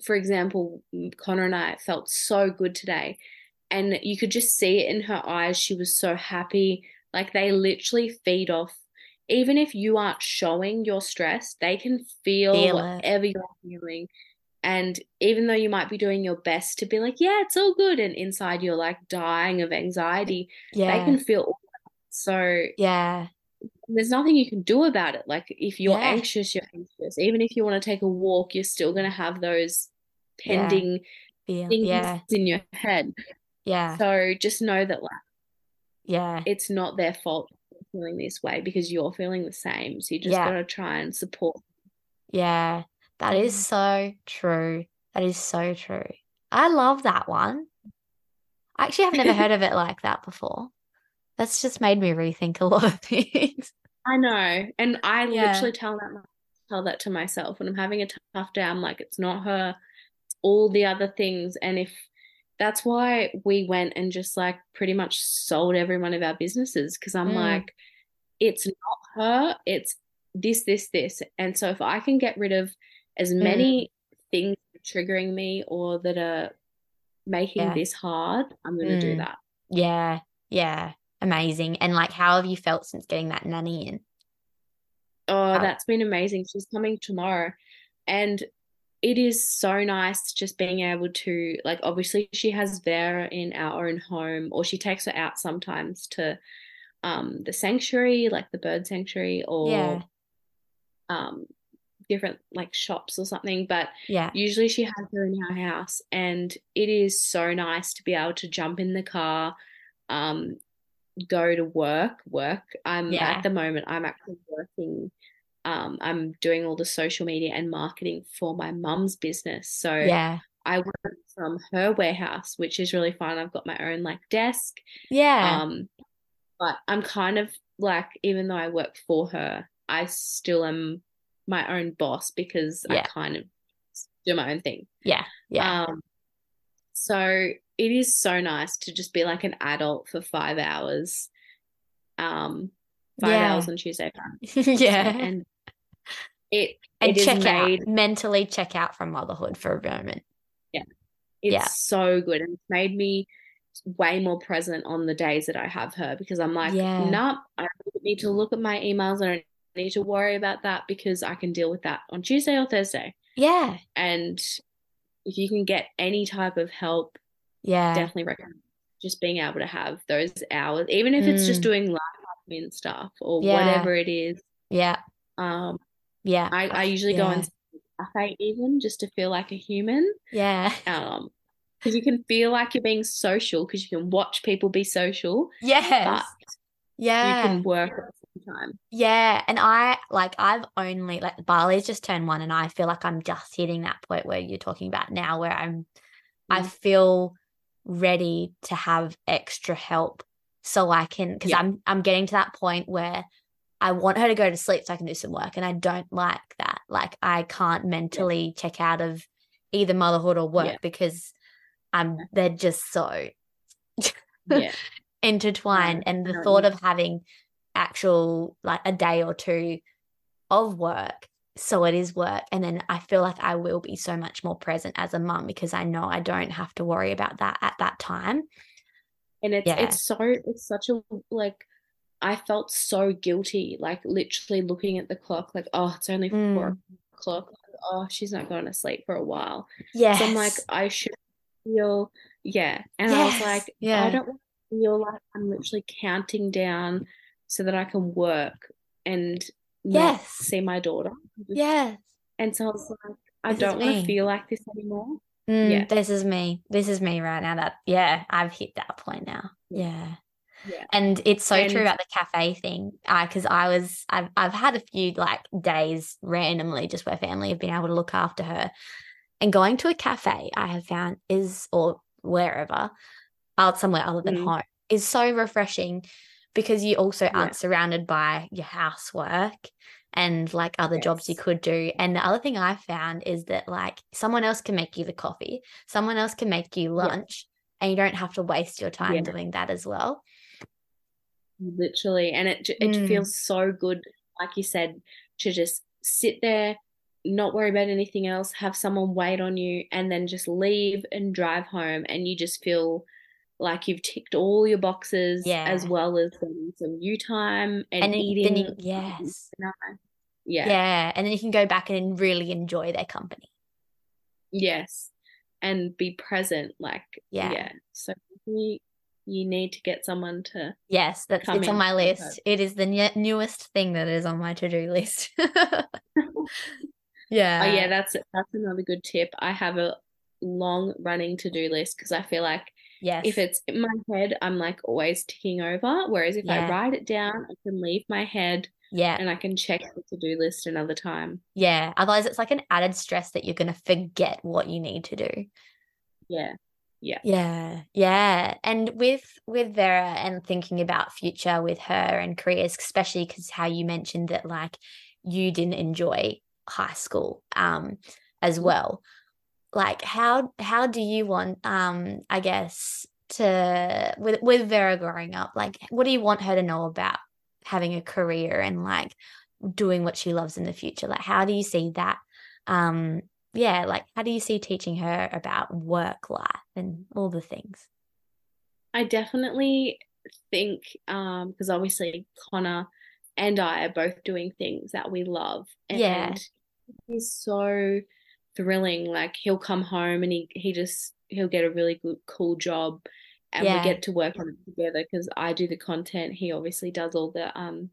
for example, mm, Conner and I felt so good today. And you could just see it in her eyes. She was so happy. Like, they literally feed off. Even if you aren't showing your stress, they can feel, Feel it. whatever you're feeling. And even though you might be doing your best to be like, yeah, it's all good, and inside you're like dying of anxiety, they can feel. So Yeah. there's nothing you can do about it. Like if you're Yeah. anxious, you're anxious. Even if you want to take a walk, you're still going to have those pending Feel. things Yeah. in your head. Yeah. So just know that like Yeah. it's not their fault feeling this way because you're feeling the same. So you just Yeah. got to try and support. Yeah, that is Mm. so true. That is so true. I love that one. Actually, I've never heard of it like that before. That's just made me rethink a lot of *laughs* things. I know, and I Yeah. literally tell that tell that to myself when I'm having a tough day. I'm like, it's not her, it's all the other things. And if that's why we went and just like pretty much sold every one of our businesses because I'm Mm. like, it's not her, it's this, this, this. And so if I can get rid of as Mm. many things triggering me or that are making Yeah. this hard, I'm gonna do Mm. that. Yeah, yeah, amazing. And like, how have you felt since getting that nanny in? Oh, How- that's been amazing. She's coming tomorrow. And it is so nice just being able to, like, obviously, she has Vera in our own home, or she takes her out sometimes to um, the sanctuary, like the bird sanctuary, or Yeah, um, different like shops or something. But yeah, usually she has her in our house, and it is so nice to be able to jump in the car, um, go to work, work. I'm Yeah. at the moment, I'm actually working. Um, I'm doing all the social media and marketing for my mum's business. So yeah, I work from her warehouse, which is really fun. I've got my own like desk. yeah, Um, but I'm kind of like, even though I work for her, I still am my own boss because I kind of do my own thing. yeah, yeah, Um, so it is so nice to just be like an adult for five hours. Um, five Yeah. hours on Tuesday, *laughs* yeah. and it And it check made out, mentally check out from motherhood for a moment. Yeah. It's Yeah. so good, and it's made me way more present on the days that I have her because I'm like, Yeah. nah, I don't need to look at my emails. I don't need to worry about that because I can deal with that on Tuesday or Thursday. Yeah, And if you can get any type of help yeah, definitely recommend just being able to have those hours, even if it's just Mm. doing live admin stuff or Yeah. whatever it is. yeah, Um, yeah. I, I usually go yeah. into the cafe even just to feel like a human. Yeah. Um, because you can feel like you're being social because you can watch people be social, Yes. but Yeah. you can work at the same time. Yeah, and I like I've only like Bali's just turned one, and I feel like I'm just hitting that point where you're talking about now, where I'm I Mm. feel ready to have extra help, so I can because Yeah. I'm I'm getting to that point where I want her to go to sleep so I can do some work, and I don't like that. Like I can't mentally check out of either motherhood or work Yeah. because I'm they're just so Yeah. *laughs* intertwined and the thought of having actual like a day or two of work so it is work and then i feel like i will be so much more present as a mum because i know i don't have to worry about that at that time and it's yeah. it's so it's such a like i felt so guilty like literally looking at the clock like oh it's only mm. four o'clock oh she's not going to sleep for a while. Yeah so i'm like i should feel yeah. And yes. i was like yeah. i don't feel like i'm literally counting down so that i can work and yes. see my daughter. Yes. And so i was like i this don't want to feel like this anymore mm, yeah this is me this is me right now that yeah i've hit that point now yeah yeah. And it's so and, true about the cafe thing. Because uh, I was, I've, I've had a few like days randomly just where family have been able to look after her. And going to a cafe, I have found is, or wherever, out somewhere other than mm. home, is so refreshing because you also aren't surrounded by your housework and like other yes. jobs you could do. And the other thing I found is that like someone else can make you the coffee, someone else can make you lunch, yeah. and you don't have to waste your time yeah. doing that as well. Literally, and it it mm. feels so good, like you said, to just sit there, not worry about anything else, have someone wait on you, and then just leave and drive home, and you just feel like you've ticked all your boxes yeah. as well as some, some you time and, and eating. You, yes. Yeah. Yeah. And then you can go back and really enjoy their company. Yes. And be present. Like, yeah. yeah. So you, you need to get someone to. Yes, that's it's on my list. It is the ne- newest thing that is on my to do list. *laughs* *laughs* Oh, yeah. Oh, yeah. That's that's another good tip. I have a long running to do list because I feel like Yes. If it's in my head, I'm like always ticking over. Whereas if yeah. I write it down, I can leave my head. Yeah. And I can check the to do list another time. Yeah. Otherwise, it's like an added stress that you're going to forget what you need to do. Yeah. Yeah. Yeah. Yeah. And with with Vera and thinking about future with her and careers, especially because how you mentioned that like you didn't enjoy high school um as mm-hmm. well like how how do you want um i guess to with with vera growing up like what do you want her to know about having a career and like doing what she loves in the future? Like how do you see that um yeah like how do you see teaching her about work life and all the things? I definitely think um because obviously conner and i are both doing things that we love and yeah he's so thrilling. Like he'll come home and he he just he'll get a really good cool job, and yeah. we get to work on it together because I do the content. He obviously does all the um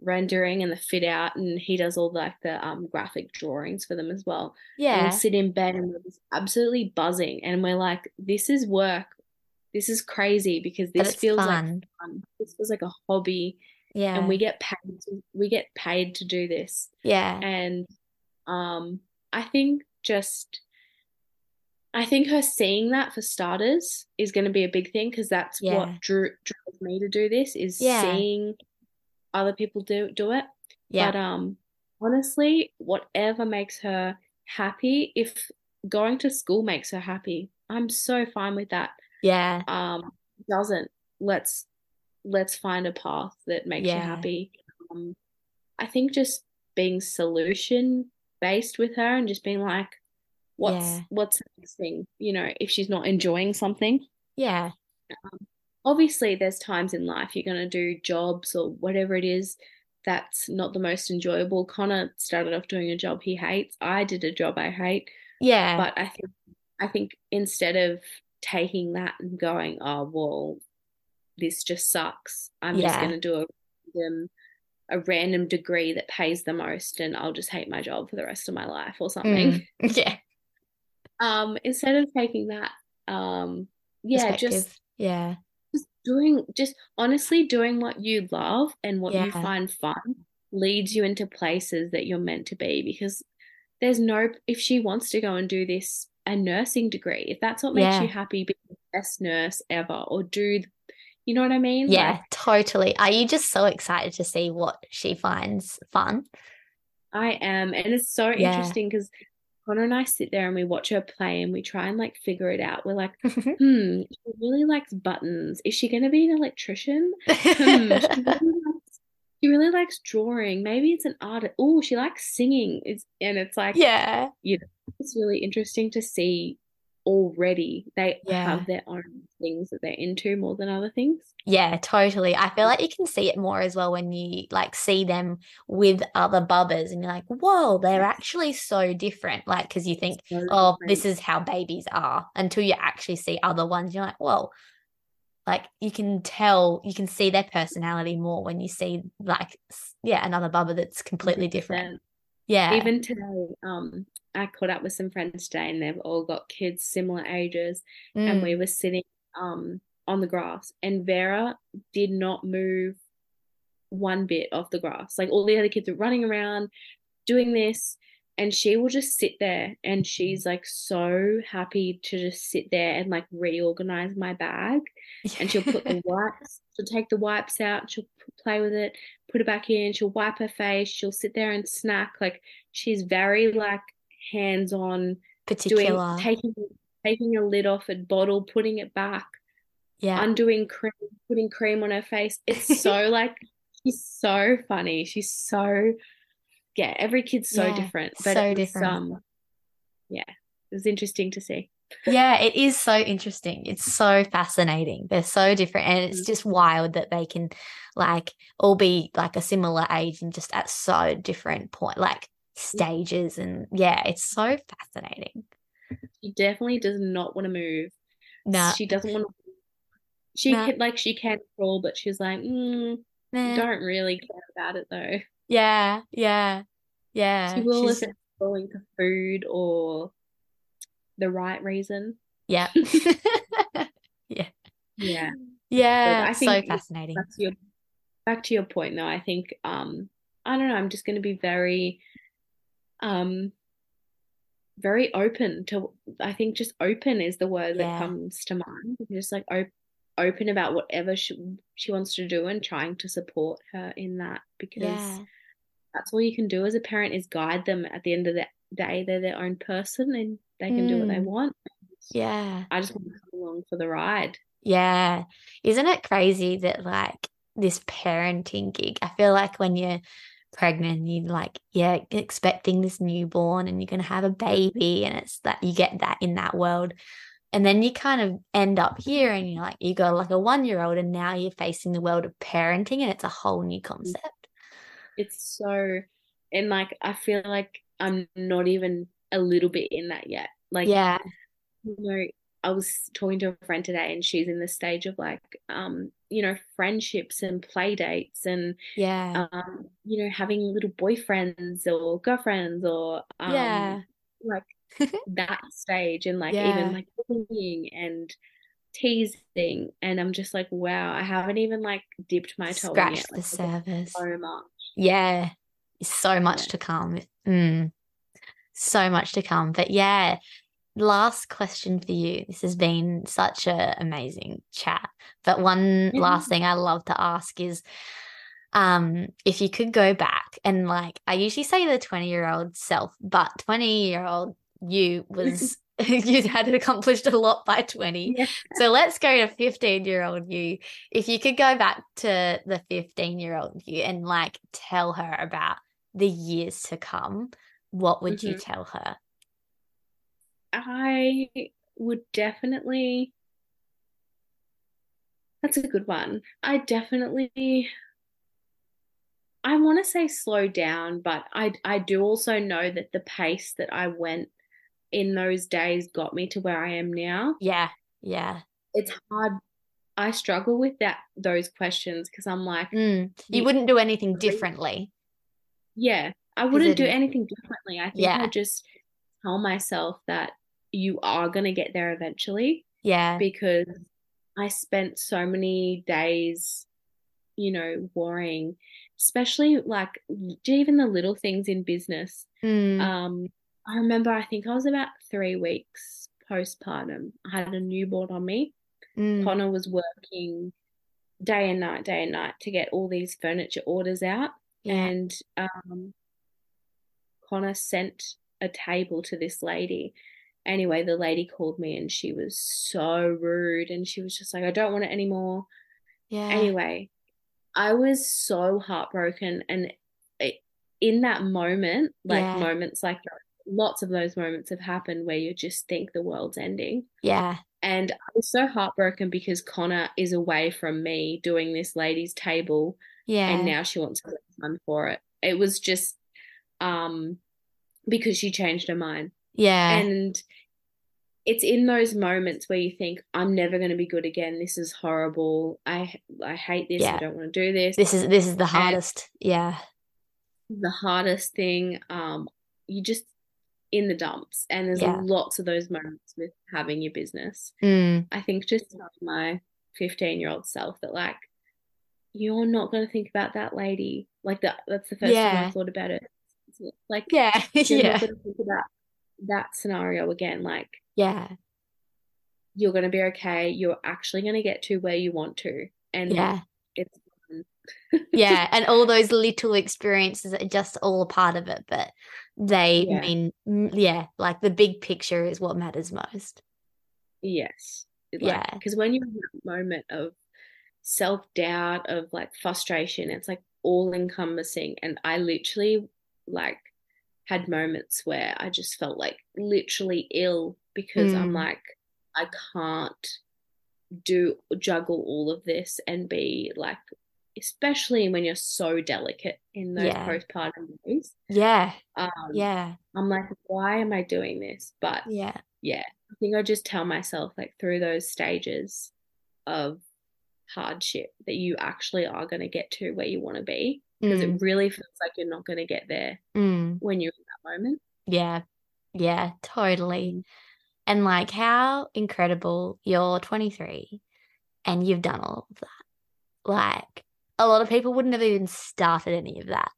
rendering and the fit out and he does all the, like the um graphic drawings for them as well. Yeah. And we'll sit in bed and we're just absolutely buzzing and we're like, this is work. This is crazy because this feels fun. like fun. This feels like a hobby. Yeah. And we get paid to, we get paid to do this. Yeah. And um I think just I think her seeing that for starters is going to be a big thing because that's yeah. what drew drove me to do this is yeah. seeing other people do do it. Yeah. But um honestly, whatever makes her happy, if going to school makes her happy, I'm so fine with that. Yeah. Um doesn't let's let's find a path that makes yeah. you happy. Um I think just being solution based with her and just being like, what's yeah. what's the next thing? You know, if she's not enjoying something. Yeah. Um, obviously, there's times in life you're going to do jobs or whatever it is that's not the most enjoyable. Conner started off doing a job he hates. I did a job I hate. Yeah. But I think I think instead of taking that and going, oh well, this just sucks. I'm yeah. just going to do a random a random degree that pays the most and I'll just hate my job for the rest of my life or something. Mm, *laughs* yeah. Um, instead of taking that, um, yeah, just yeah, just doing, just honestly doing what you love and what yeah. you find fun leads you into places that you're meant to be because there's no if she wants to go and do this a nursing degree if that's what makes yeah. you happy be the best nurse ever or do you know what I mean? Yeah, like, totally. Are you just so excited to see what she finds fun? I am. And it's so yeah. interesting because Conner and I sit there and we watch her play and we try and like figure it out. We're like, *laughs* hmm, she really likes buttons. Is she going to be an electrician? *laughs* hmm, she really likes she really likes drawing. Maybe it's an art. Oh, she likes singing. It's and it's like yeah, you know, it's really interesting to see already they Yeah. have their own things that they're into more than other things. Yeah, totally. I feel like you can see it more as well when you like see them with other bubbers and you're like, whoa, they're actually so different. Like, because you think, So oh, different. this is how babies are until you actually see other ones. You're like, whoa, like you can tell, you can see their personality more when you see like, yeah, another bubber that's completely different. 100%. Yeah. Even today, um, I caught up with some friends today and they've all got kids similar ages and we Mm. were sitting um on the grass and Vera did not move one bit off the grass. Like all the other kids are running around doing this and she will just sit there and she's like so happy to just sit there and like reorganize my bag and she'll put the *laughs* wipes she'll take the wipes out she'll play with it put it back in she'll wipe her face she'll sit there and snack like she's very like hands on doing particular. taking taking a lid off a bottle putting it back Yeah. undoing cream putting cream on her face it's *laughs* so like she's so funny she's so yeah every kid's so Yeah, different but so different. um yeah it was interesting to see Yeah, it is so interesting. It's so fascinating. They're so different. And it's Mm. just wild that they can like all be like a similar age and just at so different point like stages and yeah, it's so fascinating. she definitely does not want to move Nah, she doesn't want to *laughs* she Nah. can like she can crawl but she's like mm, nah. don't really care about it though Yeah, yeah, yeah. she will if it's going for food or the right reason *laughs* yeah. Yeah. yeah Yeah, I think so fascinating. back to your back to your point though i think um i don't know i'm just going to be very um very open to i think just open is the word Yeah. that comes to mind just like op- open about whatever she, she wants to do and trying to support her in that because Yeah. That's all you can do as a parent is guide them at the end of the day they're their own person and they can do what they Mm. want Yeah. i just want to come along for the ride Yeah. Isn't it crazy that like this parenting gig, I feel like when you're pregnant, you like, yeah, expecting this newborn and you're going to have a baby and it's that you get that in that world. And then you kind of end up here and you're like, you got like a one year old and now you're facing the world of parenting and it's a whole new concept. It's so and like I feel like I'm not even a little bit in that yet. Like Yeah. you know, I was talking to a friend today and she's in the stage of like um, you know, friendships and play dates and Yeah. um, you know, having little boyfriends or girlfriends or um Yeah. like *laughs* that stage and like Yeah. even like bullying and teasing and I'm just like, wow, I haven't even like dipped my toe in Scratch yet. the Like, there's surface. so much. Yeah, so much Yeah. to come. Mm, so much to come. But yeah, last question for you. This has been such a amazing chat. But one Yeah. last thing I love to ask is um if you could go back and like I usually say the 20 year old self, but 20 year old you *laughs* was *laughs* you had accomplished a lot by 20. Yeah. So let's go to 15 year old you. If you could go back to the 15 year old you and like tell her about the years to come, what would you Mhm. tell her? I would definitely. That's a good one. I definitely. I want to say slow down, but I I do also know that the pace that I went in those days got me to where I am now. Yeah, yeah. It's hard. I struggle with that those questions because I'm like, Mm. You wouldn't do anything differently. yeah, I wouldn't do anything differently. I think Yeah. I just tell myself that you are gonna get there eventually. Yeah, because I spent so many days, you know, worrying, especially like even the little things in business. Mm. Um, I remember I think I was about three weeks postpartum. I had a newborn on me. Mm. Conner was working day and night, day and night to get all these furniture orders out. Yeah. And um, Conner sent a table to this lady. Anyway, the lady called me and she was so rude and she was just like, I don't want it anymore. Yeah. Anyway, I was so heartbroken. And it, in that moment, like Yeah. moments like that, lots of those moments have happened where you just think the world's ending. Yeah. And I was so heartbroken because Conner is away from me doing this ladies' table Yeah. and now she wants to time for it. It was just um because she changed her mind. yeah. And it's in those moments where you think, I'm never going to be good again. This is horrible. I I hate this. Yeah. I don't want to do this. this is this is the hardest. Yeah. the hardest thing. Um, you just in the dumps, and there's Yeah. lots of those moments with having your business. Mm. I think just telling my 15 year old self that like you're not going to think about that lady. Like that. That's the first time I thought about it. Like Yeah. *laughs* you're yeah. not going to think about that scenario again. Like Yeah. you're going to be okay. You're actually going to get to where you want to, and Yeah. it's. Yeah. *laughs* And all those little experiences are just all a part of it, but they Yeah. mean, yeah, like the big picture is what matters most. Yes. Like, Yeah. Because when you're in that moment of self doubt, of like frustration, it's like all encompassing. And I literally like had moments where I just felt like literally ill because I'm Mm. like, I can't do juggle all of this and be like, especially when you're so delicate in those Yeah. postpartum days. Yeah. Um, Yeah. I'm like, why am I doing this? But Yeah. yeah, I think I just tell myself like through those stages of hardship that you actually are going to get to where you want to be because Mm. it really feels like you're not going to get there Mm. when you're in that moment. Yeah. Yeah. Totally. And like how incredible you're 23 and you've done all of that. Like a lot of people wouldn't have even started any of that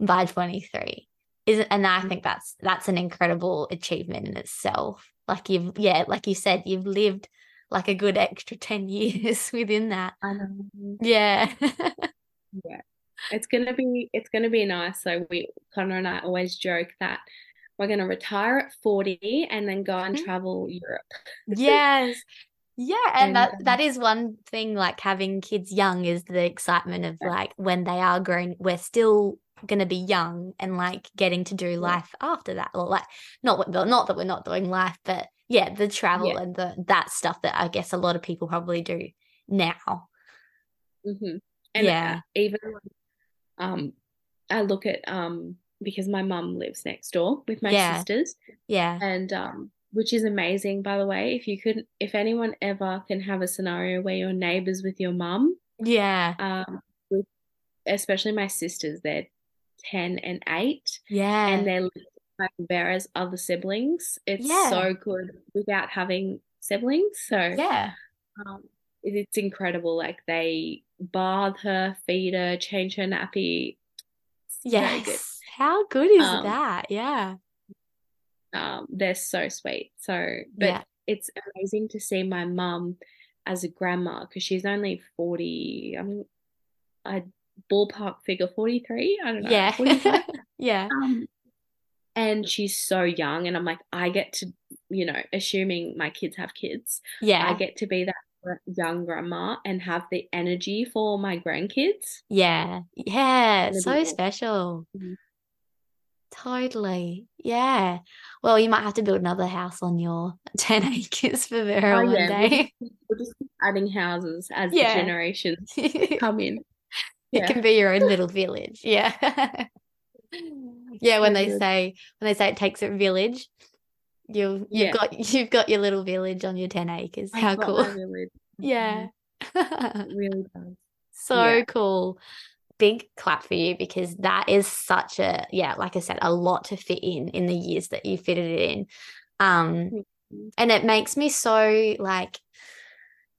by 23. Isn't and I think that's that's an incredible achievement in itself. Like you've yeah, like you said, you've lived like a good extra 10 *laughs* years within that. I know. Yeah. *laughs* Yeah. It's gonna be it's gonna be nice. So we Conner and I always joke that we're gonna retire at 40 and then go and Mhm. travel Europe. *laughs* Yes. Yeah, and that that is one thing like having kids young is the excitement of like when they are grown, we're still gonna be young and like getting to do life after that. Or like not not that we're not doing life, but yeah, the travel Yeah. and the that stuff that I guess a lot of people probably do now. hmm And Yeah. uh, even um, I look at um because my mum lives next door with my Yeah. sisters, Yeah. and um, which is amazing, by the way. If you could, if anyone ever can have a scenario where you're neighbors with your mum, Yeah. um, with especially my sisters, they're ten and eight, Yeah. and they're like bear as other siblings. It's Yeah. so good without having siblings. So Yeah. um, it- it's incredible. Like they bathe her, feed her, change her nappy. It's very good. Yes. How good is Um, that? Yeah. Um, they're so sweet. So, but Yeah. it's amazing to see my mum as a grandma because she's only 40. I'm a ballpark figure 43. I don't know. Yeah. *laughs* Yeah. Um, and she's so young, and I'm like, I get to, you know, assuming my kids have kids, yeah, I get to be that young grandma and have the energy for my grandkids. Yeah. Yeah. So special. Mhm. Totally. Yeah. Well, you might have to build another house on your *laughs* 10 acres for Vera Oh one yeah, day. we'll just keep adding houses as the generations *laughs* come in. Yeah. can be your own little village. Yeah. *laughs* Yeah, when they say when they say it takes a village, you've you've Yeah. got you've got your little village on your 10 acres. How cool. Yeah. Mm-hmm. It really does. So Yeah. cool. Big clap for you because that is such a yeah, like I said, a lot to fit in in the years that you fitted it in. Um and it makes me so like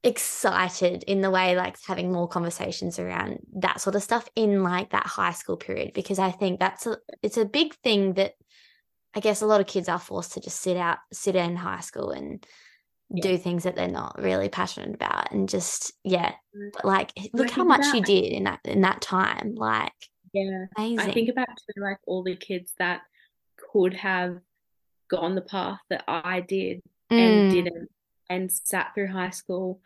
excited in the way like having more conversations around that sort of stuff in like that high school period because I think that's a it's a big thing that I guess a lot of kids are forced to just sit out sit in high school and Yeah. do things that they're not really passionate about and just yeah but, like look how much you did in that in that time like Yeah. amazing I think about too, like all the kids that could have gone the path that I did and Mm, didn't and sat through high school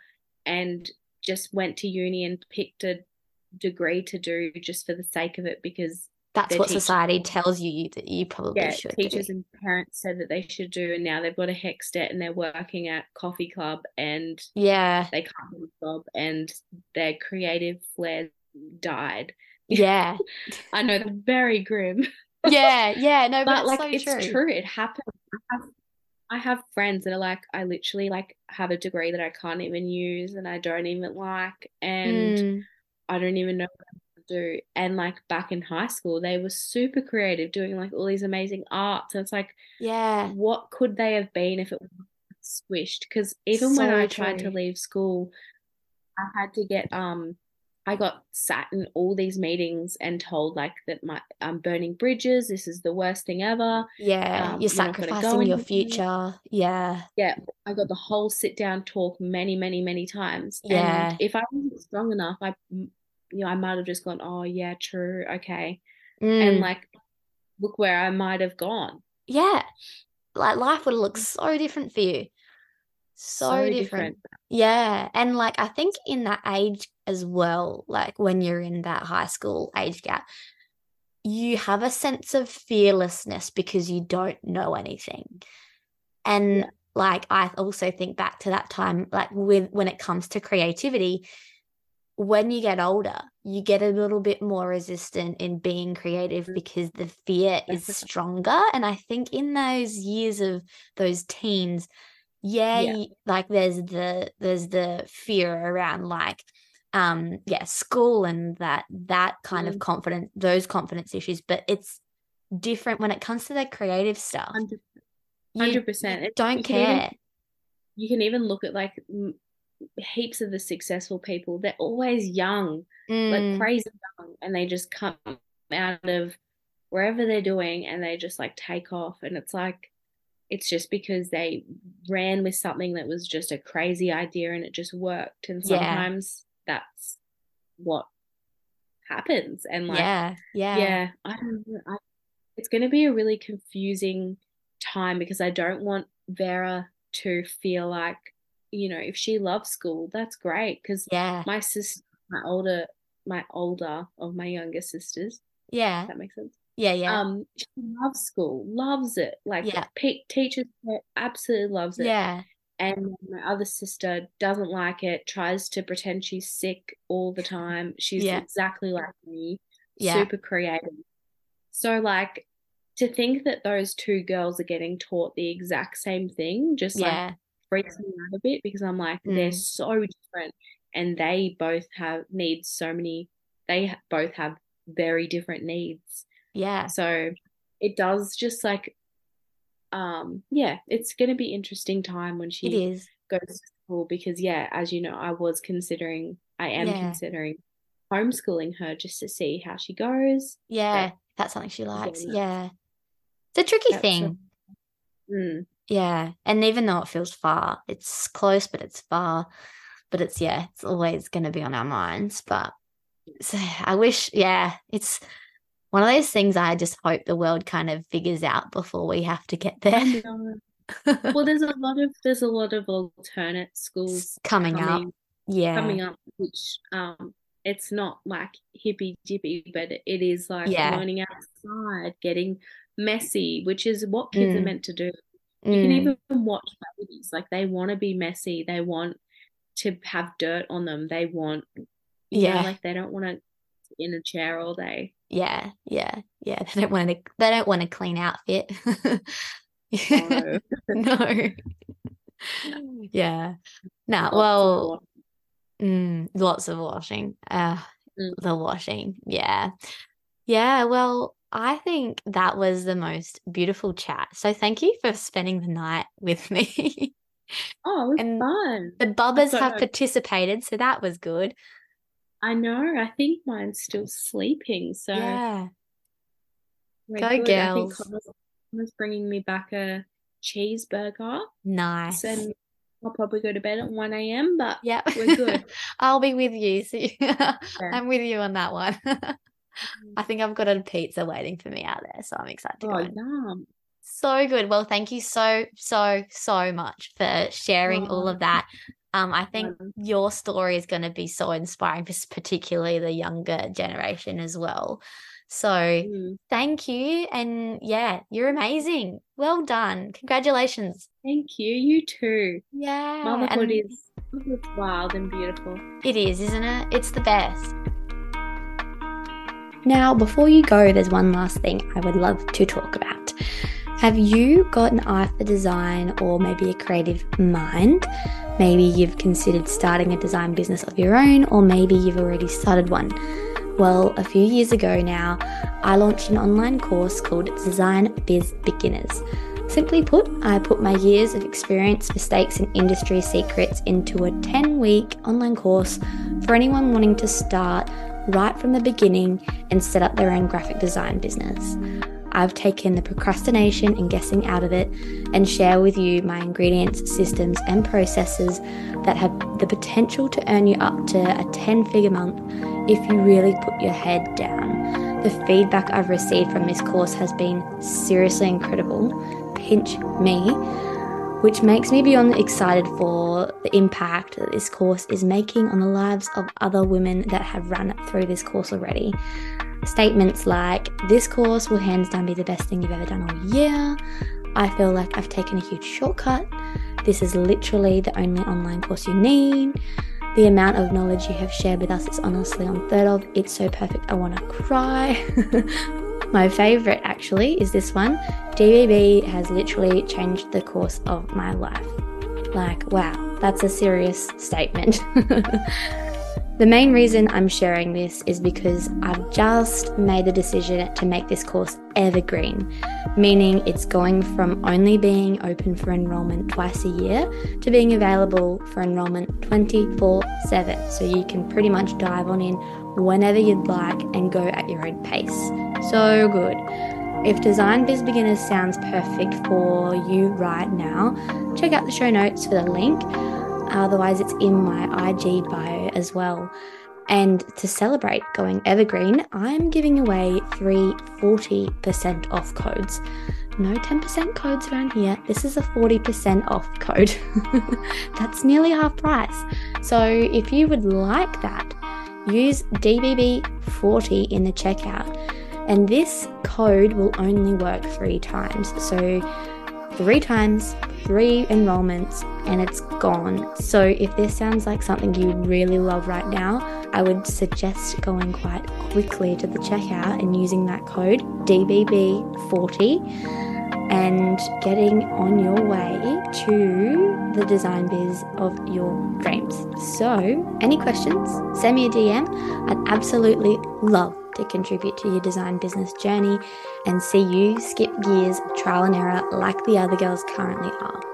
and just went to uni and picked a degree to do just for the sake of it because that's what teachers, society tells you that you probably yeah, should teachers do. and parents said that they should do and now they've got a HECS debt and they're working at coffee club and yeah they can't do a job and their creative flair died yeah *laughs* i know they're very grim yeah yeah no *laughs* but, but like so it's true. true it happens I have, I have friends that are like i literally like have a degree that i can't even use and i don't even like and mm. i don't even know do. And like back in high school, they were super creative, doing like all these amazing arts. And it's like, yeah, what could they have been if it was squished? Because even so when I true. tried to leave school, I had to get um I got sat in all these meetings and told like that my I'm burning bridges. This is the worst thing ever. Yeah, um, you're sacrificing your future. Yeah, yeah. I got the whole sit down talk many, many, many times. Yeah. And if I wasn't strong enough, I you know, I might have just gone, oh, yeah, true, okay. Mm. And like, look where I might have gone. Yeah. Like, life would look so different for you. So, so different. different. Yeah. And like, I think in that age as well, like when you're in that high school age gap, you have a sense of fearlessness because you don't know anything. And yeah. like, I also think back to that time, like, with when it comes to creativity, when you get older, you get a little bit more resistant in being creative mm. because the fear is stronger. And I think in those years of those teens, yeah, yeah. You, like there's the there's the fear around like um yeah school and that that kind mm. of confidence those confidence issues but it's different when it comes to the creative stuff 100%, 100%. don't care you can even look at like heaps of the successful people, they're always young, mm. like crazy young, and they just come out of wherever they're doing and they just like take off. And it's like, it's just because they ran with something that was just a crazy idea and it just worked. And sometimes yeah. that's what happens. And like, yeah, yeah, yeah, I don't know. I, it's going to be a really confusing time because I don't want Vera to feel like you know, if she loves school, that's great. Because yeah, my sister, my older, my older of my younger sisters. Yeah, that makes sense. Yeah, yeah. Um, she loves school, loves it. Like, yeah, pe- teachers absolutely loves it. Yeah. And my other sister doesn't like it. Tries to pretend she's sick all the time. She's yeah. exactly like me. Yeah. Super creative. So, like, to think that those two girls are getting taught the exact same thing, just yeah. like freaks me out a bit because I'm like, mm. they're so different and they both have needs so many, they both have very different needs. Yeah. So it does just like, um, yeah, it's going to be interesting time when she goes to school because, yeah, as you know, I was considering, I am yeah. considering homeschooling her just to see how she goes. Yeah, that's something she likes. Yeah. It's a tricky thing. A, mm, yeah. And even though it feels far, it's close, but it's far. But it's, yeah, it's always going to be on our minds. But so *sighs* I wish, yeah, it's one of those things I just hope the world kind of figures out before we have to get there. well, there's a *laughs* lot of there's a lot of alternate schools coming, coming up. Yeah. Coming up, which um it's not like hippy dippy, but it is like yeah. learning outside, getting messy, which is what kids mm. are meant to do. You mm. can even watch babies, like they want to be messy, they want to have dirt on them, they want, yeah, know, like they don't want to in a chair all day. Yeah, yeah, yeah. They don't want to. They don't want a clean outfit. no. *laughs* no. *laughs* yeah. No. Lots well. Mm, lots of washing. Uh, mm. the washing. Yeah. Yeah. Well, I think that was the most beautiful chat. So thank you for spending the night with *laughs* me. Oh, it was and fun. The bubbers have participated, so that was good. I know. I think mine's still sleeping. So yeah, go good. girls. Think bringing me back a cheeseburger. Nice. And I'll probably go to bed at one a.m. But yeah, we're good. *laughs* I'll be with you. So *laughs* yeah. I'm with you on that one. *laughs* I think I've got a pizza waiting for me out there, so I'm excited to oh, go. Yum. So good. Well, thank you so, so, so much for sharing oh. all of that. Um, I think your story is going to be so inspiring, for particularly the younger generation as well. So mm. thank you. And yeah, you're amazing. Well done. Congratulations. Thank you. You too. Yeah. Motherhood and is wild and beautiful. It is, isn't it? It's the best. Now, before you go, there's one last thing I would love to talk about. Have you got an eye for design or maybe a creative mind? Maybe you've considered starting a design business of your own, or maybe you've already started one. Well, a few years ago now, I launched an online course called Design Biz Beginners. Simply put, I put my years of experience, mistakes, and industry secrets into a 10 week online course for anyone wanting to start right from the beginning and set up their own graphic design business. I've taken the procrastination and guessing out of it and share with you my ingredients, systems, and processes that have the potential to earn you up to a 10 figure month if you really put your head down. The feedback I've received from this course has been seriously incredible. Pinch me, which makes me beyond excited for the impact that this course is making on the lives of other women that have run through this course already. Statements like, This course will hands down be the best thing you've ever done all year. I feel like I've taken a huge shortcut. This is literally the only online course you need. The amount of knowledge you have shared with us is honestly unthird of. It's so perfect, I want to cry. *laughs* My favourite actually is this one. DBB has literally changed the course of my life. Like, wow, that's a serious statement. *laughs* The main reason I'm sharing this is because I've just made the decision to make this course evergreen, meaning it's going from only being open for enrolment twice a year to being available for enrolment 24 7. So you can pretty much dive on in whenever you'd like and go at your own pace. So good. If Design Biz Beginners sounds perfect for you right now, check out the show notes for the link. Otherwise, it's in my IG bio as well. And to celebrate going evergreen, I'm giving away three 40% off codes. No 10% codes around here. This is a 40% off code. *laughs* That's nearly half price. So if you would like that, use DBB40 in the checkout. And this code will only work three times. So three times, three enrollments, and it's gone. So, if this sounds like something you really love right now, I would suggest going quite quickly to the checkout and using that code DBB40 and getting on your way to the design biz of your dreams. So, any questions? Send me a DM. I'd absolutely love to contribute to your design business journey and see you skip gears, trial and error like the other girls currently are.